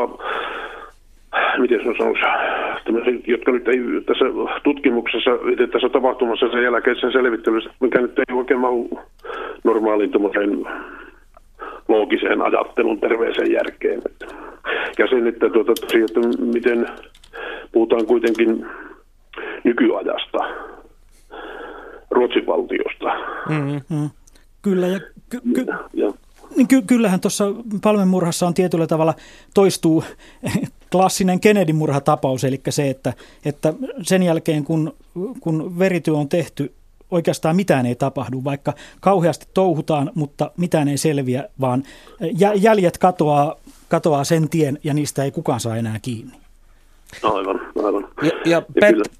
miten se sanoisi, jotka nyt ei tässä tutkimuksessa, tässä tapahtumassa sen jälkeisen selvittelyssä, mikä nyt ei oikein mahu normaaliin loogiseen ajattelun terveeseen järkeen. Ja sen, että, tuota, että miten puhutaan kuitenkin nykyajasta, Ruotsin valtiosta. Mm-hmm. Kyllä, ja, ky- ky- ja, niin ky- kyllähän tuossa palmenmurhassa on tietyllä tavalla toistuu klassinen Kennedy-murhatapaus, eli se, että, että sen jälkeen kun, kun verityö on tehty, oikeastaan mitään ei tapahdu, vaikka kauheasti touhutaan, mutta mitään ei selviä, vaan jäljet katoaa, katoaa sen tien ja niistä ei kukaan saa enää kiinni. Aivan, aivan. Ja, ja Pet,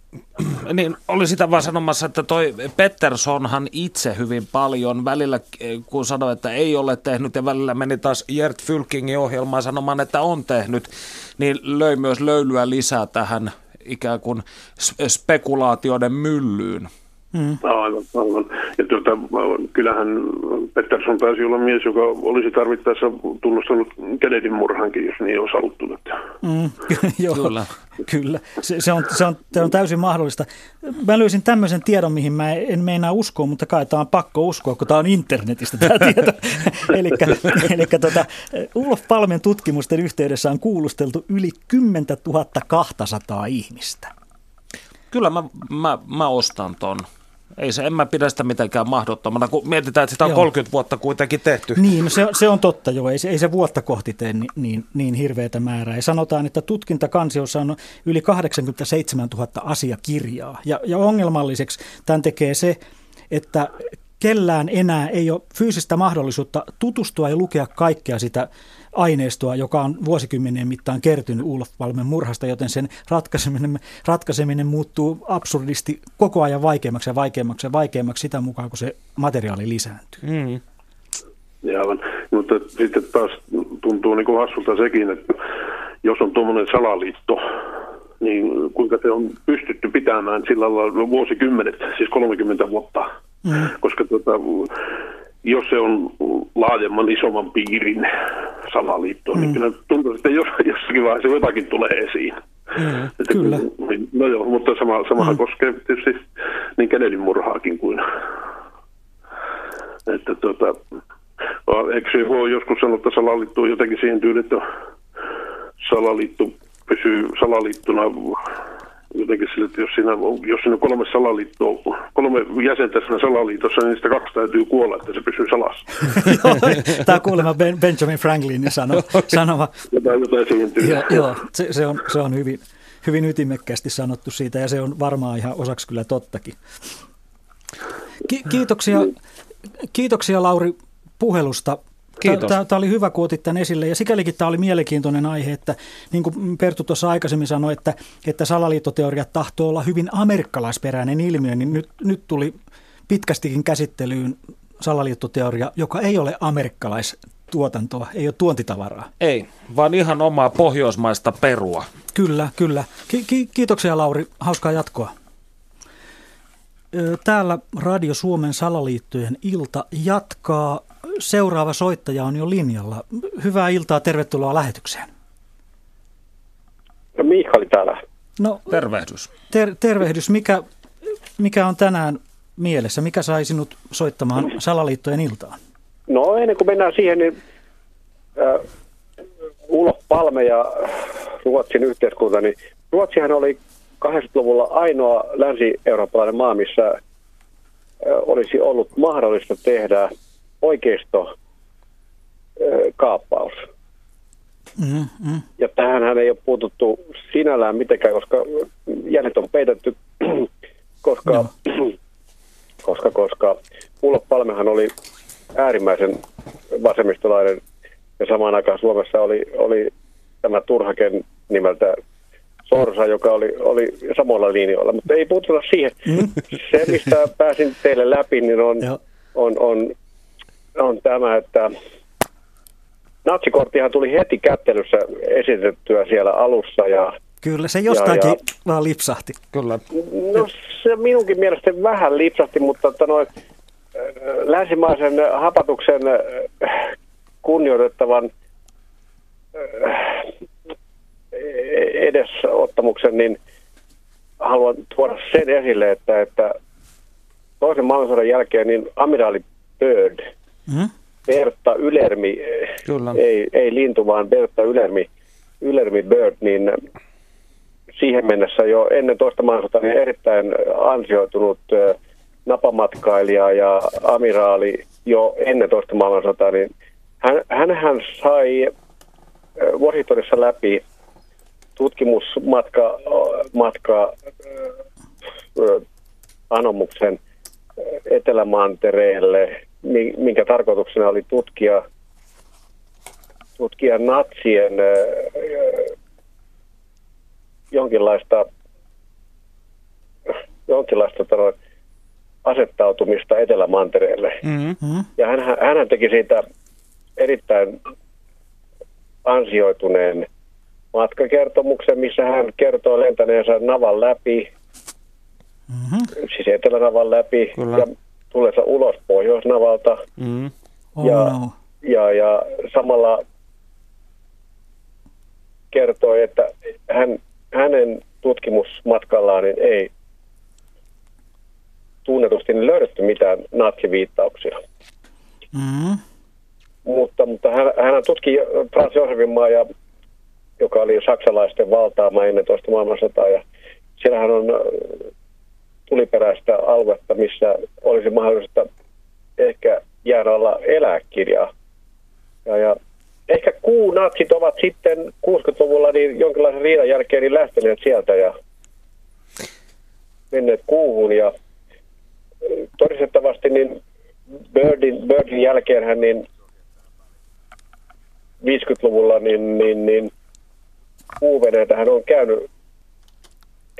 niin, oli sitä vaan sanomassa, että toi Petterssonhan itse hyvin paljon välillä, kun sanoi, että ei ole tehnyt ja välillä meni taas Gert Fylkingin ohjelmaan sanomaan, että on tehnyt, niin löi myös löylyä lisää tähän ikään kuin spekulaatioiden myllyyn. Mm. Aivan, aivan. Ja tuota, kyllähän Pettersson taisi olla mies, joka olisi tarvittaessa tunnustanut Kennedyn murhankin, jos niin olisi haluttu. Mm, (laughs) joo, kyllä. kyllä. Se, se, on, se, on, se on täysin mahdollista. Mä löysin tämmöisen tiedon, mihin mä en meinaa uskoa, mutta kai tämä on pakko uskoa, kun tämä on internetistä tämä (laughs) tieto. eli tota, Ulof Palmen tutkimusten yhteydessä on kuulusteltu yli 10 200 ihmistä. Kyllä mä, mä, mä ostan ton. Ei se, en mä pidä sitä mitenkään mahdottomana, kun mietitään, että sitä on joo. 30 vuotta kuitenkin tehty. Niin, no se, se on totta joo, ei se, ei se vuotta kohti tee niin, niin, niin hirveätä määrää. Ja sanotaan, että tutkintakansiossa on yli 87 000 asiakirjaa. Ja, ja ongelmalliseksi tämän tekee se, että kellään enää ei ole fyysistä mahdollisuutta tutustua ja lukea kaikkea sitä aineistoa, joka on vuosikymmenien mittaan kertynyt Ulf Palmen murhasta, joten sen ratkaiseminen, ratkaiseminen muuttuu absurdisti koko ajan vaikeammaksi ja vaikeammaksi ja vaikeammaksi sitä mukaan, kun se materiaali lisääntyy. Mm. Ja aivan. Mutta sitten taas tuntuu niin kuin hassulta sekin, että jos on tuommoinen salaliitto, niin kuinka se on pystytty pitämään sillä lailla vuosikymmenet, siis 30 vuotta. Mm. Koska tuota, jos se on laajemman, isomman piirin salaliitto, niin mm. niin kyllä tuntuu, että jos, jossakin vaiheessa jotakin tulee esiin. Mm, että kyllä. Niin, no joo, mutta sama, samahan mm. koskee tietysti niin Kennedyn murhaakin kuin... Että tuota, eikö se voi joskus sanoa, että salaliitto on jotenkin siihen tyyliin, että salaliitto pysyy salaliittona jotenkin sille, että jos siinä, jos siinä on kolme salaliittoa, kolme jäsentä siinä salaliitossa, niin niistä kaksi täytyy kuolla, että se pysyy salassa. (laughs) Tämä on kuulemma ben, Benjamin Franklin sano, (laughs) sanoma. Jotain, jotain joo, joo se, se, on, se on hyvin, hyvin ytimekkäästi sanottu siitä ja se on varmaan ihan osaksi kyllä tottakin. Ki- kiitoksia, kiitoksia Lauri puhelusta. Kiitos. Tämä oli hyvä, kun otit tämän esille ja sikälikin tämä oli mielenkiintoinen aihe, että niin kuin Perttu tuossa aikaisemmin sanoi, että, että salaliittoteoriat tahtoo olla hyvin amerikkalaisperäinen ilmiö, niin nyt, nyt tuli pitkästikin käsittelyyn salaliittoteoria, joka ei ole amerikkalaistuotantoa, ei ole tuontitavaraa. Ei, vaan ihan omaa pohjoismaista perua. Kyllä, kyllä. Ki- ki- kiitoksia Lauri, hauskaa jatkoa. Täällä Radio Suomen salaliittojen ilta jatkaa seuraava soittaja on jo linjalla. Hyvää iltaa, tervetuloa lähetykseen. No Miikali täällä. No, tervehdys. Ter- tervehdys. Mikä, mikä on tänään mielessä? Mikä sai sinut soittamaan salaliittojen iltaan? No ennen kuin mennään siihen, niin äh, Ulo Palme ja Ruotsin yhteiskunta, niin Ruotsihan oli 80-luvulla ainoa länsi-eurooppalainen maa, missä äh, olisi ollut mahdollista tehdä oikeisto kaappaus. Mm-hmm. Ja tähän ei ole puututtu sinällään mitenkään, koska jäljet on peitetty, (clears throat) koska, no. (clears throat) koska, koska Ulo Palmehan oli äärimmäisen vasemmistolainen ja samaan aikaan Suomessa oli, oli tämä Turhaken nimeltä Sorsa, joka oli, oli samalla linjoilla, mutta ei puututa siihen. Mm. Se, mistä pääsin teille läpi, niin on, on, on on tämä, että natsikorttihan tuli heti kättelyssä esitettyä siellä alussa ja Kyllä, se jostakin ja, ja, vaan lipsahti. Kyllä. No se minunkin mielestäni vähän lipsahti, mutta että noin, länsimaisen hapatuksen kunnioitettavan edesottamuksen, niin haluan tuoda sen esille, että, että toisen maailmansodan jälkeen niin amiraali Bird Mm. Bertta Ylermi, Kyllä. Ei, ei lintu, vaan Bertta Ylermi, Ylermi Bird, niin siihen mennessä jo ennen toista maailmansotaa niin erittäin ansioitunut napamatkailija ja amiraali jo ennen toista maailmansotaa, niin hän, hänhän sai Washingtonissa läpi tutkimusmatka matka, anomuksen Etelämantereelle minkä tarkoituksena oli tutkia, tutkia natsien jonkinlaista, jonkinlaista tano, asettautumista Etelämantereelle. Mm-hmm. Ja hän, hän teki siitä erittäin ansioituneen matkakertomuksen, missä hän kertoo lentäneensä navan läpi, mm-hmm. siis Etelänavan läpi, Kyllä. ja tullessa ulos Pohjoisnavalta. Mm. Oh, ja, no. ja, ja samalla kertoi, että hän, hänen tutkimusmatkallaan niin ei tunnetusti niin löydetty mitään natsiviittauksia. Mm. Mutta, mutta hän, hän tutki Frans Josefin maa, ja, joka oli saksalaisten valtaama ennen toista maailmansotaa. Ja siellähän on tuliperäistä aluetta, missä olisi mahdollista ehkä jäädä olla eläkirjaa. Ja, ja ehkä kuunatsit ovat sitten 60-luvulla niin jonkinlaisen riidan jälkeen niin lähteneet sieltä ja menneet kuuhun ja todistettavasti niin Birdin, Birdin jälkeen niin 50-luvulla niin, niin, niin hän on käynyt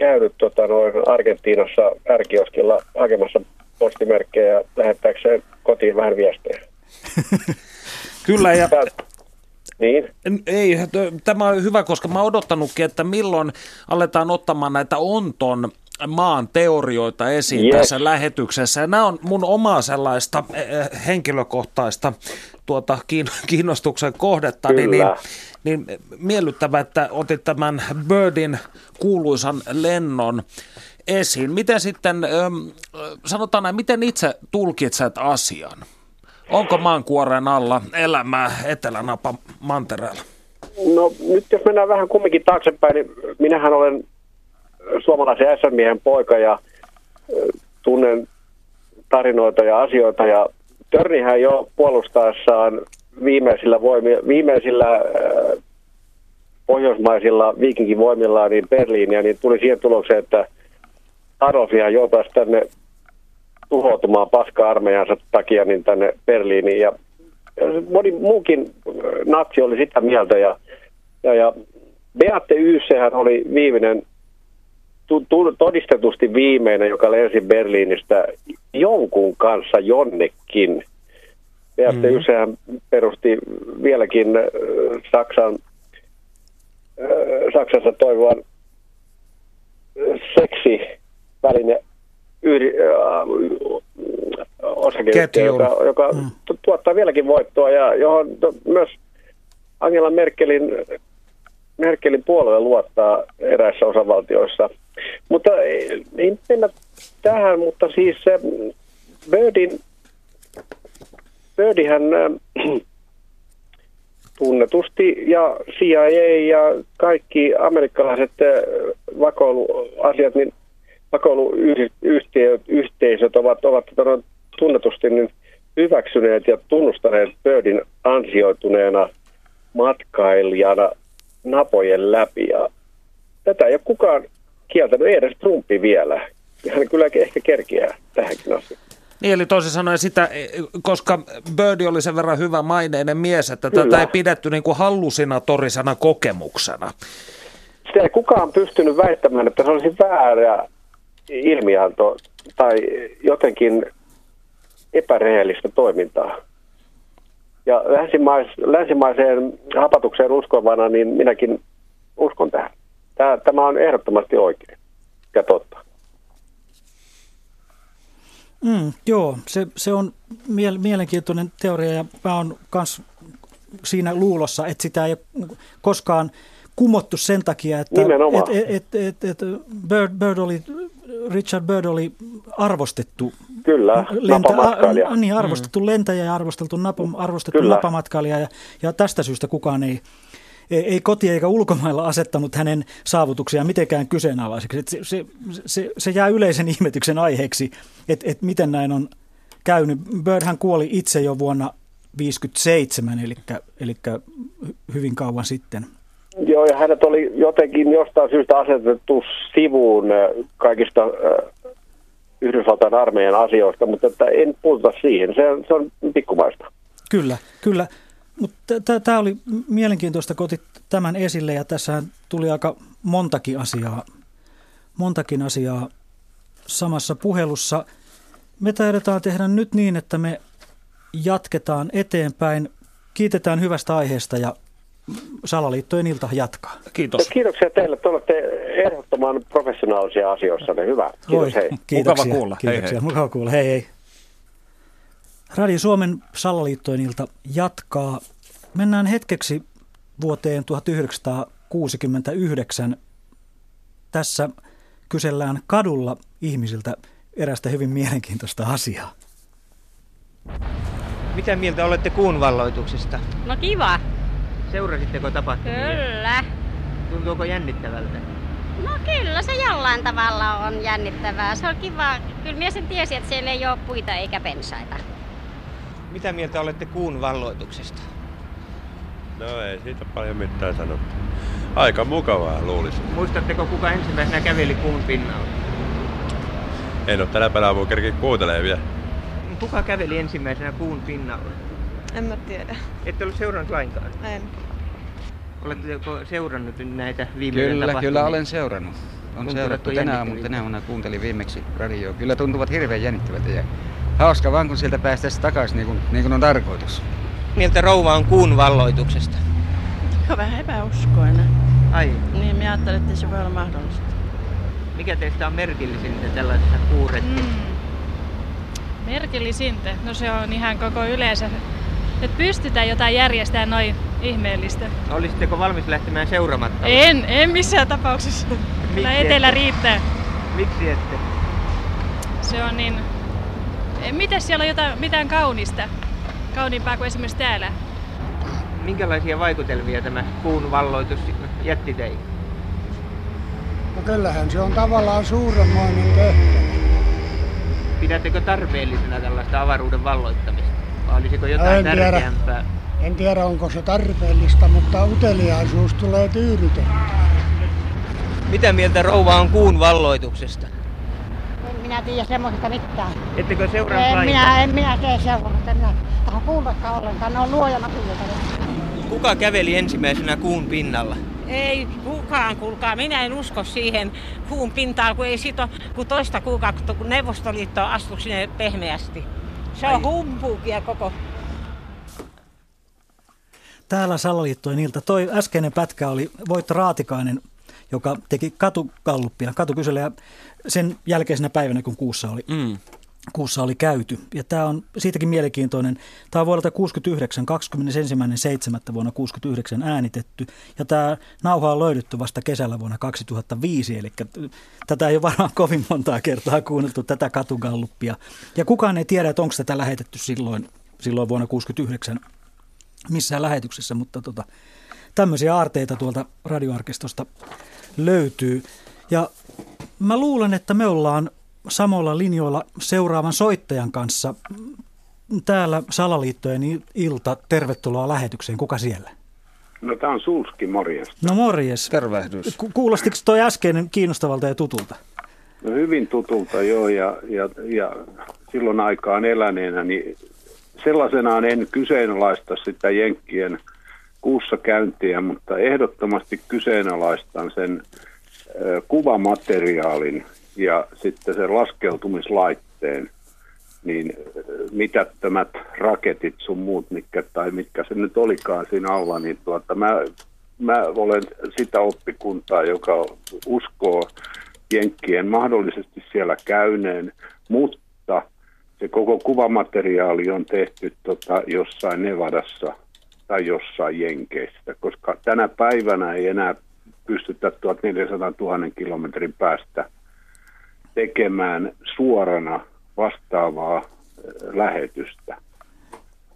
käynyt tota, noin Argentiinassa ärkioskilla hakemassa postimerkkejä ja lähettääkseen kotiin vähän viestejä. (laughs) Kyllä, ja Niin. Ei, tämä on hyvä, koska mä odottanutkin, että milloin aletaan ottamaan näitä onton maan teorioita esiin Yes. tässä lähetyksessä. Nämä on mun omaa sellaista eh, henkilökohtaista tuota, kiin- (laughs) kiinnostuksen kohdetta. Niin, niin, Kyllä. niin miellyttävä, että otit tämän Birdin kuuluisan lennon esiin. Miten sitten, sanotaan näin, miten itse tulkitset asian? Onko maankuoren alla elämää Etelänapa mantereella? No nyt jos mennään vähän kumminkin taaksepäin, niin minähän olen suomalaisen SM-miehen poika ja tunnen tarinoita ja asioita. Ja Törnihän jo puolustaessaan viimeisillä, voimilla, viimeisillä pohjoismaisilla viikinkivoimillaan niin Berliiniä, niin tuli siihen tulokseen, että Adolfihan joutaisi tänne tuhoutumaan paska-armeijansa takia niin tänne Berliiniin. Ja moni muukin natsi oli sitä mieltä ja, ja, ja Beate Yysehän oli viimeinen, todistetusti viimeinen, joka lensi Berliinistä jonkun kanssa jonnekin. Beate mm. Perusti vieläkin Saksan, Saksassa toimivan ö, seksiväline yri, äh, osakeyhtiö, joka, joka tu- tuottaa vieläkin voittoa ja johon to- myös Angela Merkelin, Merkelin puolue luottaa eräissä osavaltioissa. Mutta ei, ei mennä tähän, mutta siis se Birdin, Birdihän äh, (clears throat) tunnetusti ja CIA ja kaikki amerikkalaiset vakoiluasiat, niin vakoiluyhteisöt ovat, ovat tota tunnetusti niin hyväksyneet ja tunnustaneet Birdin ansioituneena matkailijana napojen läpi. Ja tätä ei ole kukaan kieltänyt, edes Trumpi vielä. Hän kyllä ehkä kerkiää tähänkin asiaan. Niin, eli toisin sanoen sitä, koska Birdi oli sen verran hyvä maineinen mies, että Kyllä. tätä ei pidetty niin kuin hallusinatorisena kokemuksena. Sitä ei kukaan pystynyt väittämään, että se olisi väärä ilmianto tai jotenkin epärehellistä toimintaa. Ja länsimais, länsimaiseen hapatukseen uskovana, niin minäkin uskon tähän. Tämä, tämä on ehdottomasti oikein ja totta. Mm, joo, se, se on miel, mielenkiintoinen teoria ja mä oon kans siinä luulossa, että sitä ei koskaan kumottu sen takia, että et, et, et, et Bird, Bird oli, Richard Bird oli arvostettu Kyllä, napamatkailija. a, niin, arvostettu mm. lentäjä ja arvosteltu napa, arvostettu Kyllä. napamatkailija ja, ja tästä syystä kukaan ei, ei, ei koti eikä ulkomailla asettanut hänen saavutuksiaan mitenkään kyseenalaiseksi. Et se, se, se, se jää yleisen ihmetyksen aiheeksi, että et miten näin on käynyt. Birdhän kuoli itse jo vuonna 1957, eli, eli hyvin kauan sitten. Joo, ja hänet oli jotenkin jostain syystä asetettu sivuun äh, kaikista äh, Yhdysvaltain armeijan asioista, mutta että en puututa siihen. Se, se on pikkumaista. Kyllä, kyllä. Mutta tämä oli mielenkiintoista, kun otit tämän esille ja tässä tuli aika montakin asiaa, montakin asiaa samassa puhelussa. Me taidetaan tehdä nyt niin, että me jatketaan eteenpäin. Kiitetään hyvästä aiheesta ja Salaliittojen ilta jatkaa. Kiitos. Kiitoksia teille. Te olette ehdottoman professionaalisia asioissa. Hyvä. Kiitos, Oi, hei. Kiitoksia, Mukava kuulla. Hei, Kiitoksia, hei. mukava kuulla. Hei hei. Radio Suomen Salaliittojen ilta jatkaa. Mennään hetkeksi vuoteen 1969. Tässä kysellään kadulla ihmisiltä erästä hyvin mielenkiintoista asiaa. Mitä mieltä olette kuun valloituksesta? No kiva. Seurasitteko tapahtumia? Kyllä. Tuntuuko jännittävältä? No kyllä se jollain tavalla on jännittävää. Se on kiva. Kyllä mies sen tiesi, että siellä ei ole puita eikä pensaita. Mitä mieltä olette kuun valloituksesta? No ei siitä paljon mitään sanottu. Aika mukavaa luulisin. Muistatteko kuka ensimmäisenä käveli kuun pinnalla? En ole tänä päivänä voi kerkeä kuuntelemaan vielä. Kuka käveli ensimmäisenä kuun pinnalla? En mä tiedä. Ette ole seurannut lainkaan? En. Oletteko seurannut näitä viime Kyllä, tapahtumia? kyllä olen seurannut. On seurattu tänä aamuna, tänä aamuna kuuntelin viimeksi radioa. Kyllä tuntuvat hirveän jännittävältä ja hauska vaan kun sieltä päästäisiin takaisin niin kuin, niin kuin on tarkoitus. mieltä rouva on kuun valloituksesta? on vähän epäuskoinen. Ai. Niin, minä ajattelin, että se voi olla mahdollista. Mikä teistä on merkillisintä tällaisessa kuuretissa? Mm. Merkillisintä? No se on ihan koko yleensä. Että pystytään jotain järjestämään noin ihmeellistä. Olisitteko valmis lähtemään seuramatta? En, en missään tapauksessa. Kyllä etelä ette? riittää. Miksi ette? Se on niin... Miten siellä on jotain, mitään kaunista? Kauniimpaa kuin esimerkiksi täällä? Minkälaisia vaikutelmia tämä kuun valloitus jätti teihin? No kyllähän se on tavallaan suuremmoinen tehtävä. Pidättekö tarpeellisena tällaista avaruuden valloittamista? Vai olisiko jotain en tiedä, tärkeämpää? en tiedä, onko se tarpeellista, mutta uteliaisuus tulee tyydytettyä. Mitä mieltä rouva on kuun valloituksesta? Minä tiedä semmoisesta mitään. Ettekö seuraa En lainkaan? minä, en minä tee sellaista. En minä taho kuullakaan ollenkaan. Ne on luojana asioita. Kuka käveli ensimmäisenä kuun pinnalla? Ei kukaan, kuulkaa. Minä en usko siihen kuun pintaan, kun ei siitä ole kuin toista kuukautta, kun Neuvostoliitto astui sinne pehmeästi. Se on humpuukia koko Täällä Salaliittojen ilta. Toi äskeinen pätkä oli Voitto Raatikainen, joka teki katukalluppia, katukyselyä sen jälkeisenä päivänä, kun kuussa oli, mm. kuussa oli käyty. Ja tämä on siitäkin mielenkiintoinen. Tämä on vuodelta 69, 21.7. vuonna 69 äänitetty. Ja tämä nauha on löydetty vasta kesällä vuonna 2005, eli tätä ei ole varmaan kovin montaa kertaa kuunneltu, tätä katugalluppia. Ja kukaan ei tiedä, että onko tätä lähetetty silloin, silloin vuonna 69 missään lähetyksessä, mutta tota, tämmöisiä aarteita tuolta radioarkistosta löytyy. Ja mä luulen, että me ollaan samoilla linjoilla seuraavan soittajan kanssa. Täällä Salaliittojen ilta. Tervetuloa lähetykseen. Kuka siellä? No tämä on Sulski, morjesta. No morjes. Tervehdys. Ku- Kuulostiko toi äskeinen kiinnostavalta ja tutulta? No hyvin tutulta joo, ja, ja, ja silloin aikaan eläneenä, niin sellaisenaan en kyseenalaista sitä Jenkkien kuussa käyntiä, mutta ehdottomasti kyseenalaistan sen kuvamateriaalin ja sitten sen laskeutumislaitteen, niin mitättömät raketit sun muut, mitkä, tai mitkä se nyt olikaan siinä alla, niin tuota, mä, mä olen sitä oppikuntaa, joka uskoo Jenkkien mahdollisesti siellä käyneen, mutta se koko kuvamateriaali on tehty tota, jossain Nevadassa tai jossain Jenkeissä, koska tänä päivänä ei enää pystytä 1400 000 kilometrin päästä tekemään suorana vastaavaa äh, lähetystä.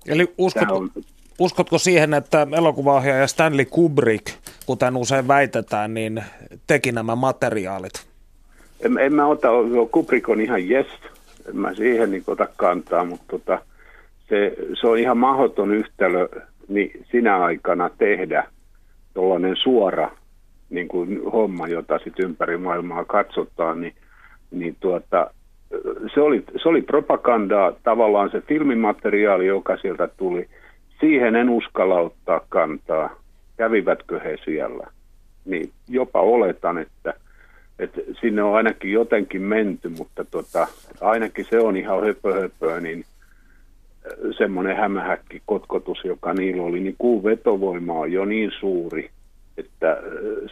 Eli uskotko, on- uskotko siihen, että elokuvaohjaaja Stanley Kubrick, kuten usein väitetään, niin teki nämä materiaalit? En, en mä ota, Kubrick on ihan yes, en mä siihen niin ota kantaa, mutta tota, se, se on ihan mahdoton yhtälö niin sinä aikana tehdä tuollainen suora niin kuin homma, jota sitten ympäri maailmaa katsotaan, niin, niin tuota, se oli, se oli propagandaa, tavallaan se filmimateriaali, joka sieltä tuli. Siihen en uskalla ottaa kantaa, kävivätkö he siellä. Niin jopa oletan, että, että sinne on ainakin jotenkin menty, mutta tota, ainakin se on ihan höpö, höpö niin semmoinen hämähäkki kotkotus, joka niillä oli, niin kuun vetovoima on jo niin suuri, että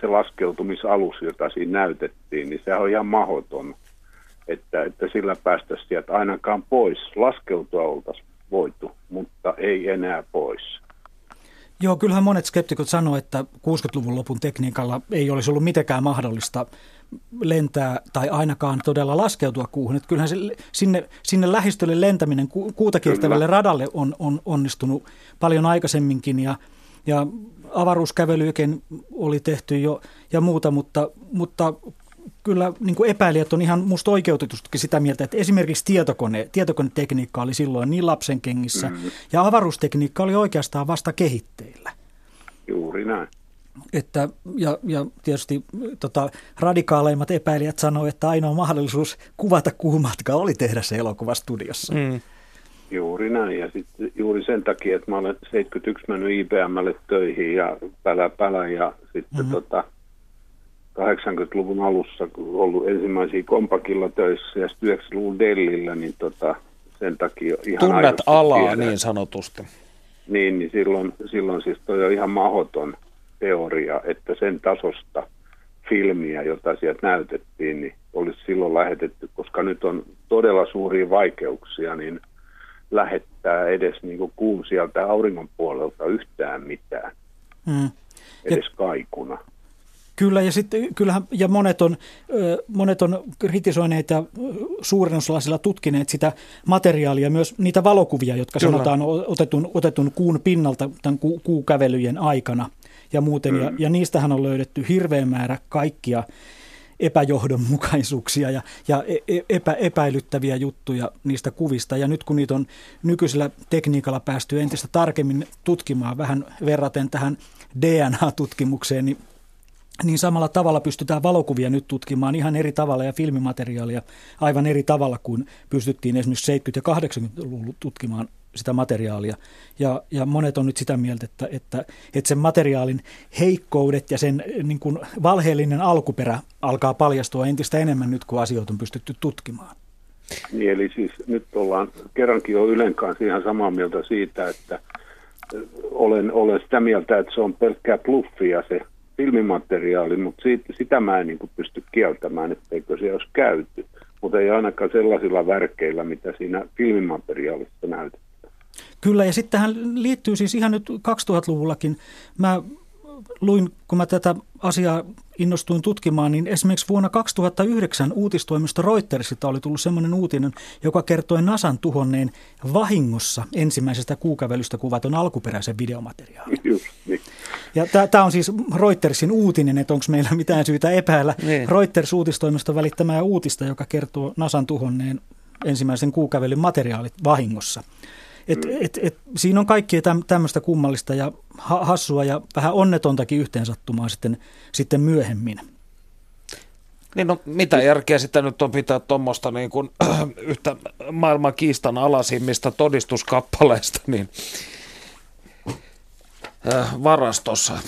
se laskeutumisalus, jota siinä näytettiin, niin se on ihan mahdoton, että, että sillä päästäisiin sieltä ainakaan pois. Laskeutua oltaisiin voitu, mutta ei enää pois. Joo, kyllähän monet skeptikot sanoo, että 60-luvun lopun tekniikalla ei olisi ollut mitenkään mahdollista lentää tai ainakaan todella laskeutua kuuhun. Että kyllähän se sinne, sinne lähistölle lentäminen ku, kuuta kiertävälle radalle on, on onnistunut paljon aikaisemminkin ja, ja avaruuskävelyäkin oli tehty jo ja muuta, mutta, mutta kyllä niin kuin epäilijät on ihan musta oikeutetustikin sitä mieltä, että esimerkiksi tietokone, tietokonetekniikka oli silloin niin lapsen kengissä Mhm. ja avaruustekniikka oli oikeastaan vasta kehitteillä. Juuri näin. Että, ja, ja tietysti tota, radikaaleimmat epäilijät sanoivat, että ainoa mahdollisuus kuvata kuumatka oli tehdä se elokuva studiossa. Mm. Juuri näin. Ja sitten juuri sen takia, että mä olen 71 mennyt IBMlle töihin ja pälä pälä ja sitten Mhm. tota, 80-luvun alussa kun ollut ensimmäisiä kompakilla töissä ja sitten 90-luvun Dellillä, niin tota, sen takia ihan Tunnet alaa tiedän. niin sanotusti. niin, niin silloin, silloin siis toi on ihan mahdoton teoria, että sen tasosta filmiä, jota sieltä näytettiin, niin olisi silloin lähetetty, koska nyt on todella suuria vaikeuksia, niin lähettää edes niin kuin kuun sieltä auringon puolelta yhtään mitään, Mm. edes kaikuna. Kyllä, ja, sitten, kyllähän, ja monet, on, monet on kritisoineet ja suurennuslasilla tutkineet sitä materiaalia, myös niitä valokuvia, jotka Kyllä. sanotaan otetun, otetun kuun pinnalta tämän ku, kuukävelyjen aikana ja muuten. Ja, ja niistähän on löydetty hirveä määrä kaikkia epäjohdonmukaisuuksia ja, ja e- e- epä, epäilyttäviä juttuja niistä kuvista. Ja nyt kun niitä on nykyisellä tekniikalla päästy entistä tarkemmin tutkimaan, vähän verraten tähän DNA-tutkimukseen, niin niin samalla tavalla pystytään valokuvia nyt tutkimaan ihan eri tavalla ja filmimateriaalia aivan eri tavalla kuin pystyttiin esimerkiksi 70- ja 80-luvulla tutkimaan sitä materiaalia. Ja, ja monet on nyt sitä mieltä, että, että, että sen materiaalin heikkoudet ja sen niin kuin valheellinen alkuperä alkaa paljastua entistä enemmän nyt, kun asioita on pystytty tutkimaan. Niin, eli siis nyt ollaan kerrankin jo Ylen kanssa ihan samaa mieltä siitä, että ö, olen, olen sitä mieltä, että se on pelkkää bluffia se filmimateriaali, mutta siitä, sitä mä en niin kuin pysty kieltämään, etteikö se olisi käyty. Mutta ei ainakaan sellaisilla värkeillä, mitä siinä filmimateriaalissa näytetään. Kyllä, ja sitten tähän liittyy siis ihan nyt 2000-luvullakin. Mä luin, kun mä tätä asiaa innostuin tutkimaan, niin esimerkiksi vuonna 2009 uutistoimisto Reutersista oli tullut sellainen uutinen, joka kertoi Nasan tuhonneen vahingossa ensimmäisestä kuukävelystä kuvatun alkuperäisen videomateriaalin. Just niin. Ja tämä on siis Reutersin uutinen, että onko meillä mitään syytä epäillä Niin. Reuters-uutistoimiston välittämää uutista, joka kertoo Nasan tuhonneen ensimmäisen kuukävelyn materiaalit vahingossa. Et, et, et, siinä on kaikkia täm, tämmöistä kummallista ja ha, hassua ja vähän onnetontakin yhteensattumaa sitten, sitten myöhemmin. Niin no, mitä järkeä sitä nyt on pitää tuommoista niin kuin, (clears throat) yhtä maailman kiistan alasimmista todistuskappaleista niin, äh, varastossa.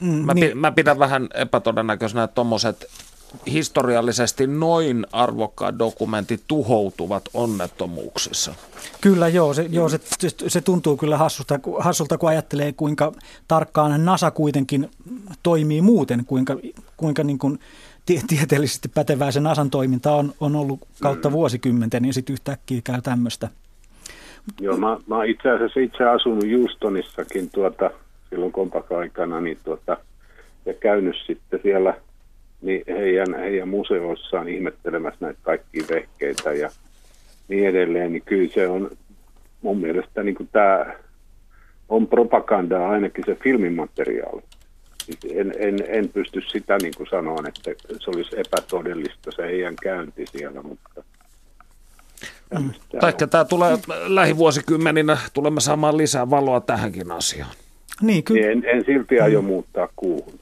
Mm, Mä, niin. pi, mä pidän vähän epätodennäköisenä, että tuommoiset historiallisesti noin arvokkaat dokumentit tuhoutuvat onnettomuuksissa. Kyllä joo, se, joo se, se, tuntuu kyllä hassulta, hassulta, kun ajattelee kuinka tarkkaan NASA kuitenkin toimii muuten, kuinka, kuinka niin kuin tie, tieteellisesti pätevää se NASAn toiminta on, on ollut kautta vuosikymmenten, niin sitten yhtäkkiä käy tämmöistä. Joo, mä, mä itse asiassa itse asunut Houstonissakin tuota, silloin kompaka-aikana niin tuota, ja käynyt sitten siellä niin heidän, heidän museoissaan ihmettelemässä näitä kaikkia vehkeitä ja niin edelleen, niin kyllä se on mun mielestä niin tämä on propagandaa ainakin se filmimateriaali. Siis En, en, en pysty sitä niin kuin sanoa, että se olisi epätodellista se heidän käynti siellä, mutta Tai tämä tulee lähivuosikymmeninä, tulemme saamaan lisää valoa tähänkin asiaan. Niin, Niin en, en silti aio muuttaa kuuhun.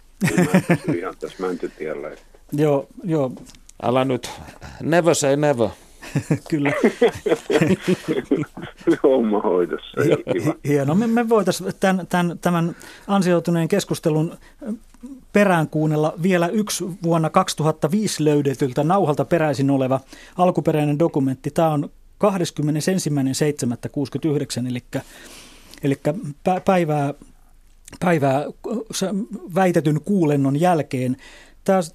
Mä ihan tässä mäntytiellä. että- Joo, joo. Älä nyt, never say never. (laughs) Kyllä. (laughs) Homma hoidossa. Hienoa. Me, me voitaisiin tämän, tämän, tämän ansioituneen keskustelun perään kuunnella vielä yksi vuonna 2005 löydetyltä nauhalta peräisin oleva alkuperäinen dokumentti. Tämä on 21.7.69, eli, eli pä- päivää, päivää se väitetyn kuulennon jälkeen.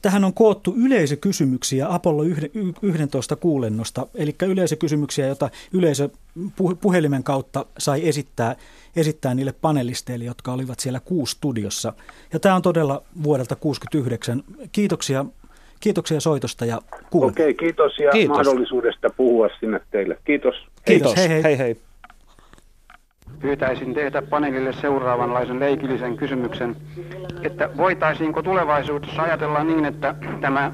Tähän on koottu yleisökysymyksiä Apollo yhden- y- 11 kuulennosta, eli yleisökysymyksiä, joita yleisö pu- puhelimen kautta sai esittää, esittää niille panelisteille, jotka olivat siellä kuustudiossa. Ja tämä on todella vuodelta 69. Kiitoksia, kiitoksia soitosta ja kuulen. Okei, kiitos ja Kiitos. mahdollisuudesta puhua sinne teille. Kiitos. Kiitos, hei hei. hei hei. Pyytäisin teitä paneelille seuraavanlaisen leikillisen kysymyksen, että voitaisiinko tulevaisuudessa ajatella niin, että tämä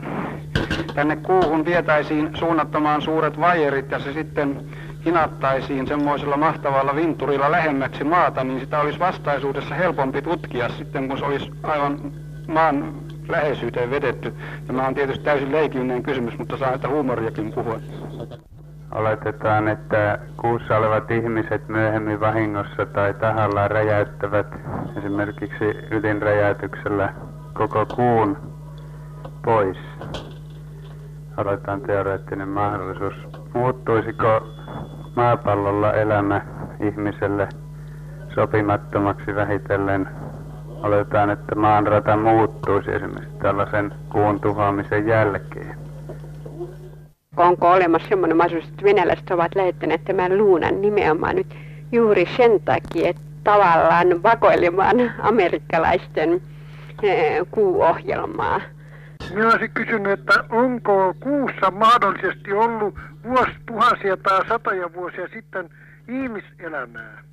tänne kuuhun vietäisiin suunnattomaan suuret vaijerit ja se sitten hinattaisiin semmoisella mahtavalla vinturilla lähemmäksi maata, niin sitä olisi vastaisuudessa helpompi tutkia sitten, kun se olisi aivan maan läheisyyteen vedetty. Tämä on tietysti täysin leikillinen kysymys, mutta saa sitä huumoriakin puhua. Oletetaan, että kuussa olevat ihmiset myöhemmin vahingossa tai tahallaan räjäyttävät esimerkiksi ydinräjäytyksellä koko kuun pois. Aloitetaan teoreettinen mahdollisuus. Muuttuisiko maapallolla elämä ihmiselle sopimattomaksi vähitellen. Oletetaan, että maanrata muuttuisi esimerkiksi tällaisen kuun tuhoamisen jälkeen. Onko olemassa sellainen mahdollisuus, että venäläiset ovat lähettäneet tämän luunan nimenomaan nyt juuri sen takia, että tavallaan vakoilemaan amerikkalaisten eh, kuuohjelmaa? Minä olisin kysynyt, että onko kuussa mahdollisesti ollut vuosituhansia tai satoja vuosia sitten ihmiselämää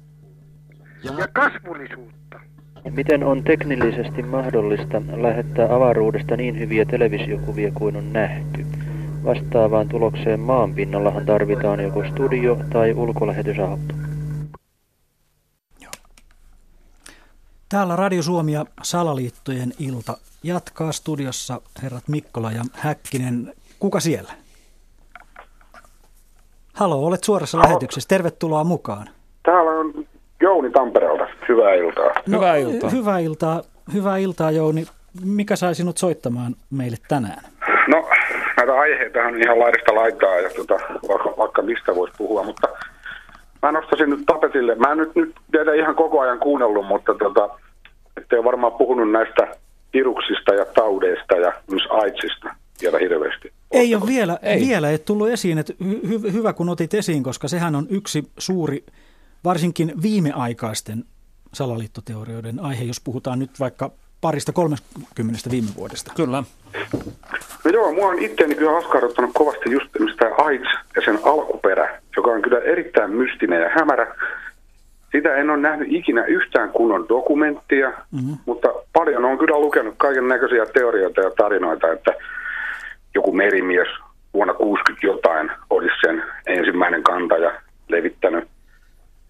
ja, ja kasvullisuutta? Miten on teknillisesti mahdollista lähettää avaruudesta niin hyviä televisiokuvia kuin on nähty? Vastaavaan tulokseen maanpinnallahan tarvitaan joko studio tai ulkolähetysauto. Täällä Radio Suomi ja Salaliittojen ilta jatkaa studiossa herrat Mikkola ja Häkkinen. Kuka siellä? Halo, olet suorassa Halo. lähetyksessä. Tervetuloa mukaan. Täällä on Jouni Tampereelta. Hyvää iltaa. No, hyvää iltaa. Hyvää iltaa, hyvää iltaa Jouni. Mikä sai sinut soittamaan meille tänään? No, näitä aiheita on ihan laidasta laitaa ja tuota, vaikka, vaikka mistä voisi puhua, mutta mä nostaisin nyt tapetille. Mä en nyt, nyt teitä ihan koko ajan kuunnellut, mutta tota, ette ole varmaan puhunut näistä viruksista ja taudeista ja myös AIDSista vielä hirveästi. Ei ole vielä, ei. vielä ei tullut esiin, että hy, hy, hyvä kun otit esiin, koska sehän on yksi suuri, varsinkin viimeaikaisten salaliittoteorioiden aihe, jos puhutaan nyt vaikka parista kolmekymmentä viime vuodesta. Kyllä. No joo, mua on itseäni kyllä askarruttanut kovasti just tämä AIDS ja sen alkuperä, joka on kyllä erittäin mystinen ja hämärä. Sitä en ole nähnyt ikinä yhtään kunnon dokumenttia, mm-hmm. mutta paljon on kyllä lukenut kaiken näköisiä teorioita ja tarinoita, että joku merimies vuonna 60 jotain olisi sen ensimmäinen kantaja levittänyt.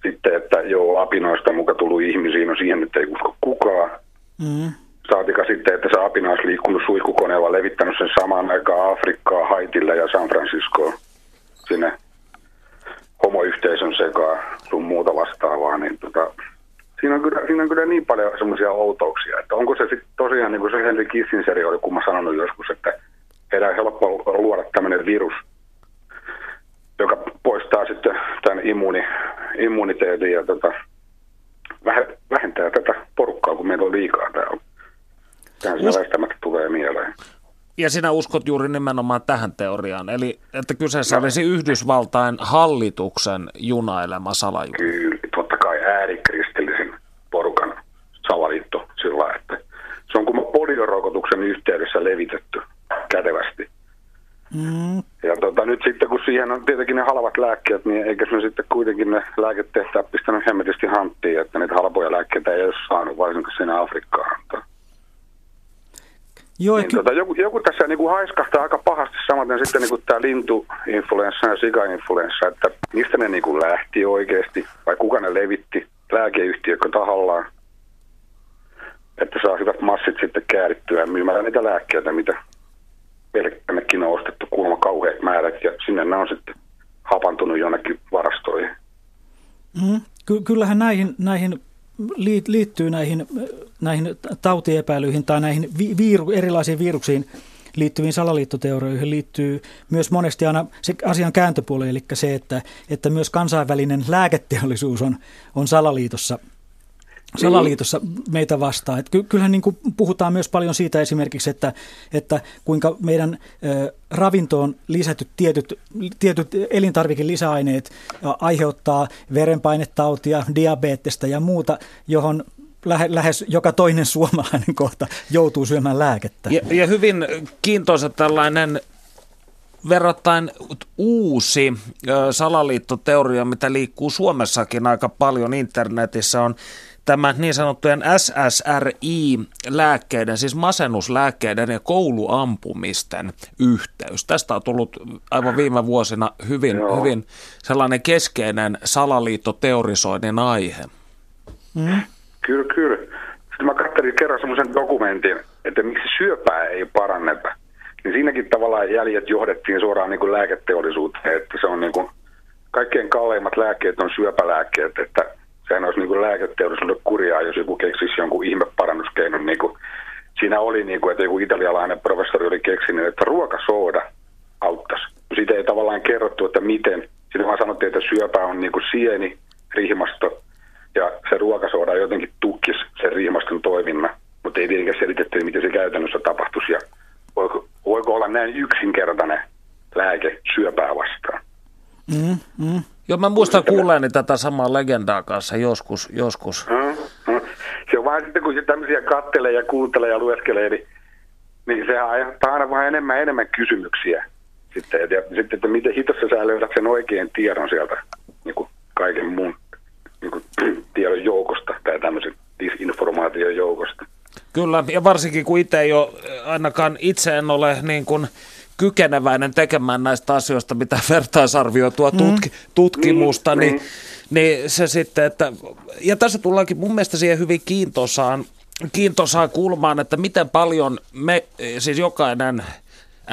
Sitten, että joo, apinoista muka tullut ihmisiin, no siihen nyt ei usko kukaan. Mm. Saatika sitten, että se apina olisi liikkunut suihkukoneella, levittänyt sen samaan aikaan Afrikkaa, Haitille ja San Franciscoon sinne homoyhteisön sekaan sun muuta vastaavaa, niin tota, siinä, on kyllä, siinä on kyllä niin paljon semmoisia outouksia, että onko se sitten tosiaan, niin kuin se Henry Kissinger oli, kun mä sanonut joskus, että heidän helppo luoda tämmöinen virus, joka poistaa sitten tämän immuuni, immuniteetin ja tota, vähentää tätä porukkaa, kun meillä on liikaa täällä. Tähän Us- väistämättä tulee mieleen. Ja sinä uskot juuri nimenomaan tähän teoriaan, eli että kyseessä no. olisi Yhdysvaltain hallituksen junailema salajuoni. Kyllä, totta kai äärikristillisen porukan salaliitto sillä että se on kuin poliorokotuksen yhteydessä levitetty kätevästi. Mm. Ja tota, nyt sitten kun siihen on tietenkin ne halvat lääkkeet, niin eikö se sitten kuitenkin ne lääketehtävät pistänyt hemmetisti hanttiin, että niitä halpoja lääkkeitä ei ole saanut Afrikkaan. Joo, niin, ky- tota, joku, joku tässä niin kuin haiskahtaa aika pahasti samaten sitten niin kuin tämä lintuinfluenssa ja sikainfluenssa, että mistä ne niin kuin lähti oikeasti vai kuka ne levitti, lääkeyhtiökö tahallaan, että saa hyvät massit sitten käärittyä myymällä niitä lääkkeitä, mitä pelkkänekin on ostettu kuulemma kauheat määrät ja sinne ne on sitten hapantunut jonnekin varastoihin. Mm, ky- kyllähän näihin, näihin liittyy näihin, näihin tautiepäilyihin tai näihin viiru, erilaisiin viruksiin liittyviin salaliittoteorioihin liittyy myös monesti aina se asian kääntöpuoli, eli se, että, että myös kansainvälinen lääketeollisuus on, on salaliitossa salaliitossa meitä vastaan. Että kyllähän niin kuin puhutaan myös paljon siitä esimerkiksi, että, että kuinka meidän ravintoon lisätyt tietyt, tietyt elintarvikelisäaineet aiheuttaa verenpainetautia, diabetesta ja muuta, johon lähes joka toinen (laughs) suomalainen kohta joutuu syömään lääkettä. Ja, ja hyvin kiintoisa tällainen verrattain uusi salaliittoteoria, mitä liikkuu Suomessakin aika paljon internetissä, on tämä niin sanottujen SSRI-lääkkeiden, siis masennuslääkkeiden ja kouluampumisten yhteys. Tästä on tullut aivan viime vuosina hyvin, hyvin sellainen keskeinen salaliittoteorisoinnin aihe. Mm. Kyllä, kyllä. Sitten mä katselin kerran semmoisen dokumentin, että miksi syöpää ei paranneta. Niin siinäkin tavallaan jäljet johdettiin suoraan niin kuin lääketeollisuuteen, että se on niin kuin, kaikkein kalleimmat lääkkeet on syöpälääkkeet, että sehän olisi niin kuin lääketeollisuudelle kurjaa, jos joku keksisi jonkun ihmeparannuskeinon. Niin kuin, siinä oli, niin kuin, että joku italialainen professori oli keksinyt, että ruokasooda auttaisi. Siitä ei tavallaan kerrottu, että miten. Sitten vaan sanottiin, että syöpä on niin kuin sieni, rihmasto, ja se ruokasooda jotenkin tukis sen rihmaston toiminnan. Mutta ei tietenkään selitetty, miten se käytännössä tapahtuisi ja voiko, voiko olla näin yksinkertainen lääke syöpää vastaan ruoka Kyllä mä muistan kuulleeni tätä samaa legendaa kanssa joskus. joskus. Se on vaan sitten, kun se tämmöisiä kattelee ja kuuntelee ja lueskelee, niin, niin se aiheuttaa aina vähän enemmän enemmän kysymyksiä. Sitten, ja sitten, että miten hitossa sä löydät sen oikean tiedon sieltä niin kuin kaiken muun niin kuin, (clears throat) tiedon joukosta tai tämmöisen disinformaation joukosta. Kyllä, ja varsinkin kun itse ei ole, ainakaan itse en ole niin kuin kykeneväinen tekemään näistä asioista mitä vertaisarvioitua tutki, tutkimusta, mm. niin, niin, niin se sitten, että, ja tässä tullaankin mun mielestä siihen hyvin kiintosaan, kiintosaan kulmaan, että miten paljon me, siis jokainen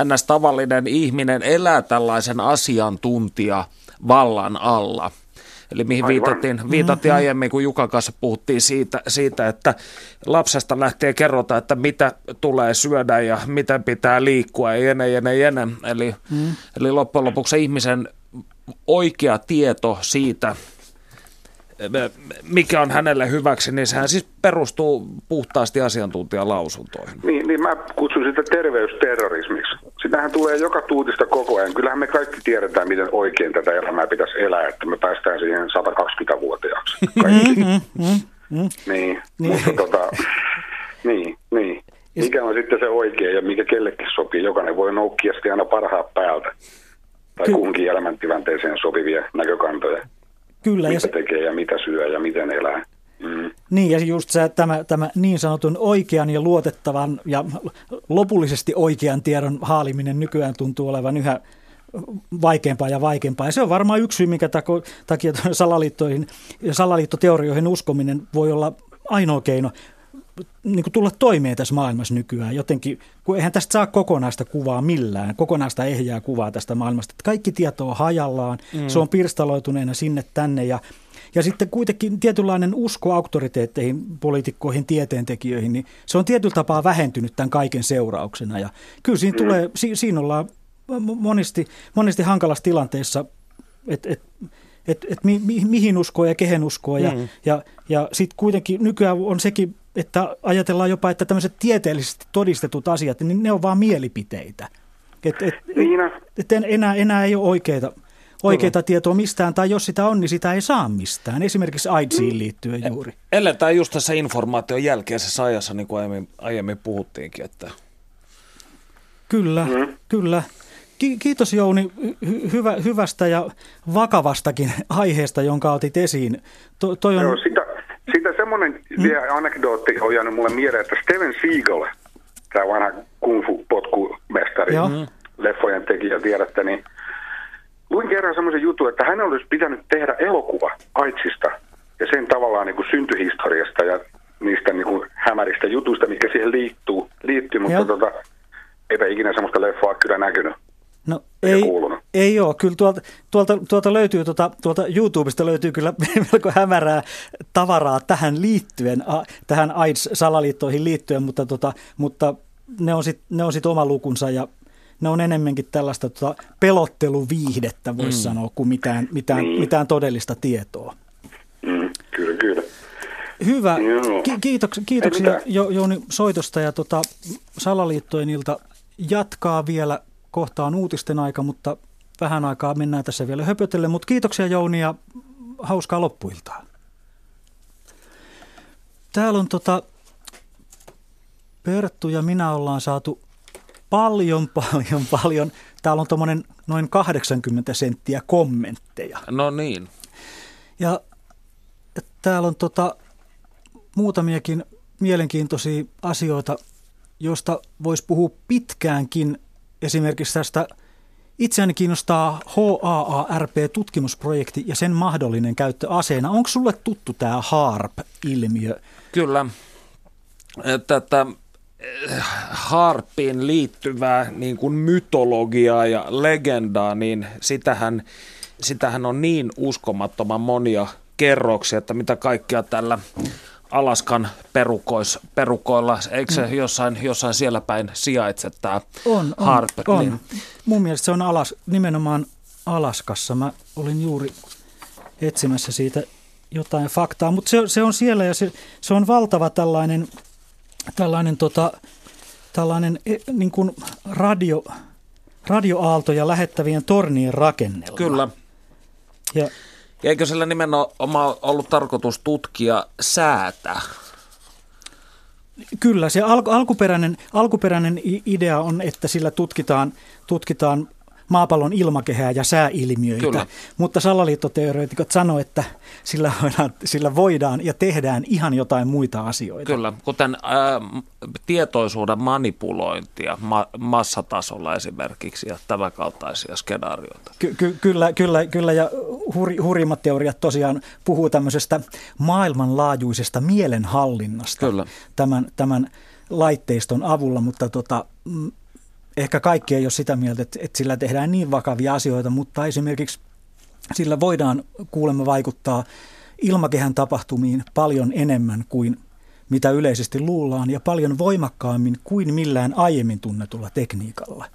ns. tavallinen ihminen elää tällaisen asiantuntija vallan alla – Eli mihin Aivan. viitattiin, viitattiin mm-hmm. aiemmin, kun Jukan kanssa puhuttiin siitä, siitä, että lapsesta lähtee kerrota, että mitä tulee syödä ja miten pitää liikkua ja jene, jene, jene. Eli, mm. eli loppujen lopuksi ihmisen oikea tieto siitä, mikä on hänelle hyväksi, niin sehän siis perustuu puhtaasti asiantuntijalausuntoihin. Niin, niin mä kutsun sitä terveysterrorismiksi. Sitähän tulee joka tuutista koko ajan. Kyllähän me kaikki tiedetään, miten oikein tätä elämää pitäisi elää, että me päästään siihen 120-vuotiaaksi. Kaikki. niin, niin, mutta tota, niin, niin. Mikä on sitten se oikein ja mikä kellekin sopii? Jokainen voi noukkia aina parhaat päältä. Tai kunkin elämäntilanteeseen sopivia näkökantoja. Kyllä. Mitä ja se... tekee ja mitä syö ja miten elää. Mm. Niin, ja just se, tämä, tämä niin sanotun oikean ja luotettavan ja lopullisesti oikean tiedon haaliminen nykyään tuntuu olevan yhä vaikeampaa ja vaikeampaa. Ja se on varmaan yksi syy, minkä takia salaliittoihin ja salaliittoteorioihin uskominen voi olla ainoa keino niin kuin tulla toimeen tässä maailmassa nykyään. Jotenkin, kun eihän tästä saa kokonaista kuvaa millään, kokonaista ehjää kuvaa tästä maailmasta. Että kaikki tieto on hajallaan, mm. se on pirstaloituneena sinne tänne ja ja sitten kuitenkin tietynlainen usko auktoriteetteihin, poliitikkoihin, tieteentekijöihin, niin se on tietyllä tapaa vähentynyt tämän kaiken seurauksena. Ja kyllä siinä, tulee, si, siinä ollaan monesti, monesti hankalassa tilanteessa, että et, et, et mi, mi, mihin uskoa ja kehen uskoa. Ja, mm. ja, ja sitten kuitenkin nykyään on sekin, että ajatellaan jopa, että tämmöiset tieteellisesti todistetut asiat, niin ne on vaan mielipiteitä. Että et, et, et enää, enää ei ole oikeita oikeita tietoa mistään, tai jos sitä on, niin sitä ei saa mistään. Esimerkiksi AIDSiin mm. liittyen juuri. Eletään just tässä informaation jälkeisessä ajassa, niin kuin aiemmin, aiemmin puhuttiinkin. Että... Kyllä, mm. kyllä. Ki- kiitos Jouni hy- hyvä, hyvästä ja vakavastakin aiheesta, jonka otit esiin. To- toi on... Joo, sitä semmoinen mm. vielä anekdootti on jäänyt mulle mieleen, että Steven Seagal, tämä vanha kung fu potkumestari, mm. leffojen tekijä, tiedätte, niin luin kerran semmoisen jutun, että hän olisi pitänyt tehdä elokuva Aitsista ja sen tavallaan niin kuin syntyhistoriasta ja niistä niin kuin hämäristä jutuista, mikä siihen liittyy, liittyy mutta tota, eipä ikinä semmoista leffaa kyllä näkynyt. No ei, ei ole. Kyllä tuolta, tuolta, tuolta löytyy, tuolta, tuolta YouTubesta löytyy kyllä (laughs) melko hämärää tavaraa tähän liittyen, tähän AIDS-salaliittoihin liittyen, mutta, tota, mutta ne on sitten sit oma lukunsa ja ne on enemmänkin tällaista tota, pelotteluviihdettä, voisi mm. sanoa, kuin mitään, mitään, niin. mitään todellista tietoa. Mm, kyllä, kyllä. Hyvä. Ki- kiitoks, kiitoksia jo, Jouni soitosta ja tota, salaliittojen ilta jatkaa vielä. Kohta on uutisten aika, mutta vähän aikaa mennään tässä vielä höpötelle. Mutta kiitoksia Jouni ja hauskaa loppuiltaa. Täällä on tota, Perttu ja minä ollaan saatu paljon, (laughs) paljon, paljon. Täällä on tuommoinen noin 80 senttiä kommentteja. No niin. Ja täällä on tota, muutamiakin mielenkiintoisia asioita, joista voisi puhua pitkäänkin. Esimerkiksi tästä itseäni kiinnostaa HAARP-tutkimusprojekti ja sen mahdollinen käyttö aseena. Onko sulle tuttu tämä HARP-ilmiö? Kyllä. Tätä harppiin liittyvää niin kuin mytologiaa ja legendaa, niin sitähän, sitähän on niin uskomattoman monia kerroksia, että mitä kaikkea tällä Alaskan perukois, perukoilla, eikö se mm. jossain, jossain siellä päin sijaitse tämä on, on? On. Niin. Mun mielestä se on alas, nimenomaan Alaskassa. Mä olin juuri etsimässä siitä jotain faktaa, mutta se, se on siellä ja se, se on valtava tällainen – tällainen, tota, tällainen e, niin kuin radio, radioaaltoja lähettävien tornien rakennelma. Kyllä. Ja Eikö sillä nimenomaan ollut tarkoitus tutkia säätä? Kyllä, se al- alkuperäinen, alkuperäinen idea on, että sillä tutkitaan, tutkitaan maapallon ilmakehää ja sääilmiöitä. Kyllä. Mutta salaliittoteoreetikot sanoivat, että sillä voidaan, sillä voidaan ja tehdään ihan jotain muita asioita. Kyllä, kuten ää, tietoisuuden manipulointia ma- massatasolla esimerkiksi ja tämän kaltaisia skenaarioita. Ky- ky- kyllä, kyllä, kyllä, ja huri, hurimmat teoriat tosiaan puhuu tämmöisestä maailmanlaajuisesta mielenhallinnasta Kyllä. Tämän, tämän laitteiston avulla, mutta tota, mm, ehkä kaikki ei ole sitä mieltä, että, että sillä tehdään niin vakavia asioita, mutta esimerkiksi sillä voidaan kuulemma vaikuttaa ilmakehän tapahtumiin paljon enemmän kuin mitä yleisesti luullaan ja paljon voimakkaammin kuin millään aiemmin tunnetulla tekniikalla.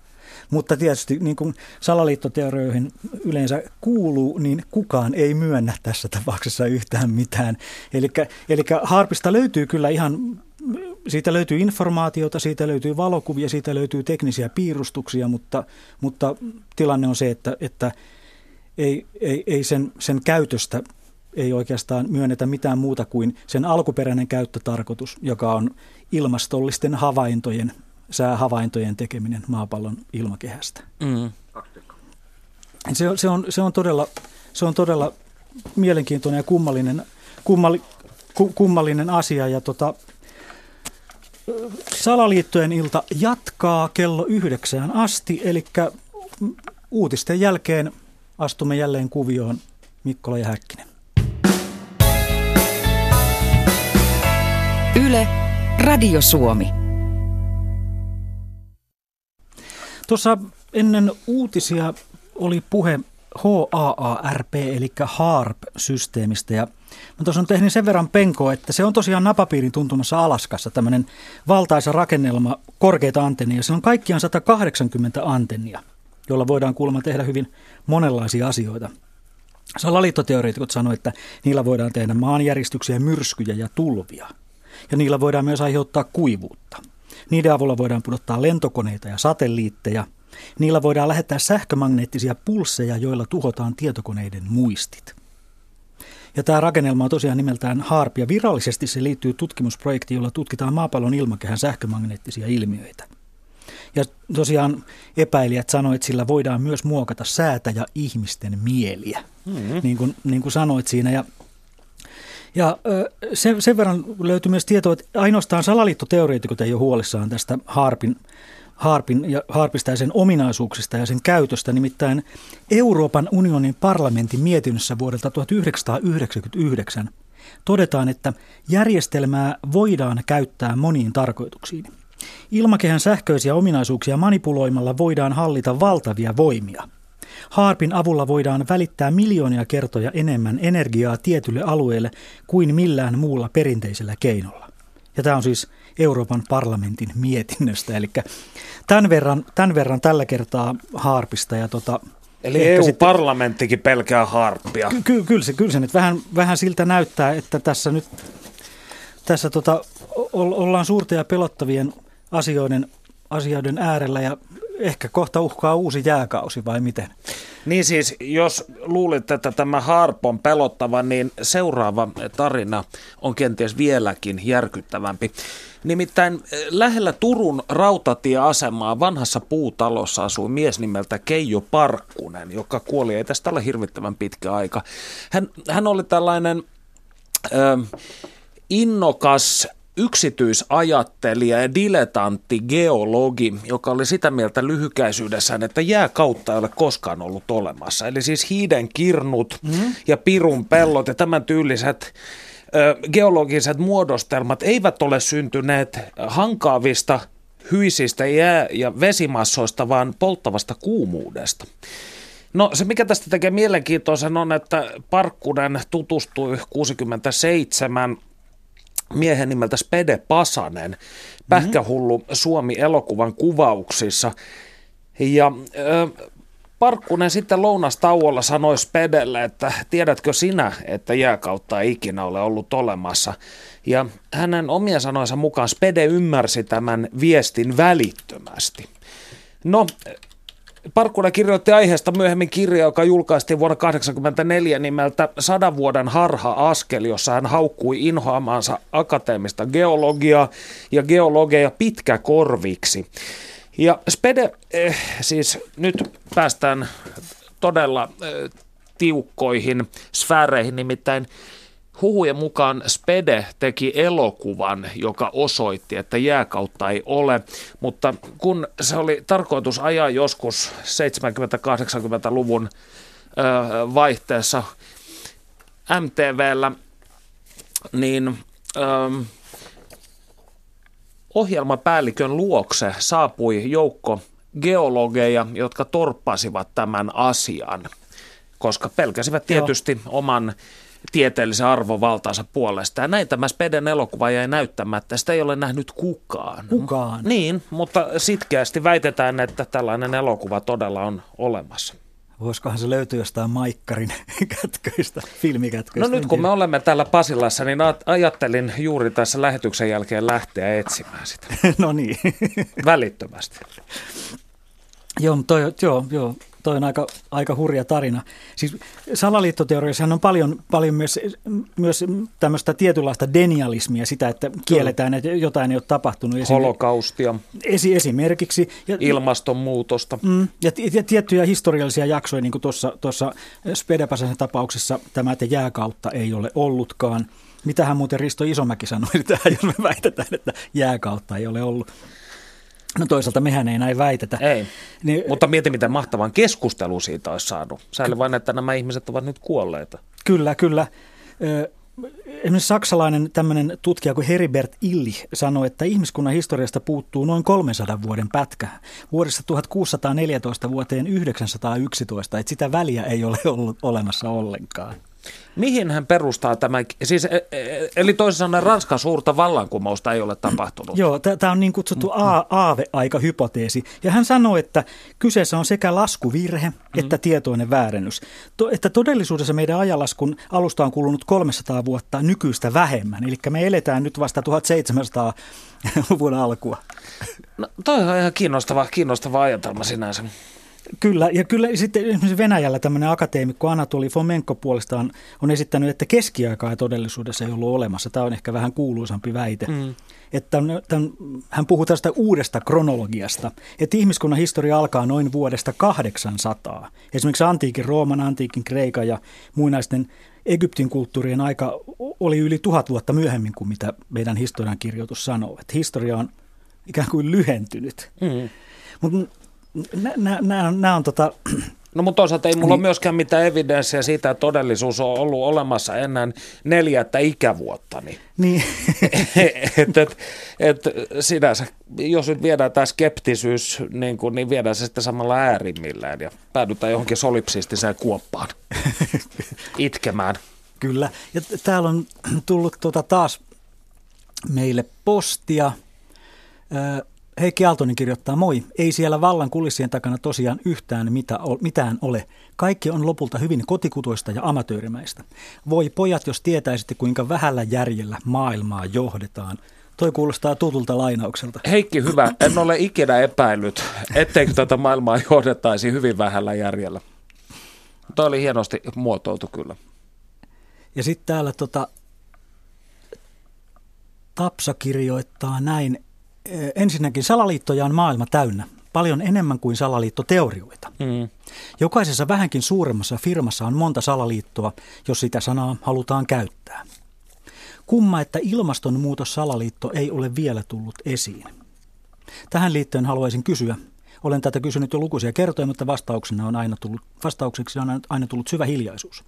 Mutta tietysti niin kuin salaliittoteorioihin yleensä kuuluu, niin kukaan ei myönnä tässä tapauksessa yhtään mitään. Eli harpista löytyy kyllä ihan siitä löytyy informaatiota, siitä löytyy valokuvia, siitä löytyy teknisiä piirustuksia, mutta, mutta tilanne on se, että, että ei, ei, ei sen, sen käytöstä ei oikeastaan myönnetä mitään muuta kuin sen alkuperäinen käyttötarkoitus, joka on ilmastollisten havaintojen, säähavaintojen tekeminen maapallon ilmakehästä. Mm. Se, on, se, on, se, on todella, se on todella mielenkiintoinen ja kummallinen, kummalli, kummallinen asia. Ja tota, Salaliittojen ilta jatkaa kello yhdeksään asti, eli uutisten jälkeen astumme jälleen kuvioon Mikkola ja Häkkinen. Yle, Radio Suomi. Tuossa ennen uutisia oli puhe HAARP eli HARP-systeemistä ja Mä tuossa on tehnyt sen verran penkoa, että se on tosiaan napapiirin tuntumassa Alaskassa tämmöinen valtaisa rakennelma korkeita antennia. Se on kaikkiaan 180 antennia, joilla voidaan kuulemma tehdä hyvin monenlaisia asioita. Salaliittoteoreetikot sanoivat, että niillä voidaan tehdä maanjäristyksiä, myrskyjä ja tulvia. Ja niillä voidaan myös aiheuttaa kuivuutta. Niiden avulla voidaan pudottaa lentokoneita ja satelliitteja. Niillä voidaan lähettää sähkömagneettisia pulsseja, joilla tuhotaan tietokoneiden muistit. Ja tämä rakennelma on tosiaan nimeltään HARP ja virallisesti se liittyy tutkimusprojektiin, jolla tutkitaan maapallon ilmakehän sähkömagneettisia ilmiöitä. Ja tosiaan epäilijät sanoivat, että sillä voidaan myös muokata säätä ja ihmisten mieliä, mm-hmm. niin, kuin, niin kuin sanoit siinä. Ja, ja sen, sen verran löytyy myös tietoa, että ainoastaan salaliittoteoreetikot ei ole huolissaan tästä HARPin harpin ja harpista ja sen ominaisuuksista ja sen käytöstä. Nimittäin Euroopan unionin parlamentin mietinnössä vuodelta 1999 todetaan, että järjestelmää voidaan käyttää moniin tarkoituksiin. Ilmakehän sähköisiä ominaisuuksia manipuloimalla voidaan hallita valtavia voimia. Harpin avulla voidaan välittää miljoonia kertoja enemmän energiaa tietylle alueelle kuin millään muulla perinteisellä keinolla. Ja tämä on siis Euroopan parlamentin mietinnöstä. Eli tämän verran, tämän verran tällä kertaa harpista. Ja tota, Eli EU-parlamenttikin sitten, pelkää harppia. Ky- ky- kyllä, se, kyllä se nyt vähän, vähän siltä näyttää, että tässä nyt tässä tota, ollaan suurten ja pelottavien asioiden, asioiden äärellä ja ehkä kohta uhkaa uusi jääkausi vai miten? Niin siis, jos luulit, että tämä harp on pelottava, niin seuraava tarina on kenties vieläkin järkyttävämpi. Nimittäin eh, lähellä Turun rautatieasemaa vanhassa puutalossa asui mies nimeltä Keijo Parkkunen, joka kuoli ei tästä ole hirvittävän pitkä aika. Hän, hän oli tällainen ö, innokas yksityisajattelija ja diletantti geologi, joka oli sitä mieltä lyhykäisyydessään, että jääkautta ei ole koskaan ollut olemassa. Eli siis hiiden kirnut mm. ja pirun pellot ja tämän tyyliset geologiset muodostelmat eivät ole syntyneet hankaavista, hyisistä jää- ja vesimassoista, vaan polttavasta kuumuudesta. No se, mikä tästä tekee mielenkiintoisen on, että Parkkunen tutustui 67 miehen nimeltä Spede Pasanen, pähkähullu Suomi-elokuvan kuvauksissa. Ja Parkkunen sitten lounastauolla sanoi Spedelle, että tiedätkö sinä, että jääkautta ei ikinä ole ollut olemassa. Ja hänen omia sanoinsa mukaan Spede ymmärsi tämän viestin välittömästi. No, Parkkula kirjoitti aiheesta myöhemmin kirja, joka julkaistiin vuonna 1984 nimeltä Sadan vuoden harha-askel, jossa hän haukkui inhoamaansa akateemista geologiaa ja geologeja pitkäkorviksi. Ja Spede, eh, siis nyt päästään todella eh, tiukkoihin sfääreihin, nimittäin Huhujen mukaan Spede teki elokuvan, joka osoitti, että jääkautta ei ole, mutta kun se oli tarkoitus ajaa joskus 70-80-luvun ö, vaihteessa MTVllä, niin ö, ohjelmapäällikön luokse saapui joukko geologeja, jotka torppasivat tämän asian, koska pelkäsivät tietysti Joo. oman tieteellisen arvovaltaansa puolesta. Ja näin tämä Speden elokuva jäi näyttämättä. Sitä ei ole nähnyt kukaan. Kukaan? Niin, mutta sitkeästi väitetään, että tällainen elokuva todella on olemassa. Voisikohan se löytyä jostain Maikkarin (laughs) kätköistä, filmikätköistä? No nyt kun me olemme täällä Pasilassa, niin ajattelin juuri tässä lähetyksen jälkeen lähteä etsimään sitä. (laughs) no niin. Välittömästi. Joo, toi, joo, joo. Toi on aika, aika hurja tarina. Siis salaliittoteoriassahan on paljon, paljon myös, myös tämmöistä tietynlaista denialismia, sitä, että kielletään, että jotain ei ole tapahtunut. Holokaustia. Esi, esimerkiksi. Ja, Ilmastonmuutosta. Mm, ja, ja tiettyjä historiallisia jaksoja, niin kuin tuossa, tuossa Spedepasen tapauksessa tämä, että jääkautta ei ole ollutkaan. Mitähän muuten Risto Isomäki sanoi tähän, (laughs) jos me väitetään, että jääkautta ei ole ollut. No toisaalta mehän ei näin väitetä. Ei, niin, mutta mieti miten mahtavan keskustelu siitä olisi saanut. Sääli vain, että nämä ihmiset ovat nyt kuolleita. Kyllä, kyllä. Esimerkiksi saksalainen tämmöinen tutkija kuin Heribert Illi sanoi, että ihmiskunnan historiasta puuttuu noin 300 vuoden pätkä. Vuodesta 1614 vuoteen 911, että sitä väliä ei ole ollut olemassa ollenkaan. Mihin hän perustaa tämä, siis, e, e, eli toisin sanoen Ranskan suurta vallankumousta ei ole tapahtunut? Joo, tämä on niin kutsuttu mm. aave-aika-hypoteesi. Ja hän sanoi, että kyseessä on sekä laskuvirhe mm. että tietoinen väärennys. To, että todellisuudessa meidän ajanlaskun alusta on kulunut 300 vuotta nykyistä vähemmän. Eli me eletään nyt vasta 1700-luvun alkua. No, toi on ihan kiinnostava, kiinnostava ajatelma sinänsä. Kyllä, ja kyllä sitten esimerkiksi Venäjällä tämmöinen akateemikko Anatoli Fomenko puolestaan on esittänyt, että keskiaikaa todellisuudessa ei ollut olemassa. Tämä on ehkä vähän kuuluisampi väite. Mm. Että tämän, hän puhuu tästä uudesta kronologiasta, että ihmiskunnan historia alkaa noin vuodesta 800. Esimerkiksi antiikin Rooman, antiikin Kreikan ja muinaisten Egyptin kulttuurien aika oli yli tuhat vuotta myöhemmin kuin mitä meidän historiankirjoitus sanoo. Että historia on ikään kuin lyhentynyt. Mm. Mutta Nämä on tota... (clears throat) No mutta toisaalta ei mulla niin. ole myöskään mitään evidenssiä siitä, että todellisuus on ollut olemassa ennen neljättä ikävuotta. Niin, niin. (laughs) et, et, et, sinänsä, jos nyt viedään tämä skeptisyys, niin, kun, niin viedään se sitten samalla äärimmillään ja päädytään johonkin solipsistiseen kuoppaan (laughs) itkemään. Kyllä, ja täällä on tullut tuota taas meille postia. Heikki Aaltonen kirjoittaa, moi, ei siellä vallan kulissien takana tosiaan yhtään mitä, mitään ole. Kaikki on lopulta hyvin kotikutoista ja amatöörimäistä. Voi pojat, jos tietäisitte kuinka vähällä järjellä maailmaa johdetaan. Toi kuulostaa tutulta lainaukselta. Heikki, hyvä. En ole ikinä epäillyt, etteikö tätä maailmaa johdettaisi hyvin vähällä järjellä. Toi oli hienosti muotoiltu kyllä. Ja sitten täällä tota, Tapsa kirjoittaa näin, ensinnäkin salaliittoja on maailma täynnä. Paljon enemmän kuin salaliittoteorioita. Mm. Jokaisessa vähänkin suuremmassa firmassa on monta salaliittoa, jos sitä sanaa halutaan käyttää. Kumma, että ilmastonmuutos-salaliitto ei ole vielä tullut esiin. Tähän liittyen haluaisin kysyä, olen tätä kysynyt jo lukuisia kertoja, mutta vastauksena on aina tullut, vastaukseksi on aina tullut syvä hiljaisuus.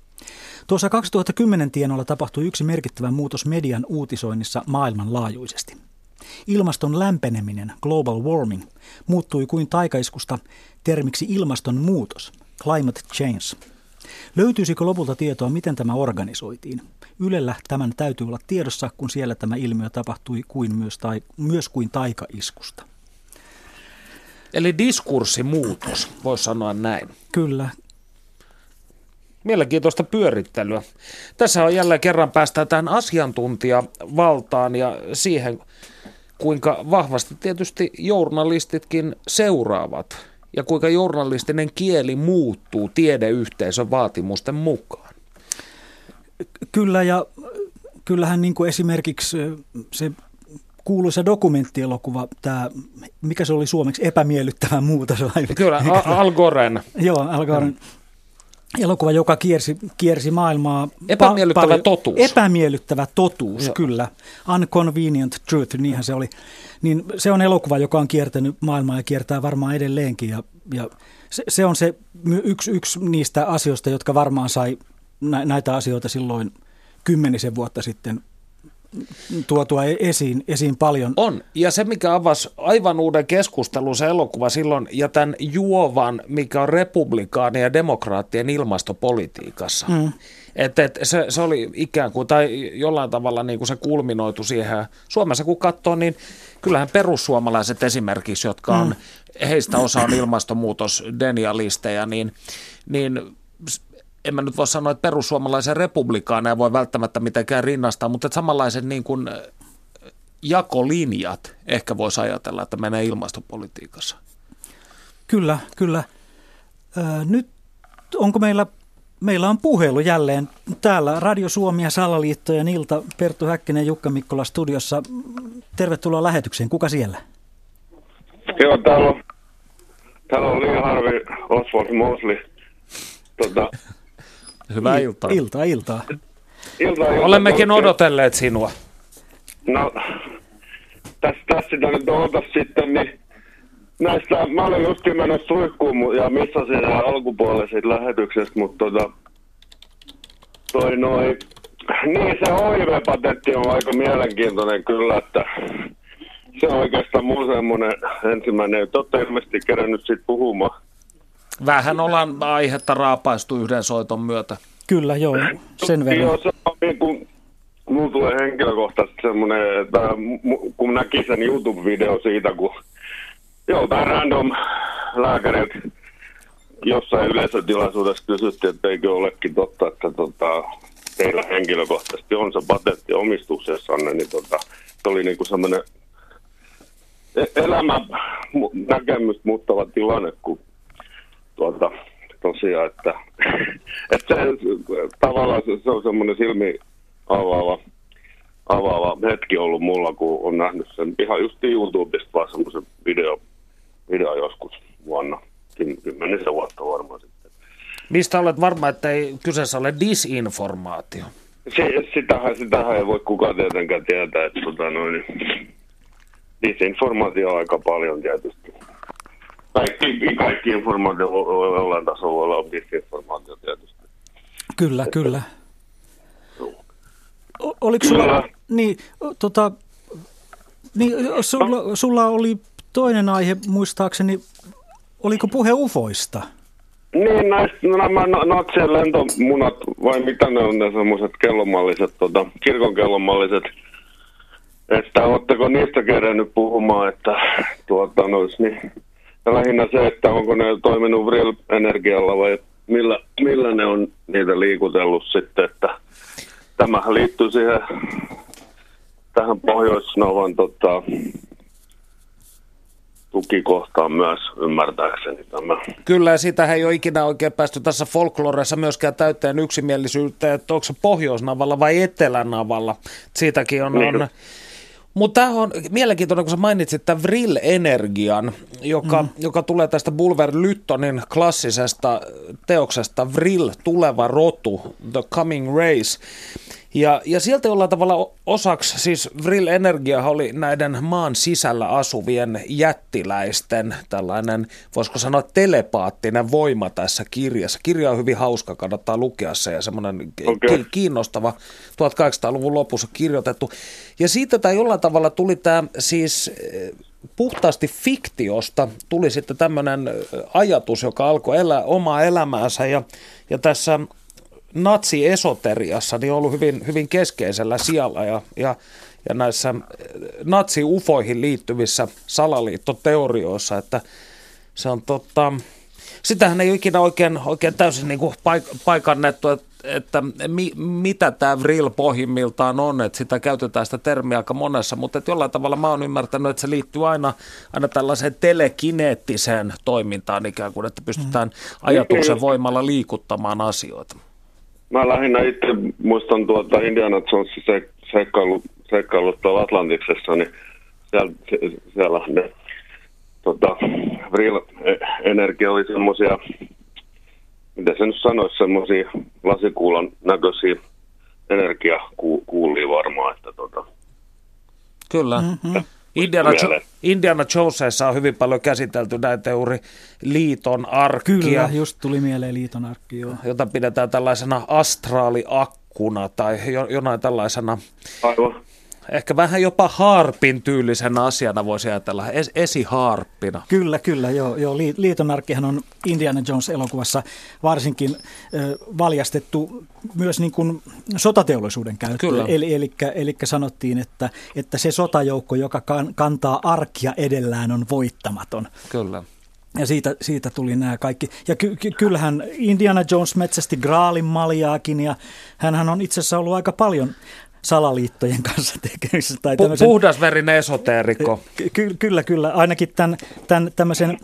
Tuossa 2010 tienoilla tapahtui yksi merkittävä muutos median uutisoinnissa maailmanlaajuisesti – Ilmaston lämpeneminen, global warming, muuttui kuin taikaiskusta termiksi ilmastonmuutos, climate change. Löytyisikö lopulta tietoa, miten tämä organisoitiin? Ylellä tämän täytyy olla tiedossa, kun siellä tämä ilmiö tapahtui kuin myös, tai, myös kuin taikaiskusta. Eli diskurssimuutos, voisi sanoa näin. Kyllä. Mielenkiintoista pyörittelyä. Tässä on jälleen kerran päästään tähän asiantuntijavaltaan ja siihen, kuinka vahvasti tietysti journalistitkin seuraavat ja kuinka journalistinen kieli muuttuu tiedeyhteisön vaatimusten mukaan. Kyllä ja kyllähän niin kuin esimerkiksi se kuuluisa dokumenttielokuva, tämä, mikä se oli suomeksi, epämiellyttävä muutos. Kyllä, Al Goren. Joo, Al Goren. Elokuva, joka kiersi, kiersi maailmaa. Epämiellyttävä pa- totuus. Epämiellyttävä totuus, Joo. kyllä. Unconvenient truth, niinhän se oli. Niin se on elokuva, joka on kiertänyt maailmaa ja kiertää varmaan edelleenkin. Ja, ja se, se on se yksi, yksi niistä asioista, jotka varmaan sai näitä asioita silloin kymmenisen vuotta sitten tuotua e- esiin, esiin paljon. On, ja se mikä avasi aivan uuden keskustelun se elokuva silloin, ja tämän juovan, mikä on republikaani ja demokraattien ilmastopolitiikassa. Mm. Et, et, se, se oli ikään kuin, tai jollain tavalla niin kuin se kulminoitu siihen. Suomessa kun katsoo, niin kyllähän perussuomalaiset esimerkiksi, jotka on, mm. heistä osa on ilmastonmuutosdenialisteja, niin, niin en mä nyt voi sanoa, että perussuomalaisen republikaaneja voi välttämättä mitenkään rinnastaa, mutta että samanlaiset niin kuin jakolinjat ehkä voisi ajatella, että menee ilmastopolitiikassa. Kyllä, kyllä. Ö, nyt onko meillä, meillä on puhelu jälleen täällä Radio Suomi ja Salaliittojen ilta. Perttu Häkkinen Jukka Mikkola studiossa. Tervetuloa lähetykseen. Kuka siellä? Joo, täällä on, täällä on Lee Harvey Oswald Mosley. Tota, Hyvää Il- iltaa. Iltaa, iltaa. Ilta, ilta, Olemmekin ilta. odotelleet sinua. No, tässä, tässä sitä nyt odotas sitten, niin näistä, mä olin just menossa suihkuun ja missasin sen alkupuolella siitä lähetyksestä, mutta tota, toi noin, niin se HIV-patentti on aika mielenkiintoinen kyllä, että se on oikeastaan mun semmoinen ensimmäinen, että olette ilmeisesti kerännyt siitä puhumaan. Vähän ollaan aihetta raapaistu yhden soiton myötä. Kyllä, joo, sen verran. Joo, se on niin kuin, mulla tulee henkilökohtaisesti semmoinen, että kun näki sen YouTube-video siitä, kun joltain random lääkärit jossain yleisötilaisuudessa kysyttiin, että eikö olekin totta, että tota, teillä henkilökohtaisesti on se patentti omistuksessanne, niin tota, se oli niin kuin semmoinen e-, elämän näkemys muuttava tilanne, kun tuota, tosiaan, että, (laughs) että se, tavallaan se, se on semmoinen silmi avaava, avaava hetki ollut mulla, kun on nähnyt sen ihan just YouTubesta vaan semmoisen video, video joskus vuonna, kymmenisen vuotta varmaan sitten. Mistä olet varma, että ei kyseessä ole disinformaatio? Se, sitähän, sitähän ei voi kukaan tietenkään tietää, että tota noin, disinformaatio on aika paljon tietysti kaikki, kaikki informaatio voi jollain tasolla voi olla disinformaatio tietysti. Kyllä, kyllä. O, oliko sulla, niin, tota, niin, sulla, sulla oli toinen aihe muistaakseni, oliko puhe ufoista? Niin, näistä no, nämä natsien lentomunat, vai mitä ne on ne semmoiset kellomalliset, tota, kirkon kellomalliset, että oletteko niistä kerännyt puhumaan, että tuota, nois, niin, lähinnä se, että onko ne toiminut Vril-energialla vai millä, millä ne on niitä liikutellut sitten, että tämähän liittyy siihen tähän Pohjoisnovan tota, tukikohtaan myös ymmärtääkseni tämä. Kyllä, ja sitä ei ole ikinä oikein päästy tässä folkloressa myöskään täyteen yksimielisyyttä, että onko se Pohjoisnavalla vai Etelänavalla. Siitäkin on, niin. on mutta tämä on mielenkiintoinen, kun sä mainitsit tämän Vril-energian, joka, mm. joka tulee tästä Bulwer Lyttonin klassisesta teoksesta Vril, tuleva rotu, The Coming Race. Ja, ja sieltä jollain tavalla osaksi, siis Vril Energia oli näiden maan sisällä asuvien jättiläisten tällainen, voisiko sanoa telepaattinen voima tässä kirjassa. Kirja on hyvin hauska, kannattaa lukea se ja semmoinen okay. kiinnostava 1800-luvun lopussa kirjoitettu. Ja siitä tämä jollain tavalla tuli tämä siis eh, puhtaasti fiktiosta tuli sitten tämmöinen eh, ajatus, joka alkoi elää omaa elämäänsä ja, ja tässä natsi-esoteriassa niin on ollut hyvin, hyvin keskeisellä sijalla ja, ja, ja näissä eh, natsi-ufoihin liittyvissä salaliittoteorioissa, että se on tota, sitähän ei ole ikinä oikein, oikein täysin niin kuin paik- paikannettu, että, että mi, mitä tämä vril pohjimmiltaan on, että sitä käytetään sitä termiä aika monessa, mutta että jollain tavalla mä oon ymmärtänyt, että se liittyy aina, aina tällaiseen telekineettiseen toimintaan ikään kuin, että pystytään mm. ajatuksen voimalla liikuttamaan asioita. Mä lähinnä itse muistan tuota Indiana Jonesin se, seikkailu, tuolla Atlantiksessa, niin siellä, siellä ne tota, vril-energia oli semmoisia miten se nyt sanoisi, semmoisia lasikuulan näköisiä energiakuulia varmaan, että tota, Kyllä. Mm-hmm. Indiana, jo- Indiana Jonesissa on hyvin paljon käsitelty näitä juuri liiton arkkia. Kyllä, just tuli mieleen liiton arkki, joo. Jota pidetään tällaisena astraaliakkuna tai jo, jonain tällaisena Aivan ehkä vähän jopa harpin tyylisenä asiana voisi ajatella, es, esiharppina. Kyllä, kyllä, joo. joo. Liitonarkkihan on Indiana Jones-elokuvassa varsinkin ö, valjastettu myös niin kuin sotateollisuuden käyttöön. Eli, eli, eli sanottiin, että, että se sotajoukko, joka kan, kantaa arkkia edellään, on voittamaton. Kyllä. Ja siitä, siitä tuli nämä kaikki. Ja ky, ky, kyllähän Indiana Jones metsästi Graalin maljaakin ja hän on itse asiassa ollut aika paljon salaliittojen kanssa tekemisissä. Tai tämmöisen, Puhdasverinen esoteerikko. Ky- kyllä, kyllä. Ainakin tämän, tämän tämmöisen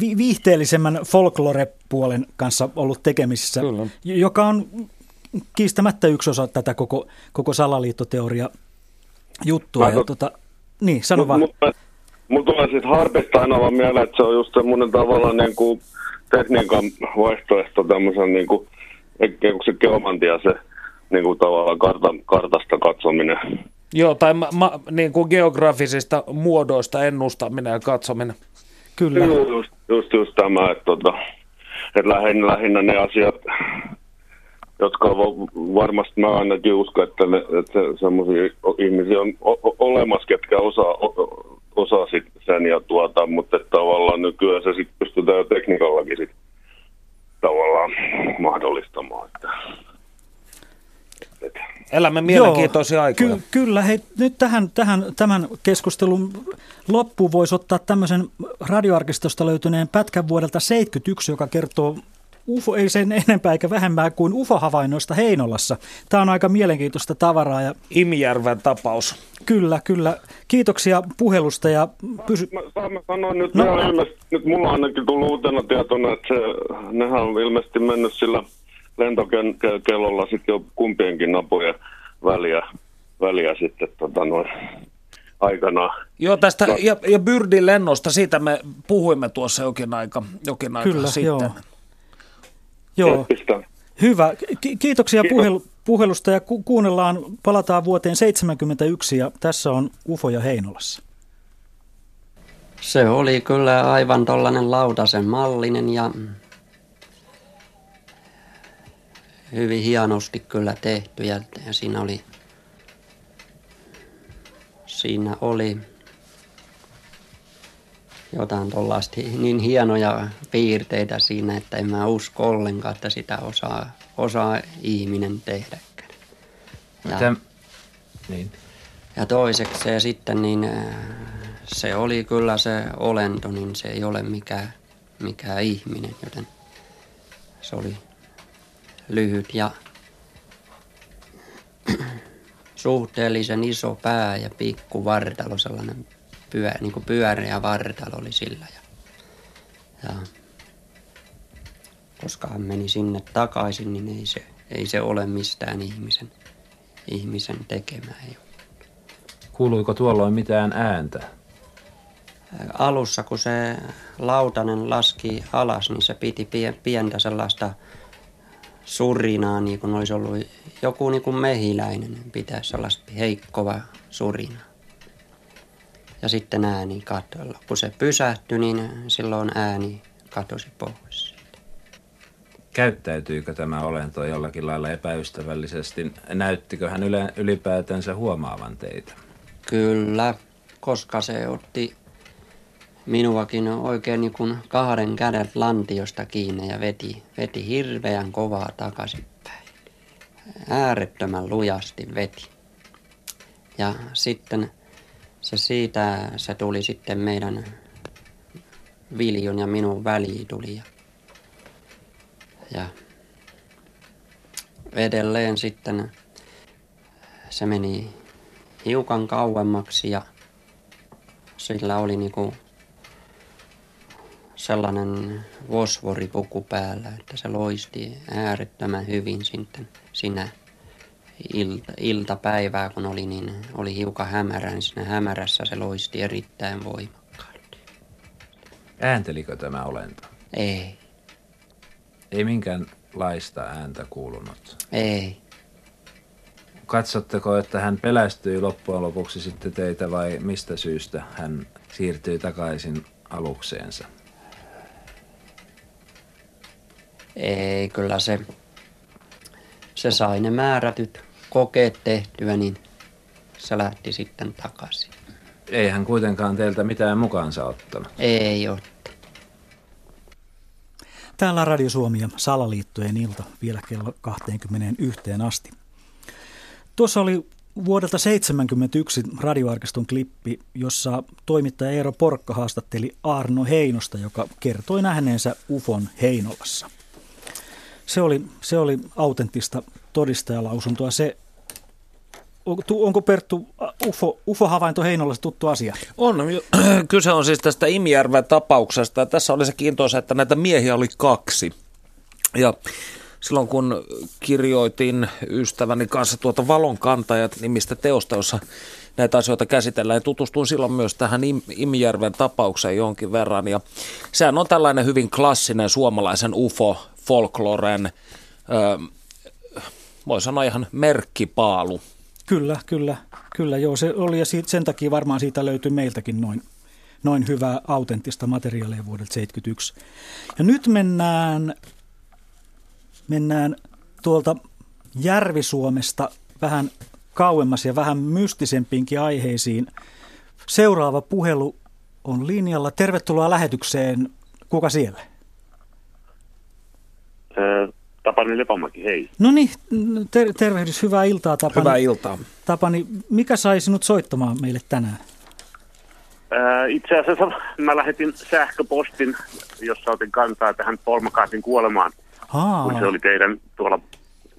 vi- viihteellisemmän folklore-puolen kanssa ollut tekemisissä, kyllä. joka on kiistämättä yksi osa tätä koko, koko salaliittoteoria juttua. Ja, tota, niin, sano vaan. Mulla tulee sitten harpista aina vaan mieleen, että se on just semmoinen tavallaan niin kuin tekniikan vaihtoehto tämmöisen niin kuin, se geomantia se niin kuin tavallaan karta, kartasta katsominen. Joo, tai ma, ma, niin kuin geografisista muodoista ennustaminen ja katsominen. Kyllä. Joo, just, just, just tämä, että, tota, että lähinnä, lähinnä ne asiat, jotka varmasti mä ainakin uskon, että, ne, että semmoisia ihmisiä on o- olemassa, ketkä osaa, o- osaa sit sen ja tuota, mutta että tavallaan nykyään se sitten pystytään jo tekniikallakin sit tavallaan mahdollistamaan. Että. Elämme mielenkiintoisia aikoja. Ky- kyllä, hei, nyt tähän, tähän, tämän keskustelun loppuun voisi ottaa tämmöisen radioarkistosta löytyneen pätkän vuodelta 71, joka kertoo UFO, ei sen enempää eikä vähemmän kuin UFO-havainnoista Heinolassa. Tämä on aika mielenkiintoista tavaraa. Ja... Imijärven tapaus. Kyllä, kyllä. Kiitoksia puhelusta ja pysy... Mä, mä sanoa nyt, no. nyt mulla on ainakin tullut uutena tietona, että se, nehän on ilmeisesti mennyt sillä lentokellolla sitten jo kumpienkin napojen väliä, väliä sitten tota noin, aikanaan. Joo, tästä no. ja, ja Byrdin lennosta, siitä me puhuimme tuossa jokin aika, jokin aika Kyllä, sitten. Joo. joo. Hyvä. Ki- kiitoksia puhelu, puhelusta ja ku- kuunnellaan, palataan vuoteen 1971 ja tässä on Ufoja Heinolassa. Se oli kyllä aivan tollainen lautasen mallinen ja hyvin hienosti kyllä tehty ja, ja siinä oli siinä oli jotain tuollaista niin hienoja piirteitä siinä, että en mä usko ollenkaan, että sitä osaa, osaa ihminen tehdäkään. Ja? Niin. ja toiseksi se sitten, niin äh, se oli kyllä se olento, niin se ei ole mikään, mikään ihminen, joten se oli lyhyt ja suhteellisen iso pää ja pikku vartalo, sellainen pyö, niin kuin pyöreä vartalo oli sillä. Ja, ja koska hän meni sinne takaisin, niin ei se, ei se ole mistään ihmisen, ihmisen tekemä. Ei Kuuluiko tuolloin mitään ääntä? Alussa, kun se lautanen laski alas, niin se piti pientä sellaista surinaa, niin kuin olisi ollut joku niin kuin mehiläinen, pitää sellaista heikkova surina. Ja sitten ääni katolla. Kun se pysähtyi, niin silloin ääni katosi pois. Käyttäytyykö tämä olento jollakin lailla epäystävällisesti? Näyttikö hän ylipäätänsä huomaavan teitä? Kyllä, koska se otti minuakin oikein niin kuin kahden kädet lantiosta kiinni ja veti, veti hirveän kovaa takaisinpäin. Äärettömän lujasti veti. Ja sitten se siitä, se tuli sitten meidän Viljon ja minun väliin tuli. Ja, ja edelleen sitten se meni hiukan kauemmaksi ja sillä oli niinku sellainen fosforipuku päällä, että se loisti äärettömän hyvin sitten siinä ilta, iltapäivää, kun oli, niin oli hiukan hämärä, niin siinä hämärässä se loisti erittäin voimakkaasti. Ääntelikö tämä olento? Ei, Ei minkäänlaista ääntä kuulunut. ei. Katsotteko, että hän pelästyi loppujen lopuksi sitten teitä vai mistä syystä hän siirtyi takaisin alukseensa? Ei, kyllä se, se sai ne määrätyt kokeet tehtyä, niin se lähti sitten takaisin. Ei hän kuitenkaan teiltä mitään mukaansa ottanut. Ei ole. Täällä on Radio Suomi ja Salaliittojen ilta vielä kello 21 asti. Tuossa oli vuodelta 1971 radioarkiston klippi, jossa toimittaja Eero Porkka haastatteli Arno Heinosta, joka kertoi nähneensä UFON Heinolassa. Se oli, se oli autenttista todistajalausuntoa. Se, onko Perttu UFO, UFO-havainto Heinolassa tuttu asia? On. (clears throat) Kyse on siis tästä Imijärven tapauksesta. Tässä oli se kiintoisa, että näitä miehiä oli kaksi. Ja silloin kun kirjoitin ystäväni kanssa tuota Valonkantajat nimistä teosta, jossa näitä asioita käsitellään, ja tutustuin silloin myös tähän Im- Imijärven tapaukseen jonkin verran. Ja sehän on tällainen hyvin klassinen suomalaisen UFO-folkloren, voi sanoa ihan merkkipaalu. Kyllä, kyllä, kyllä, joo, se oli ja sen takia varmaan siitä löytyi meiltäkin noin, noin hyvää autenttista materiaalia vuodelta 71. Ja nyt mennään, mennään tuolta Järvi-Suomesta vähän kauemmas ja vähän mystisempiinkin aiheisiin. Seuraava puhelu on linjalla. Tervetuloa lähetykseen. Kuka siellä? Tapani Lepomäki, hei. No niin, ter- tervehdys, hyvää iltaa Tapani. Hyvää iltaa. Tapani, mikä sai sinut soittamaan meille tänään? Ää, Itse asiassa (laughs) mä lähetin sähköpostin, jossa otin kantaa tähän Paul McCartneyn kuolemaan, Aa, kun se oli teidän tuolla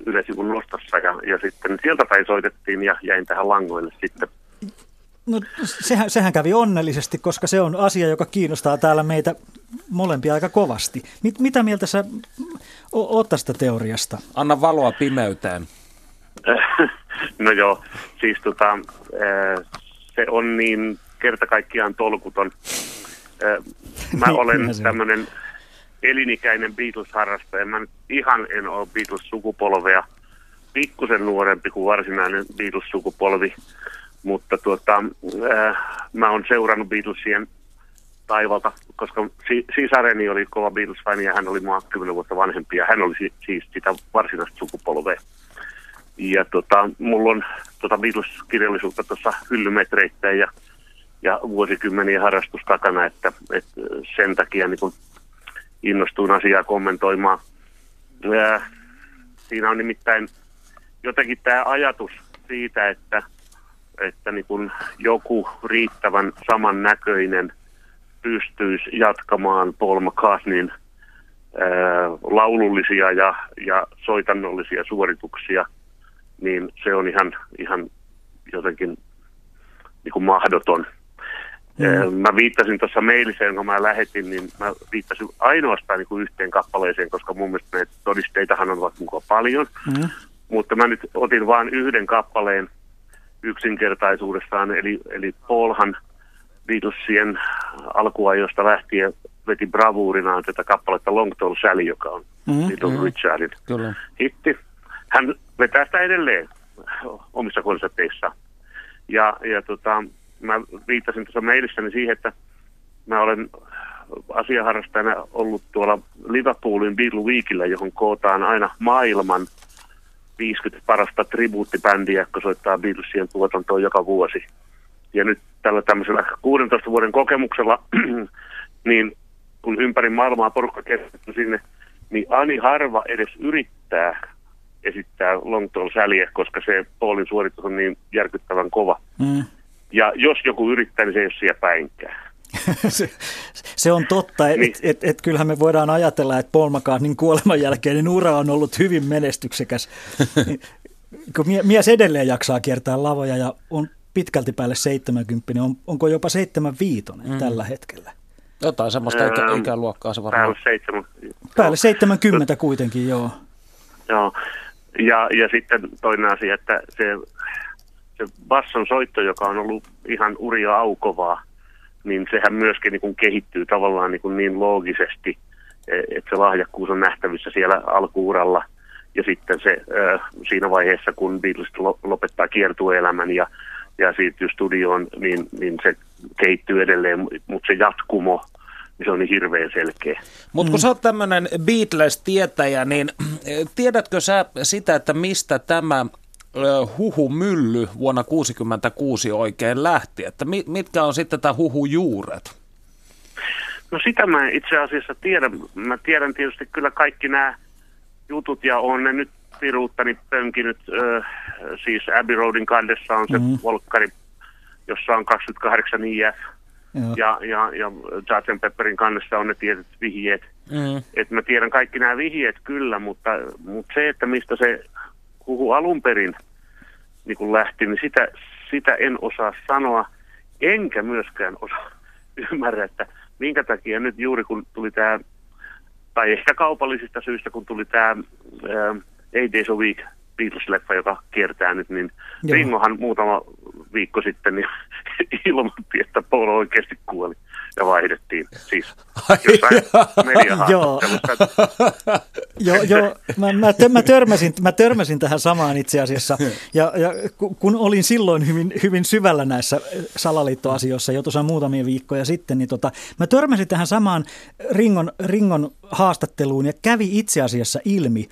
yleisivun nostossa. Ja, ja sitten sieltä päin soitettiin ja jäin tähän langoille sitten. no, sehän, sehän kävi onnellisesti, koska se on asia, joka kiinnostaa täällä meitä molempia aika kovasti. Mit, mitä mieltä sä oot tästä teoriasta? Anna valoa pimeyteen. (laughs) No joo, siis tota, ää, se on niin kerta kaikkiaan tolkuton. Ää, Mä Niin, olen tämmöinen elinikäinen Beatles-harrastaja. Mä nyt ihan en ole Beatles-sukupolvea. Pikkusen nuorempi kuin varsinainen Beatles-sukupolvi. Mutta tuota, ää, mä oon seurannut Beatlesien taivalta, koska si- sisareni oli kova Beatles-fani ja hän oli mua 10 vuotta vanhempi ja hän oli si- siis sitä varsinaista sukupolvea. Ja tota, mulla on tota Beatles-kirjallisuutta tuossa hyllymetreittäin ja, ja vuosikymmeniä harrastus takana, että, että sen takia niin kun innostuin asiaa kommentoimaan. Ja siinä on nimittäin jotenkin tämä ajatus siitä, että, että niin kun joku riittävän samannäköinen pystyisi jatkamaan Paul McCartneyn ää, laulullisia ja, ja soitannollisia suorituksia, niin se on ihan, ihan jotenkin niin kuin mahdoton. Mm. Mä viittasin tuossa mailiseen, kun mä lähetin, niin mä viittasin ainoastaan niin kuin yhteen kappaleeseen, koska mun mielestä näitä todisteitahan on vaikka mukaan paljon. Mm. Mutta mä nyt otin vain yhden kappaleen yksinkertaisuudessaan, eli, eli Paulhan Beatlesien alkuajosta lähtien veti bravuurinaan tätä kappaletta Long Tall Sally, joka on Mm, Little mm. Richardin Kyllä. hitti. Hän vetää sitä edelleen omissa konserteissaan. Ja, ja tota, mä viittasin tuossa mailissäni siihen, että mä olen asiaharrastajana ollut tuolla Liverpoolin Beatle Weekillä, johon kootaan aina maailman 50 parasta tribuuttibändiä, jotka soittaa Beatlesien tuotantoa joka vuosi. Ja nyt tällä tämmöisellä 16 vuoden kokemuksella, (clears throat) niin kun ympäri maailmaa porukka keskittyy sinne, niin ani harva edes yrittää esittää Long Tall Sallyä, koska se Paulin suoritus on niin järkyttävän kova. Mm. Ja jos joku yrittää, niin se ei ole siellä päinkään. (laughs) se, se on totta, että Niin. et, et, et kyllähän me voidaan ajatella, että Paul McCartneyn kuoleman jälkeinen ura on ollut hyvin menestyksekäs. (laughs) Kun mie- mies edelleen jaksaa kiertää lavoja ja on pitkälti päälle 70, on, onko jopa 75 mm. tällä hetkellä? Jotain semmoista ikä, Ähm, ikäluokkaa se varmaan. Päälle seitsemän. Päälle 70 kuitenkin, joo. Joo. Ja, ja sitten toinen asia, että se, se basson soitto, joka on ollut ihan uria aukovaa, niin sehän myöskin niin kuin kehittyy tavallaan niin, kuin niin loogisesti, e- että se lahjakkuus on nähtävissä siellä alkuuralla. Ja sitten se äh, siinä vaiheessa, kun Beatles lo- lopettaa kiertueelämän ja, ja siirtyy studioon, niin, niin se kehittyy edelleen, mutta se jatkumo, niin se on niin hirveän selkeä. Mutta kun sä oot tämmöinen Beatles-tietäjä, niin tiedätkö sä sitä, että mistä tämä huhumylly vuonna 1966 oikein lähti? Että mi, mitkä on sitten tämä huhujuuret? No sitä mä itse asiassa tiedän. Mä tiedän tietysti kyllä kaikki nämä jutut ja on ne nyt piruuttani pönkinyt. Ö, siis Abbey Roadin kandessa on se Mhm. mm. volkkari, jossa on 28 IF. Joo. Ja, ja, ja Sgt. Pepperin kannessa on ne tietyt vihjeet. Mm. Et mä tiedän kaikki nämä vihjeet kyllä, mutta, mutta se, että mistä se huhu alun perin niin kun lähti, niin sitä, sitä en osaa sanoa. Enkä myöskään osaa (laughs) ymmärrä, että minkä takia nyt juuri kun tuli tämä, tai ehkä kaupallisista syistä, kun tuli tämä Eight Days a Week Beatles-leffa, joka kiertää nyt, niin Joo. Ringohan muutama viikko sitten niin (laughs) ilmoitti, että Paul oikeasti kuoli ja vaihdettiin. Siis jossain. (laughs) Joo, joo mä, mä, tö, mä, törmäsin, mä törmäsin tähän samaan itse asiassa. Ja, ja ku- kun olin silloin hyvin, hyvin syvällä näissä salaliittoasioissa jo tuossa muutamia viikkoja sitten, niin tota, mä törmäsin tähän samaan Ringon, Ringon haastatteluun ja kävi itse asiassa ilmi,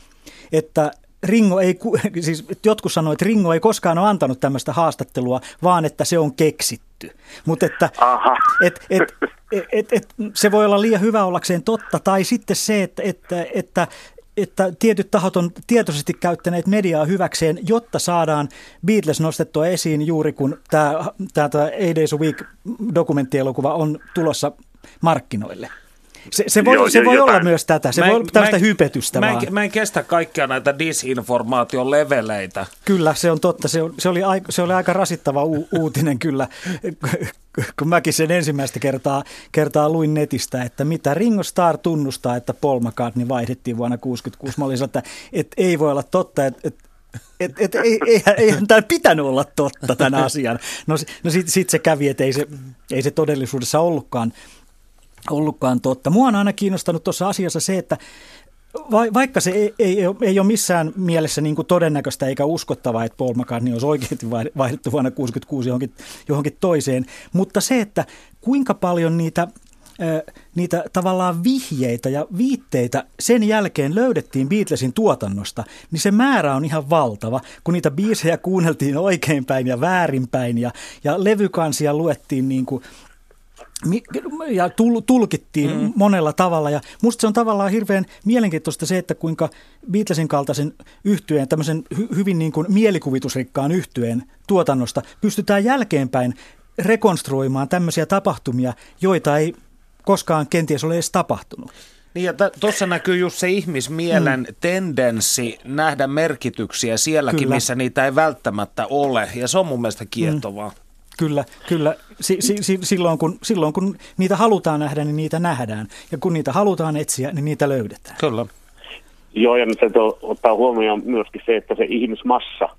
että Ringo ei, (laughs) siis jotkut sanoivat, että Ringo ei koskaan ole antanut tämmöistä haastattelua, vaan että se on keksitty. Mutta että Aha. et, et, et, et, et, se voi olla liian hyvä ollakseen totta, tai sitten se, että, että, että, että tietyt tahot on tietoisesti käyttäneet mediaa hyväkseen, jotta saadaan Beatles nostettua esiin juuri kun tämä, tämä, tämä A Days a Week dokumenttielokuva on tulossa markkinoille. Se, se voi, Joo, se jo- voi olla myös tätä, se Mä voi olla tällaista mä en- hypetystä mä vaan. en, mä en kestä kaikkia näitä disinformaation leveleitä. Kyllä, se on totta. Se, on, se, oli, aika, se oli aika rasittava u, uutinen kyllä, kun mäkin sen ensimmäistä kertaa, kertaa luin netistä, että mitä Ringo Starr tunnustaa, että Paul McCartney vaihdettiin vuonna 1966. Mä olin että, että ei voi olla totta, että, että et, et, ei, eihän, eihän tämä pitänyt olla totta tämän asian. No, no sitten sit se kävi, että ei se, ei se todellisuudessa ollutkaan, ollutkaan totta. Mua on aina kiinnostanut tuossa asiassa se, että vai, vaikka se ei, ei, ei ole missään mielessä niin todennäköistä eikä uskottavaa, että Paul McCartney olisi oikeasti vai- vaihdettu vuonna 1966 johonkin, johonkin toiseen, mutta se, että kuinka paljon niitä, niitä tavallaan vihjeitä ja viitteitä sen jälkeen löydettiin Beatlesin tuotannosta, niin se määrä on ihan valtava, kun niitä biisejä kuunneltiin oikeinpäin ja väärinpäin ja, ja levykansia luettiin niin kuin ja tul- tulkittiin mm. monella tavalla. Ja musta se on tavallaan hirveän mielenkiintoista se, että kuinka Beatlesin kaltaisen yhtyeen, tämmöisen hy- hyvin niin kuin mielikuvitusrikkaan yhtyeen tuotannosta pystytään jälkeenpäin rekonstruoimaan tämmöisiä tapahtumia, joita ei koskaan kenties ole edes tapahtunut. Niin ja tuossa näkyy just se ihmismielen mm. tendenssi nähdä merkityksiä sielläkin, Kyllä. missä niitä ei välttämättä ole. Ja se on mun mielestä kiehtovaa. Kyllä, kyllä. Si- si- si- silloin, kun, silloin kun niitä halutaan nähdä, niin niitä nähdään. Ja kun niitä halutaan etsiä, niin niitä löydetään. Kyllä. Joo, ja nyt se to- ottaa huomioon myöskin se, että se ihmismassa,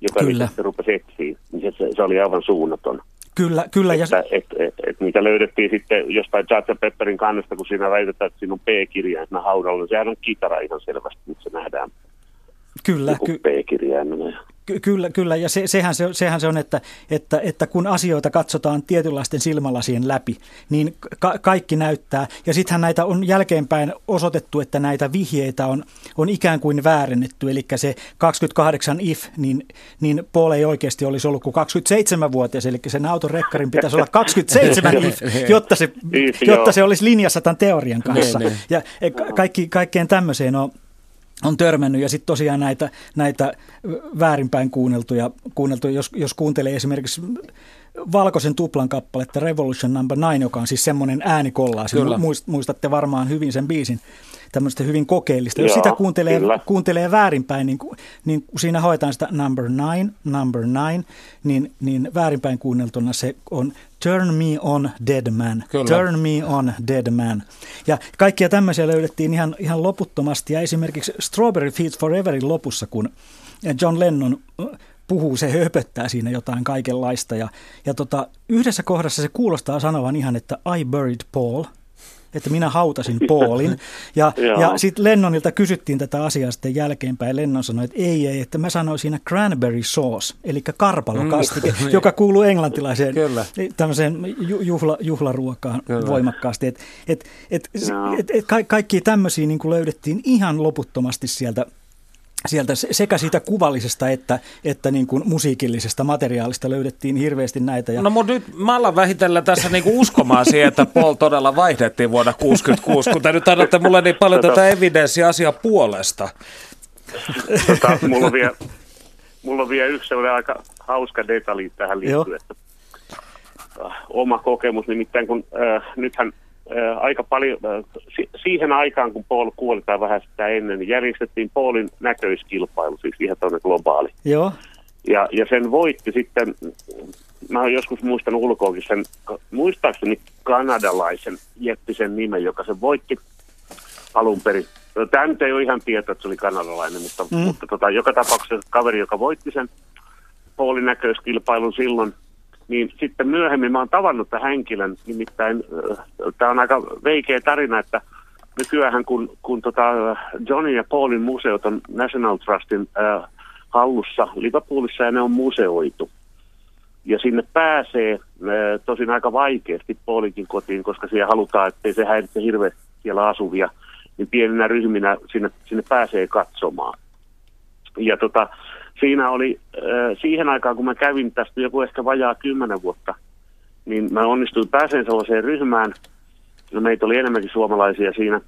joka Kyllä. rupesi etsiä, niin se, se, oli aivan suunnaton. Kyllä, kyllä. Ja, Että et, et, et niitä löydettiin sitten jostain Sgt. Pepperin kannesta, kun siinä väitetään, että siinä on P-kirjaimena haudalla. Sehän on kitara ihan selvästi, nyt se nähdään kyllä, joku ky- P-kirjaimena. Ky- Kyllä, kyllä. ja se, sehän, se, sehän se on, että, että, että kun asioita katsotaan tietynlaisten silmälasien läpi, niin ka- kaikki näyttää. Ja sittenhän näitä on jälkeenpäin osoitettu, että näitä vihjeitä on, on ikään kuin väärennetty. Eli se 28 if, niin, niin Paul ei oikeasti olisi ollut kuin 27-vuotias, eli sen auton rekkarin pitäisi olla 27 (laughs) if, jotta se, jotta se olisi linjassa tämän teorian kanssa. Niin, niin. Ja e, ka- kaikki, kaikkeen tämmöiseen on on törmännyt ja sitten tosiaan näitä, näitä väärinpäin kuunneltuja, kuunneltuja jos, jos kuuntelee esimerkiksi valkoisen tuplan kappaletta Revolution Number 9, joka on siis semmoinen äänikollaasi. Kyllä. Muistatte varmaan hyvin sen biisin tämmöistä hyvin kokeellista. Jos Joo, sitä kuuntelee, kyllä. kuuntelee väärinpäin, niin, niin siinä hoetaan sitä number nine, number nine, niin, niin väärinpäin kuunneltuna se on turn me on dead man, Kyllä. turn me on dead man. Ja kaikkia tämmöisiä löydettiin ihan, ihan loputtomasti ja esimerkiksi Strawberry Fields Foreverin lopussa, kun John Lennon puhuu, se höpöttää siinä jotain kaikenlaista ja, ja tota, yhdessä kohdassa se kuulostaa sanovan ihan, että I buried Paul, että minä hautasin Paulin. Ja, ja sitten Lennonilta kysyttiin tätä asiaa sitten jälkeenpäin. Lennon sanoi, että ei, ei, että mä sanoin siinä cranberry sauce, eli karpalokastike, Mm. (laughs) joka kuuluu englantilaiseen Kyllä. tämmöiseen ju- juhla, juhlaruokaan Kyllä. voimakkaasti. Et, et, et, Joo. et, et, ka- kaikkia tämmöisiä niin löydettiin ihan loputtomasti sieltä sieltä se- sekä siitä kuvallisesta että, että niin kuin musiikillisesta materiaalista löydettiin hirveästi näitä. Ja No mutta nyt mä alan vähitellen tässä niinku uskomaan siihen, että Paul todella vaihdettiin vuonna 1966, kun te nyt annatte mulle niin paljon tätä evidenssiä asiaa puolesta. Tota, mulla, on vielä, mulla on vielä yksi sellainen aika hauska detalji tähän liittyen. Että, äh, oma kokemus, nimittäin kun äh, nythän aika paljon, si- siihen aikaan kun Paul kuoli tai vähän sitä ennen, niin järjestettiin Paulin näköiskilpailu, siis ihan tuonne globaali. Joo, Ja, ja sen voitti sitten, mä oon joskus muistanut ulkoakin sen, muistaakseni kanadalaisen jättisen nimen, joka sen voitti alun perin. No, Tämä nyt ei ole ihan tieto, että se oli kanadalainen, mutta, mm. mutta tota, joka tapauksessa kaveri, joka voitti sen Paulin näköiskilpailun silloin, niin sitten myöhemmin mä oon tavannut tämän henkilön, nimittäin tämä on aika veikeä tarina, että nykyään kun, kun tota Johnny ja Paulin museot on National Trustin äh, hallussa Liverpoolissa ja ne on museoitu. Ja sinne pääsee äh, tosin aika vaikeasti Paulinkin kotiin, koska siellä halutaan, ettei se häiritse hirveästi siellä asuvia, niin pieninä ryhminä sinne, sinne pääsee katsomaan. Ja tota, siinä oli äh, siihen aikaan, kun mä kävin tästä joku ehkä vajaa kymmenen vuotta, niin mä onnistuin pääseen sellaiseen ryhmään, no meitä oli enemmänkin suomalaisia siinä,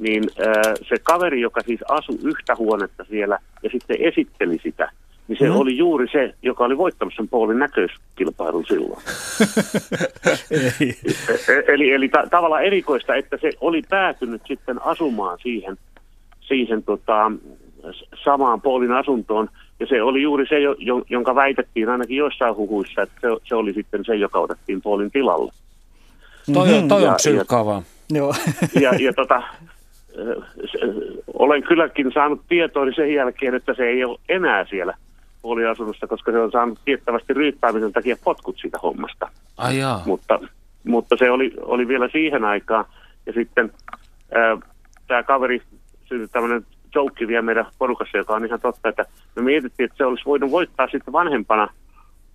niin äh, se kaveri, joka siis asui yhtä huonetta siellä ja sitten esitteli sitä, niin se mm. oli juuri se, joka oli voittamassa sen Paulin näköiskilpailun silloin. (laughs) ei. E- Eli, eli ta- tavallaan erikoista, että se oli päätynyt sitten asumaan siihen, siihen tota, samaan Paulin asuntoon. Ja se oli juuri se, jo- jo- jonka väitettiin ainakin joissain huhuissa, että se, se oli sitten se, joka otettiin Paulin tilalle. Toi, on- toi Ja- on psyykkaavaa. Joo. (laughs) Ja, ja tota, ö, se- olen kylläkin saanut tietoa sen jälkeen, että se ei ole enää siellä Paulin asunnossa, koska se on saanut tiettävästi ryyppäämisen takia potkut siitä hommasta Ai jaa. mutta, mutta se oli, oli vielä siihen aikaan. Ja sitten tämä kaveri syntyi tämmöinen joke vielä meidän porukassa, joka on ihan totta, että me mietittiin, että se olisi voinut voittaa sitten vanhempana,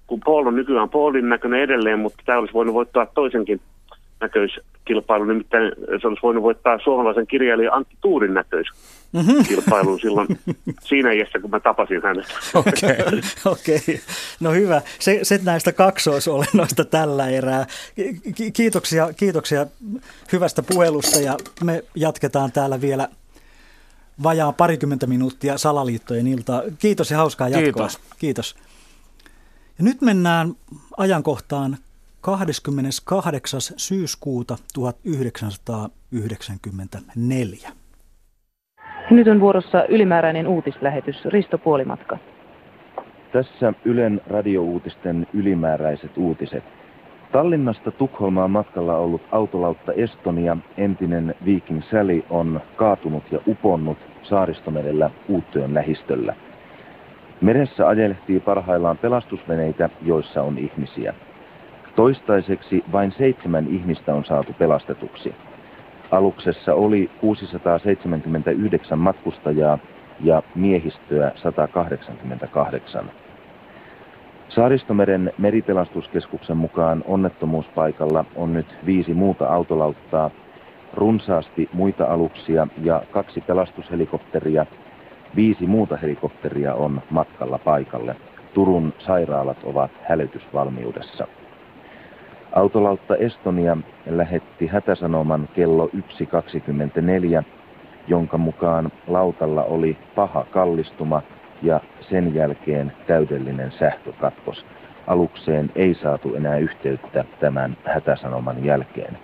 kun Paul on nykyään Paulin näköinen edelleen, mutta tämä olisi voinut voittaa toisenkin näköiskilpailun, nimittäin se olisi voinut voittaa suomalaisen kirjailijan Antti Tuurin näköiskilpailun silloin (laughs) siinä iässä, kun mä tapasin hänet. Okei, (laughs) okei. No hyvä. Se, se näistä kaksoisolennoista tällä erää. Ki- Kiitoksia, kiitoksia hyvästä puhelusta ja me jatketaan täällä vielä vajaa parikymmentä minuuttia salaliittojen iltaa. Kiitos ja hauskaa jatkoa. Kiitos. Kiitos. Ja nyt mennään ajankohtaan 28. syyskuuta 1994. Nyt on vuorossa ylimääräinen uutislähetys Risto Puolimatka. Tässä Ylen radiouutisten ylimääräiset uutiset. Tallinnasta Tukholmaan matkalla ollut autolautta Estonia, entinen Viking Sally, on kaatunut ja uponnut saaristomerellä Uuttyön lähistöllä. Meressä ajelehtii parhaillaan pelastusveneitä, joissa on ihmisiä. Toistaiseksi vain seitsemän ihmistä on saatu pelastetuksi. Aluksessa oli 679 matkustajaa ja miehistöä 188. Saaristomeren meripelastuskeskuksen mukaan onnettomuuspaikalla on nyt viisi muuta autolauttaa, runsaasti muita aluksia ja kaksi pelastushelikopteria. Viisi muuta helikopteria on matkalla paikalle. Turun sairaalat ovat hälytysvalmiudessa. Autolautta Estonia lähetti hätäsanoman kello 1.24, jonka mukaan lautalla oli paha kallistuma ja sen jälkeen täydellinen sähkökatkos. alukseen ei saatu enää yhteyttä tämän hätäsanoman jälkeen.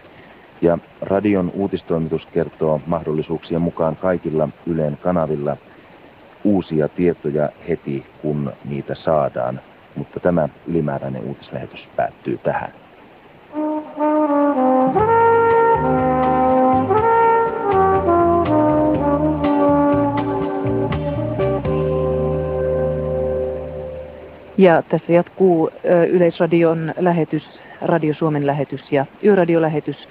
Ja radion uutistoimitus kertoo mahdollisuuksien mukaan kaikilla Ylen kanavilla uusia tietoja heti, kun niitä saadaan. Mutta tämä ylimääräinen uutislähetys päättyy tähän. Ja tässä jatkuu Yleisradion lähetys, Radio Suomen lähetys ja Yöradiolähetys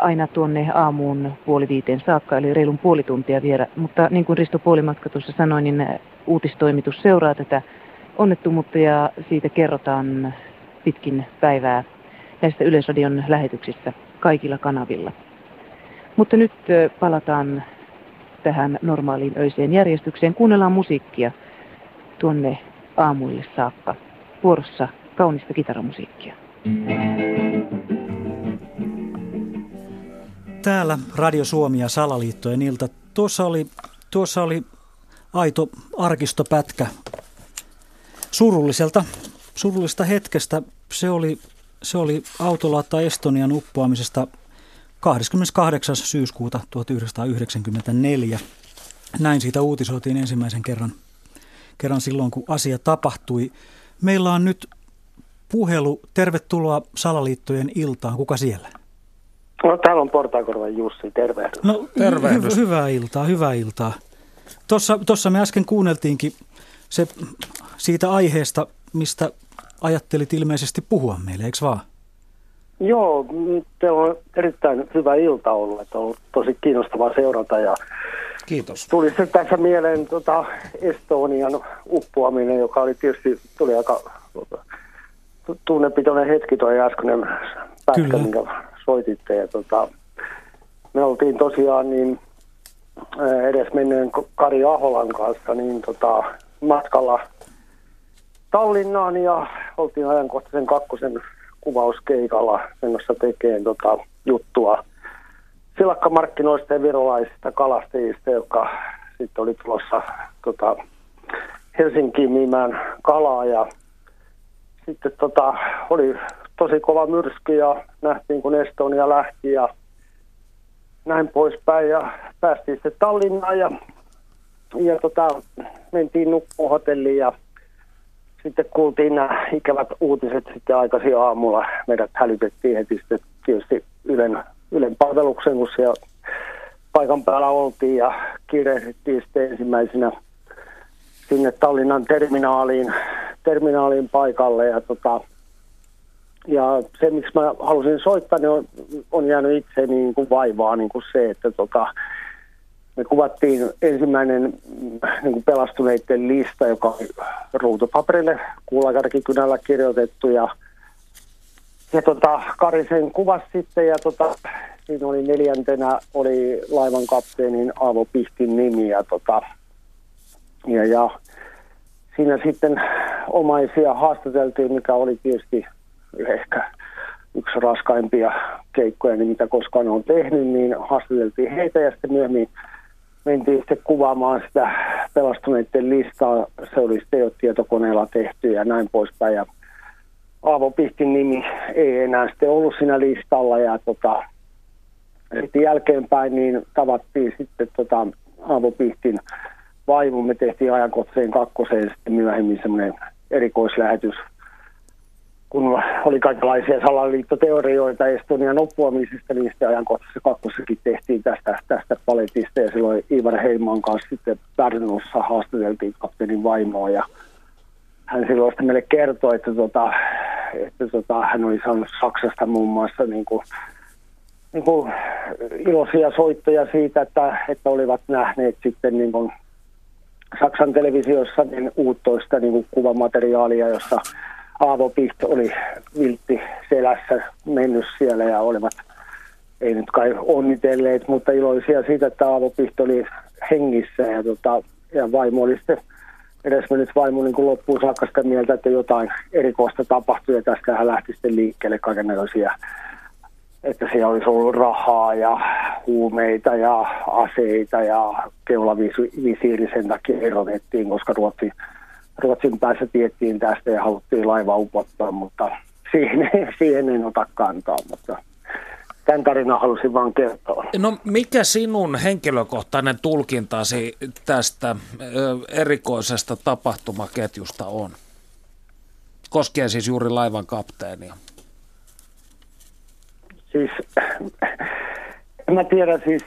aina tuonne aamuun puoli viiteen saakka, eli reilun puoli tuntia vielä. Mutta niin kuin Risto Puolimatka tuossa sanoi, niin uutistoimitus seuraa tätä onnettomuutta ja siitä kerrotaan pitkin päivää näistä Yleisradion lähetyksistä kaikilla kanavilla. Mutta nyt palataan tähän normaaliin öiseen järjestykseen. Kuunnellaan musiikkia tuonne aamuille saakka. Vuorossa kaunista kitaramusiikkia. Täällä Radio Suomi ja Salaliittojen ilta. Tuossa oli, tuossa oli aito arkistopätkä surulliselta, surullisesta hetkestä. Se oli, se oli autolaatta Estonian uppoamisesta 28. syyskuuta 1994. Näin siitä uutisoitiin ensimmäisen kerran – kerran silloin, kun asia tapahtui. Meillä on nyt puhelu. Tervetuloa Salaliittojen iltaan. Kuka siellä? No, täällä on Portaakorvan Jussi. Tervehdys. No, tervehdys. Hy- hyvää iltaa, hyvää iltaa. Tuossa, tuossa me äsken kuunneltiinkin se, siitä aiheesta, mistä ajattelit ilmeisesti puhua meille, eikö vaan? Joo, teillä on erittäin hyvä ilta ollut, että on ollut tosi kiinnostavaa seurata ja Kiitos. Tuli se tässä mieleen tota Estonian uppoaminen, joka oli tietysti tuli aika tunnepitoinen hetki tuo äskeinen pätkä, minkä soititte. Ja tota, me oltiin tosiaan niin edes menneen Kari Aholan kanssa niin tota, matkalla Tallinnaan ja oltiin ajankohtaisen kakkosen kuvauskeikalla menossa tekemään tota, juttua – silakkamarkkinoista ja virolaisista kalastajista, jotka sitten oli tulossa tota, Helsinkiin myymään kalaa ja sitten tota, oli tosi kova myrsky ja nähtiin kun Estonia lähti ja näin poispäin ja päästiin sitten Tallinnaan ja, ja tota, mentiin nukkuun hotelliin ja sitten kuultiin nämä ikävät uutiset sitten aikaisin aamulla. Meidät hälytettiin heti sitten tietysti Ylen Ylen palveluksen, kun siellä paikan päällä oltiin ja kiirehdittiin sitten ensimmäisenä sinne Tallinnan terminaaliin, terminaaliin paikalle. Ja, tota, ja se, miksi mä halusin soittaa, niin on, on jäänyt itse niin kuin vaivaa niin kuin se, että tota, me kuvattiin ensimmäinen niin kuin pelastuneiden lista, joka oli ruutupaperille kuulakarkikynällä kirjoitettu ja ja tota, Kari sen kuvasi sitten ja tota, siinä oli neljäntenä oli laivan kapteenin Aavo Pihtin nimi ja, tota, ja, ja siinä sitten omaisia haastateltiin, mikä oli tietysti ehkä yksi raskaimpia keikkoja, niin mitä koskaan on tehnyt, niin haastateltiin heitä ja sitten myöhemmin mentiin sitten kuvaamaan sitä pelastuneiden listaa. Se oli sitten jo tietokoneella tehty ja näin poispäin. Ja Aavo Pihtin nimi ei enää sitten ollut siinä listalla ja tota, sitten jälkeenpäin niin tavattiin sitten tota Aavo Pihtin vaimo. Me tehtiin ajankohtaiseen kakkoseen sitten myöhemmin semmoinen erikoislähetys, kun oli kaikenlaisia salaliittoteorioita Estonian oppuamisesta, niin sitten ajankohtaisessa kakkosessakin tehtiin tästä, tästä paletista ja silloin Ivar Heiman kanssa sitten Pärnussa haastateltiin kapteenin vaimoa ja hän silloin sitten meille kertoi, että, tota, että tota, hän oli saanut Saksasta muun muassa niin kuin, niin kuin iloisia soittoja siitä, että, että olivat nähneet sitten niin kuin Saksan televisiossa niin uuttoista niin kuin kuvamateriaalia, jossa Aavo Piht oli viltti selässä mennyt siellä ja olivat, ei nyt kai onnitelleet, mutta iloisia siitä, että Aavo Piht oli hengissä ja, tota, ja vaimo oli sitten edesmennyt vaimo niin kuin loppuun saakka sitä mieltä, että jotain erikoista tapahtui ja tästä hän lähti sitten liikkeelle kaikenlaisia, että siellä olisi ollut rahaa ja huumeita ja aseita ja keulavisiiri sen takia erotettiin, koska Ruotsi Ruotsin päässä tiettiin tästä ja haluttiin laiva upottaa, mutta siihen, siihen en ota kantaa, mutta tämän tarinan halusin vaan kertoa. No mikä sinun henkilökohtainen tulkintasi tästä erikoisesta tapahtumaketjusta on? Koskien siis juuri laivan kapteenia. Siis, mä tiedän siis,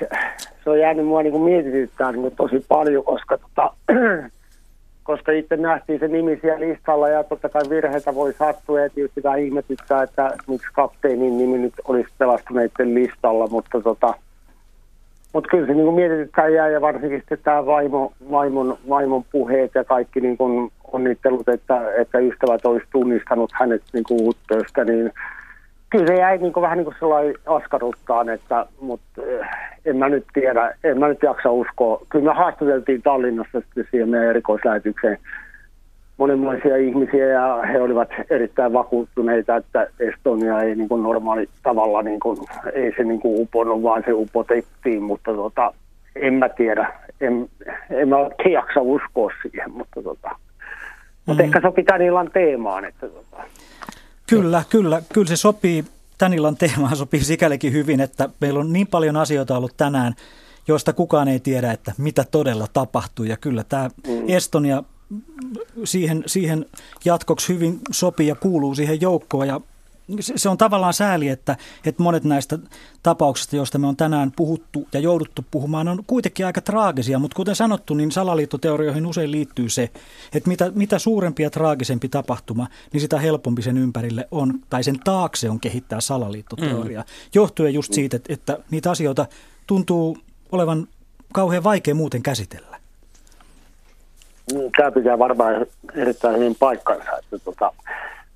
se on jäänyt mua niin mietityttää niin tosi paljon, koska tota, koska itse nähtiin se nimi siellä listalla ja totta kai virheitä voi sattua. Ja tietysti sitä ihmetyttää, että miksi kapteenin nimi nyt olisi pelastuneiden listalla, mutta tota, mutta kyllä se niin mietityttää jää ja varsinkin sitten tämä vaimo, vaimon, vaimon puheet ja kaikki niin onnittelut, että, että ystävät olisi tunnistanut hänet niin kuin niin kyllä se jäi niin kuin, vähän niin kuin sellainen askarruttaan, että, mutta eh, en mä nyt tiedä, en mä nyt jaksa uskoa. Kyllä me haastateltiin Tallinnassa sitten siihen meidän erikoislähetykseen monenlaisia ihmisiä ja he olivat erittäin vakuuttuneita, että Estonia ei niin kuin normaali tavalla, niin kuin, ei se niin kuin uponnut, vaan se upotettiin, mutta tota, en mä tiedä, en, en mä oikein jaksa uskoa siihen, mutta, tota, mutta mm. ehkä sopii tämän illan teemaan. Että, tota. Kyllä, kyllä, kyllä se sopii, tämän illan teemaan sopii sikälikin hyvin, että meillä on niin paljon asioita ollut tänään, joista kukaan ei tiedä, että mitä todella tapahtuu. Ja kyllä tämä mm. Estonia siihen, siihen jatkoksi hyvin sopii ja kuuluu siihen joukkoon. Ja se on tavallaan sääli, että, että monet näistä tapauksista, joista me on tänään puhuttu ja jouduttu puhumaan, on kuitenkin aika traagisia. Mutta kuten sanottu, niin salaliittoteorioihin usein liittyy se, että mitä, mitä suurempi ja traagisempi tapahtuma, niin sitä helpompi sen ympärille on, tai sen taakse on kehittää salaliittoteoria. Mm. Johtuen just siitä, että, että niitä asioita tuntuu olevan kauhean vaikea muuten käsitellä. Niin, tämä pitää varmaan erittäin hyvin paikkansa, että tota,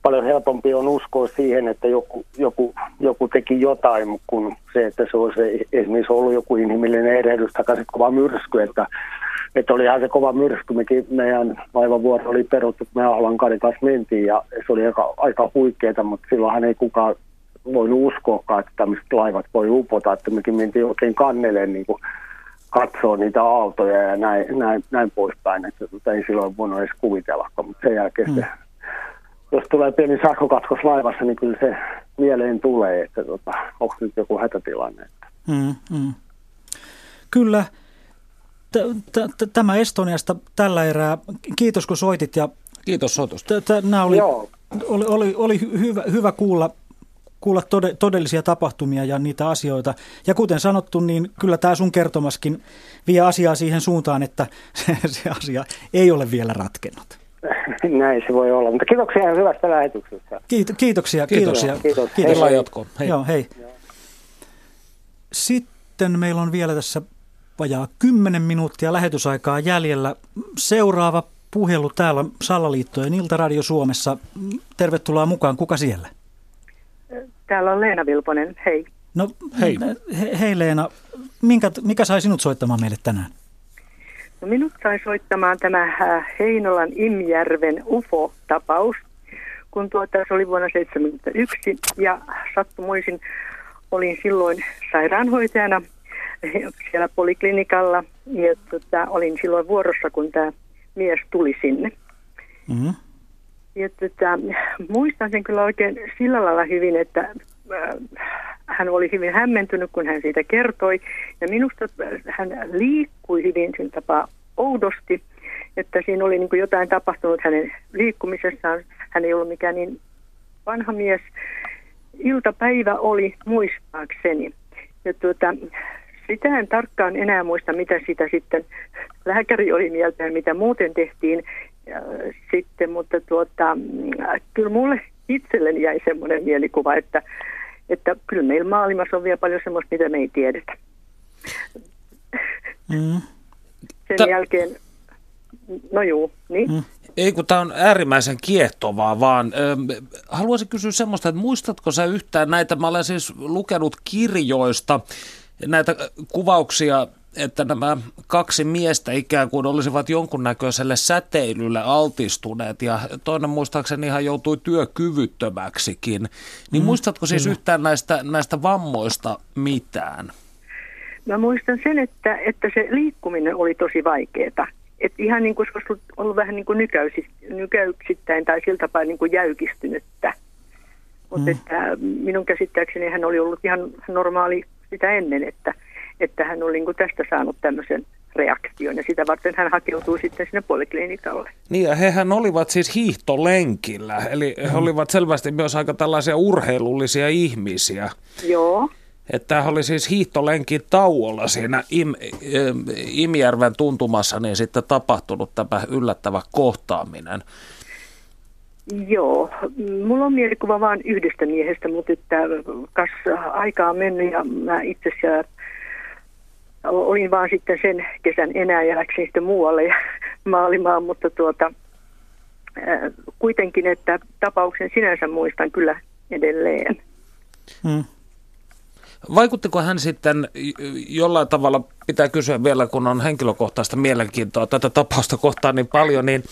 paljon helpompi on uskoa siihen, että joku, joku, joku teki jotain, kun se, että se olisi esimerkiksi ollut joku inhimillinen erehdys takaisin kova myrsky, että, että oli ihan se kova myrsky, mekin meidän laivavuoro oli peruttu, me Ahlan kanssa mentiin ja se oli aika, aika huikeeta, mutta silloinhan ei kukaan voinut uskoakaan, että tämmöiset laivat voi upota, että mekin mentiin oikein kanneleen niin kuin katsoa niitä aaltoja ja näin, näin, näin poispäin, että ei silloin voinut edes kuvitella, mutta sen jälkeen mm. se jos tulee pieni sähkökatkos laivassa, niin kyllä se mieleen tulee, että tota, onko nyt joku hätätilanne. Mm, mm. Kyllä. Tämä Estoniasta tällä erää. Kiitos kun soitit. Ja Kiitos soitusta. Nämä oli, oli, oli, oli hyvä, hyvä kuulla, kuulla tode, todellisia tapahtumia ja niitä asioita. Ja kuten sanottu, niin kyllä tämä sun kertomaskin vie asiaa siihen suuntaan, että (laughs) se, se asia ei ole vielä ratkennut. (laughs) Näin se voi olla, mutta kiitoksia hyvästä lähetyksestä. Kiit- kiitoksia, kiitoksia. Kiitos. Kiitos. Hei, jatkoon. Hei. Joo, hei. Sitten meillä on vielä tässä vajaa 10 minuuttia lähetysaikaa jäljellä. Seuraava puhelu täällä Salaliittojen Iltaradio Suomessa. Tervetuloa mukaan. Kuka siellä? Täällä on Leena Vilponen. Hei. No hei, he, hei Leena. Minkä, mikä sai sinut soittamaan meille tänään? No minut sai soittamaan tämä äh, Heinolan Imjärven UFO-tapaus, kun tuota, se oli vuonna 1971 ja sattumoisin olin silloin sairaanhoitajana siellä poliklinikalla ja tuota, olin silloin vuorossa, kun tämä mies tuli sinne. Mm-hmm. Ja tuota, muistan sen kyllä oikein sillä lailla hyvin, että äh, hän oli hyvin hämmentynyt, kun hän siitä kertoi. Ja minusta hän liikkui hyvin sillä tapaa oudosti, että siinä oli niin jotain tapahtunut hänen liikkumisessaan. Hän ei ollut mikään niin vanha mies. Iltapäivä oli muistaakseni. Ja tuota, sitä en tarkkaan enää muista, mitä sitä sitten lääkäri oli mieltä ja mitä muuten tehtiin ja sitten, mutta tuota, kyllä mulle itselleni jäi semmoinen mielikuva, että että kyllä meillä maailmassa on vielä paljon semmoista, mitä me ei tiedetä. Mm. Sen Ta- jälkeen, no juu, niin. Mm. Ei kun tämä on äärimmäisen kiehtovaa, vaan ö, haluaisin kysyä semmoista, että muistatko sä yhtään näitä, mä olen siis lukenut kirjoista, näitä kuvauksia että nämä kaksi miestä ikään kuin olisivat jonkunnäköiselle säteilylle altistuneet ja toinen muistaakseni ihan joutui työkyvyttömäksikin. Niin mm, muistatko siis kyllä. yhtään näistä, näistä vammoista mitään? Mä muistan sen, että, että se liikkuminen oli tosi vaikeaa. et ihan niin kuin se olisi ollut, vähän niin kuin nykäyksittäin tai sillä tapaa niin kuin jäykistynyttä. Mutta mm. että minun käsittääkseni hän oli ollut ihan normaali sitä ennen, että, että hän oli niin kuin tästä saanut tämmöisen reaktion ja sitä varten hän hakeutui sitten sinne poliklinikalle. Niin ja hehän olivat siis hiihtolenkillä, eli he mm. olivat selvästi myös aika tällaisia urheilullisia ihmisiä. Joo. Että oli siis hiihtolenkin tauolla siinä Im, Imijärven tuntumassa niin sitten tapahtunut tämä yllättävä kohtaaminen. Joo, mulla on mielikuva vain yhdestä miehestä, mutta että kas aikaa on mennyt ja mä itse asiassa olin vaan sitten sen kesän enää ja läksin sitten muualle ja (laughs) maalimaan, mutta tuota, kuitenkin, että tapauksen sinänsä muistan kyllä edelleen. Hmm. Vaikuttiko hän sitten jollain tavalla, pitää kysyä vielä, kun on henkilökohtaista mielenkiintoa tätä tapausta kohtaan niin paljon, niin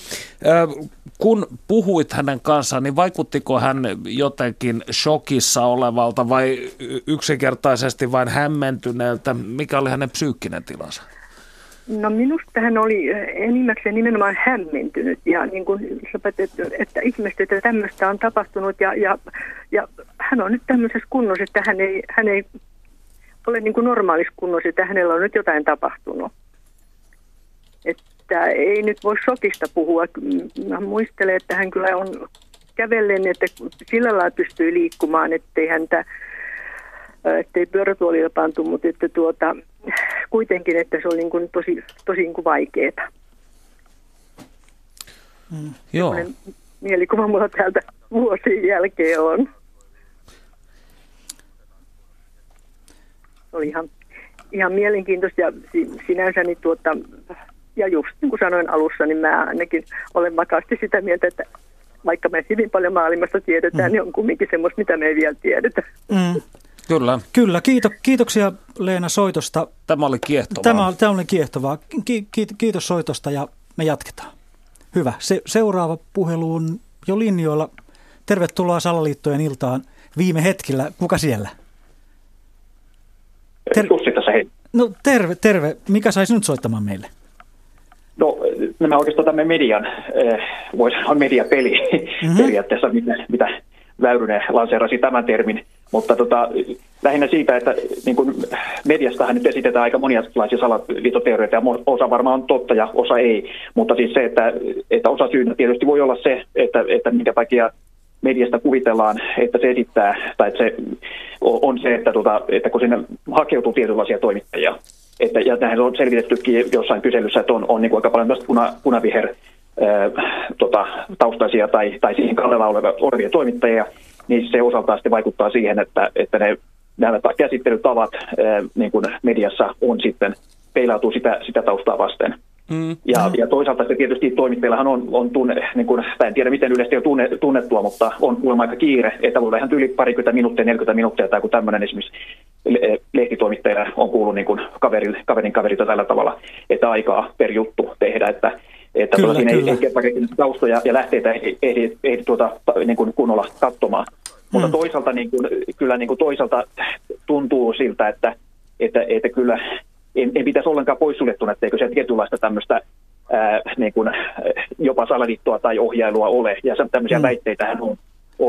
kun puhuit hänen kanssaan, niin vaikuttiko hän jotenkin shokissa olevalta vai yksinkertaisesti vain hämmentyneeltä? Mikä oli hänen psyykkinen tilansa? No minusta hän oli enimmäkseen nimenomaan hämmentynyt ja niin kuin että, että ihmestä, että tämmöistä on tapahtunut ja, ja, ja hän on nyt tämmöisessä kunnossa, että hän ei, hän ei ole niin kuin normaalissa kunnossa, että hänellä on nyt jotain tapahtunut. Että ei nyt voi shokista puhua. Mä muistelen, että hän kyllä on kävellen, että sillä lailla pystyy liikkumaan, ettei häntä ettei pyörätuolilla pantu, mutta että tuota, kuitenkin, että se oli niin kuin tosi, tosi niin kuin vaikeaa. Mm. Joo. Mielikuva mulla täältä vuosien jälkeen on. Oli ihan, ihan mielenkiintoista ja sinänsä niin tuota, ja just niin kuin sanoin alussa, niin mä ainakin olen vakaasti sitä mieltä, että vaikka me hyvin paljon maailmasta tiedetään, mm. niin on kumminkin semmoista, mitä me ei vielä tiedetä. Mm. Kyllä. Kyllä, kiito, kiitoksia Leena soitosta. Tämä oli kiehtovaa. Tämä, tämä oli kiehtovaa. Ki, ki, kiitos soitosta ja me jatketaan. Hyvä. Se, seuraava puhelu on jo linjoilla. Tervetuloa Salaliittojen iltaan viime hetkellä. Kuka siellä? Ter- Jussi tässä hei. No terve, terve. Mikä saisi nyt soittamaan meille? No nämä oikeastaan tämä median, eh, voisi sanoa mediapeli mm-hmm. periaatteessa, mitä, mitä Väyrynen lanseerasi tämän termin. Mutta tota, lähinnä siitä, että niin kuin mediastahan nyt esitetään aika monialaisia salaliittoteorioita ja osa varmaan on totta ja osa ei. Mutta siis se, että, että osa syynä tietysti voi olla se, että, että minkä takia mediasta kuvitellaan, että se esittää, tai että se on se, että, tota, että kun sinne hakeutuu tietynlaisia toimittajia, että, ja näin on selvitettykin jossain kyselyssä, että on, on niin kuin aika paljon myös puna, punaviher ää, tota, taustaisia tai, tai siihen kallella olevia toimittajia, niin se osaltaan sitten vaikuttaa siihen, että, että ne nämä käsittelytavat ää, niin kuin mediassa on sitten peilautuu sitä, sitä taustaa vasten. Mm. Ja, ja toisaalta se tietysti toimittajillahan on, on tunne, niin kuin, en tiedä miten yleisesti on tunne, tunnettua, mutta on kuulemma aika kiire, että voi ihan yli parikymmentä minuuttia, 40 minuuttia tai kun tämmöinen esimerkiksi lehtitoimittajilla on kuullut niin kuin kaverin, kaverin kaverita tällä tavalla, että aikaa per juttu tehdä, että että kyllä, siinä kyllä. ei, ei taustoja ja lähteitä ei, ei, ei tuota, niin kuin kunnolla katsomaan. Mm. Mutta toisaalta niin kuin, kyllä niin kuin toisaalta tuntuu siltä, että, että, että kyllä en, en pitäisi ollenkaan poissuljettuna, etteikö se tietynlaista tämmöistä ää, niin kuin, jopa salaliittoa tai ohjailua ole. Ja tämmöisiä mm. väitteitähän on,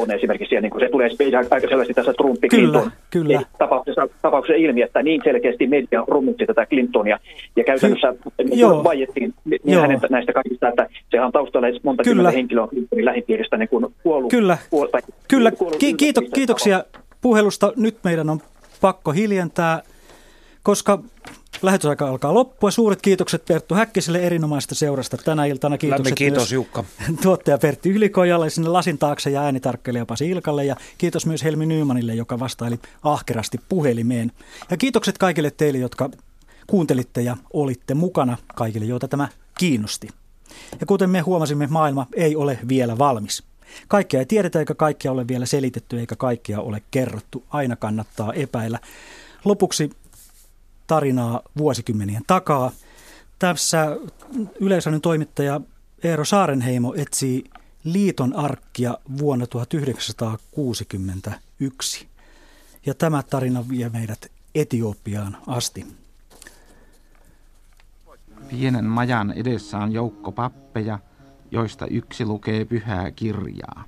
on esimerkiksi siellä, niin kuin se tulee aika selvästi tässä Trump Clinton kyllä, kyllä. Tapauksessa, tapauksessa ilmi, että niin selkeästi media rummutti tätä Clintonia ja käytännössä Ky- niin vaiettiin niin hänen näistä kaikista, että sehän on taustalla monta kymmentä henkilöä Clintonin lähipiiristä niin kuin kuollut. Kyllä, puol- tai, kyllä. Kuollut Ki- kiito, kiitoksia puhelusta. Nyt meidän on pakko hiljentää, koska Lähetysaika alkaa loppua. Suuret kiitokset Perttu Häkkiselle erinomaisesta seurasta tänä iltana. Kiitokset kiitos myös Jukka. (laughs) tuottaja Pertti Ylikojalle sinne lasin taakse ja äänitarkkailija Pasi Ilkalle. Ja kiitos myös Helmi Nymanille, joka vastaili ahkerasti puhelimeen. Ja kiitokset kaikille teille, jotka kuuntelitte ja olitte mukana, kaikille, joita tämä kiinnosti. Ja kuten me huomasimme, maailma ei ole vielä valmis. Kaikkea ei tiedetä eikä kaikkea ole vielä selitetty eikä kaikkea ole kerrottu. Aina kannattaa epäillä. Lopuksi tarinaa vuosikymmenien takaa. Tässä yleisön toimittaja Eero Saarenheimo etsii liiton arkkia vuonna 1961. Ja tämä tarina vie meidät Etiopiaan asti. Pienen majan edessä on joukko pappeja, joista yksi lukee pyhää kirjaa.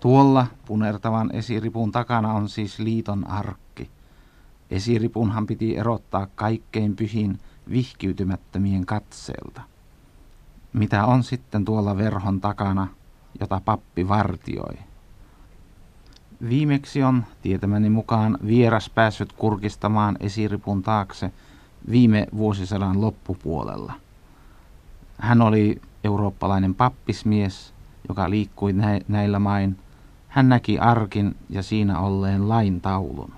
Tuolla punertavan esiripun takana on siis liiton arkki. Esiripunhan piti erottaa kaikkein pyhin vihkiytymättömien katseelta. Mitä on sitten tuolla verhon takana, jota pappi vartioi? Viimeksi on tietämäni mukaan vieras päässyt kurkistamaan esiripun taakse viime vuosisadan loppupuolella. Hän oli eurooppalainen pappismies, joka liikkui näillä main. Hän näki arkin ja siinä olleen lain taulun.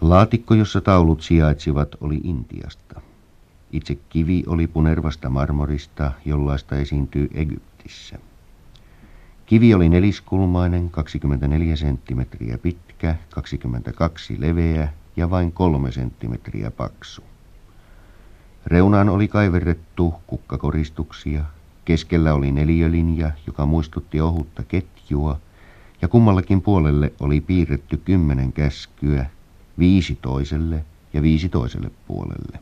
Laatikko, jossa taulut sijaitsivat, oli Intiasta. Itse kivi oli punervasta marmorista, jollaista esiintyy Egyptissä. Kivi oli neliskulmainen, 24 senttimetriä pitkä, 22 leveä ja vain kolme senttimetriä paksu. Reunaan oli kaiverrettu kukkakoristuksia, keskellä oli neliölinja, joka muistutti ohutta ketjua, ja kummallakin puolelle oli piirretty kymmenen käskyä, viisi toiselle ja viisi toiselle puolelle.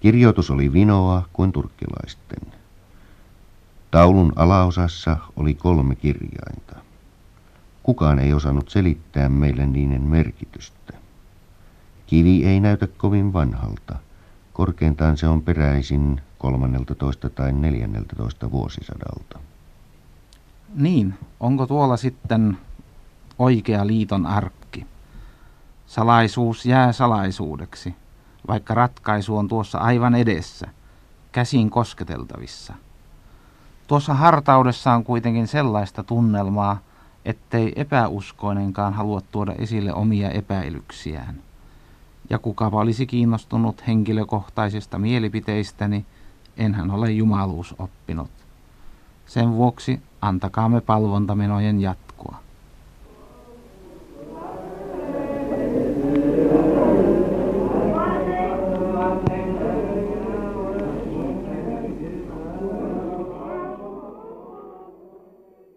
Kirjoitus oli vinoa kuin turkkilaisten. Taulun alaosassa oli kolme kirjainta. Kukaan ei osannut selittää meille niiden merkitystä. Kivi ei näytä kovin vanhalta. Korkeintaan se on peräisin 13 tai 14 vuosisadalta. Niin, onko tuolla sitten oikea liiton arkki? Salaisuus jää salaisuudeksi, vaikka ratkaisu on tuossa aivan edessä, käsin kosketeltavissa. Tuossa hartaudessa on kuitenkin sellaista tunnelmaa, ettei epäuskoinenkaan halua tuoda esille omia epäilyksiään. Ja kukapa olisi kiinnostunut henkilökohtaisista mielipiteistäni, enhän ole jumaluus oppinut. Sen vuoksi antakaamme palvontamenojen jatkua.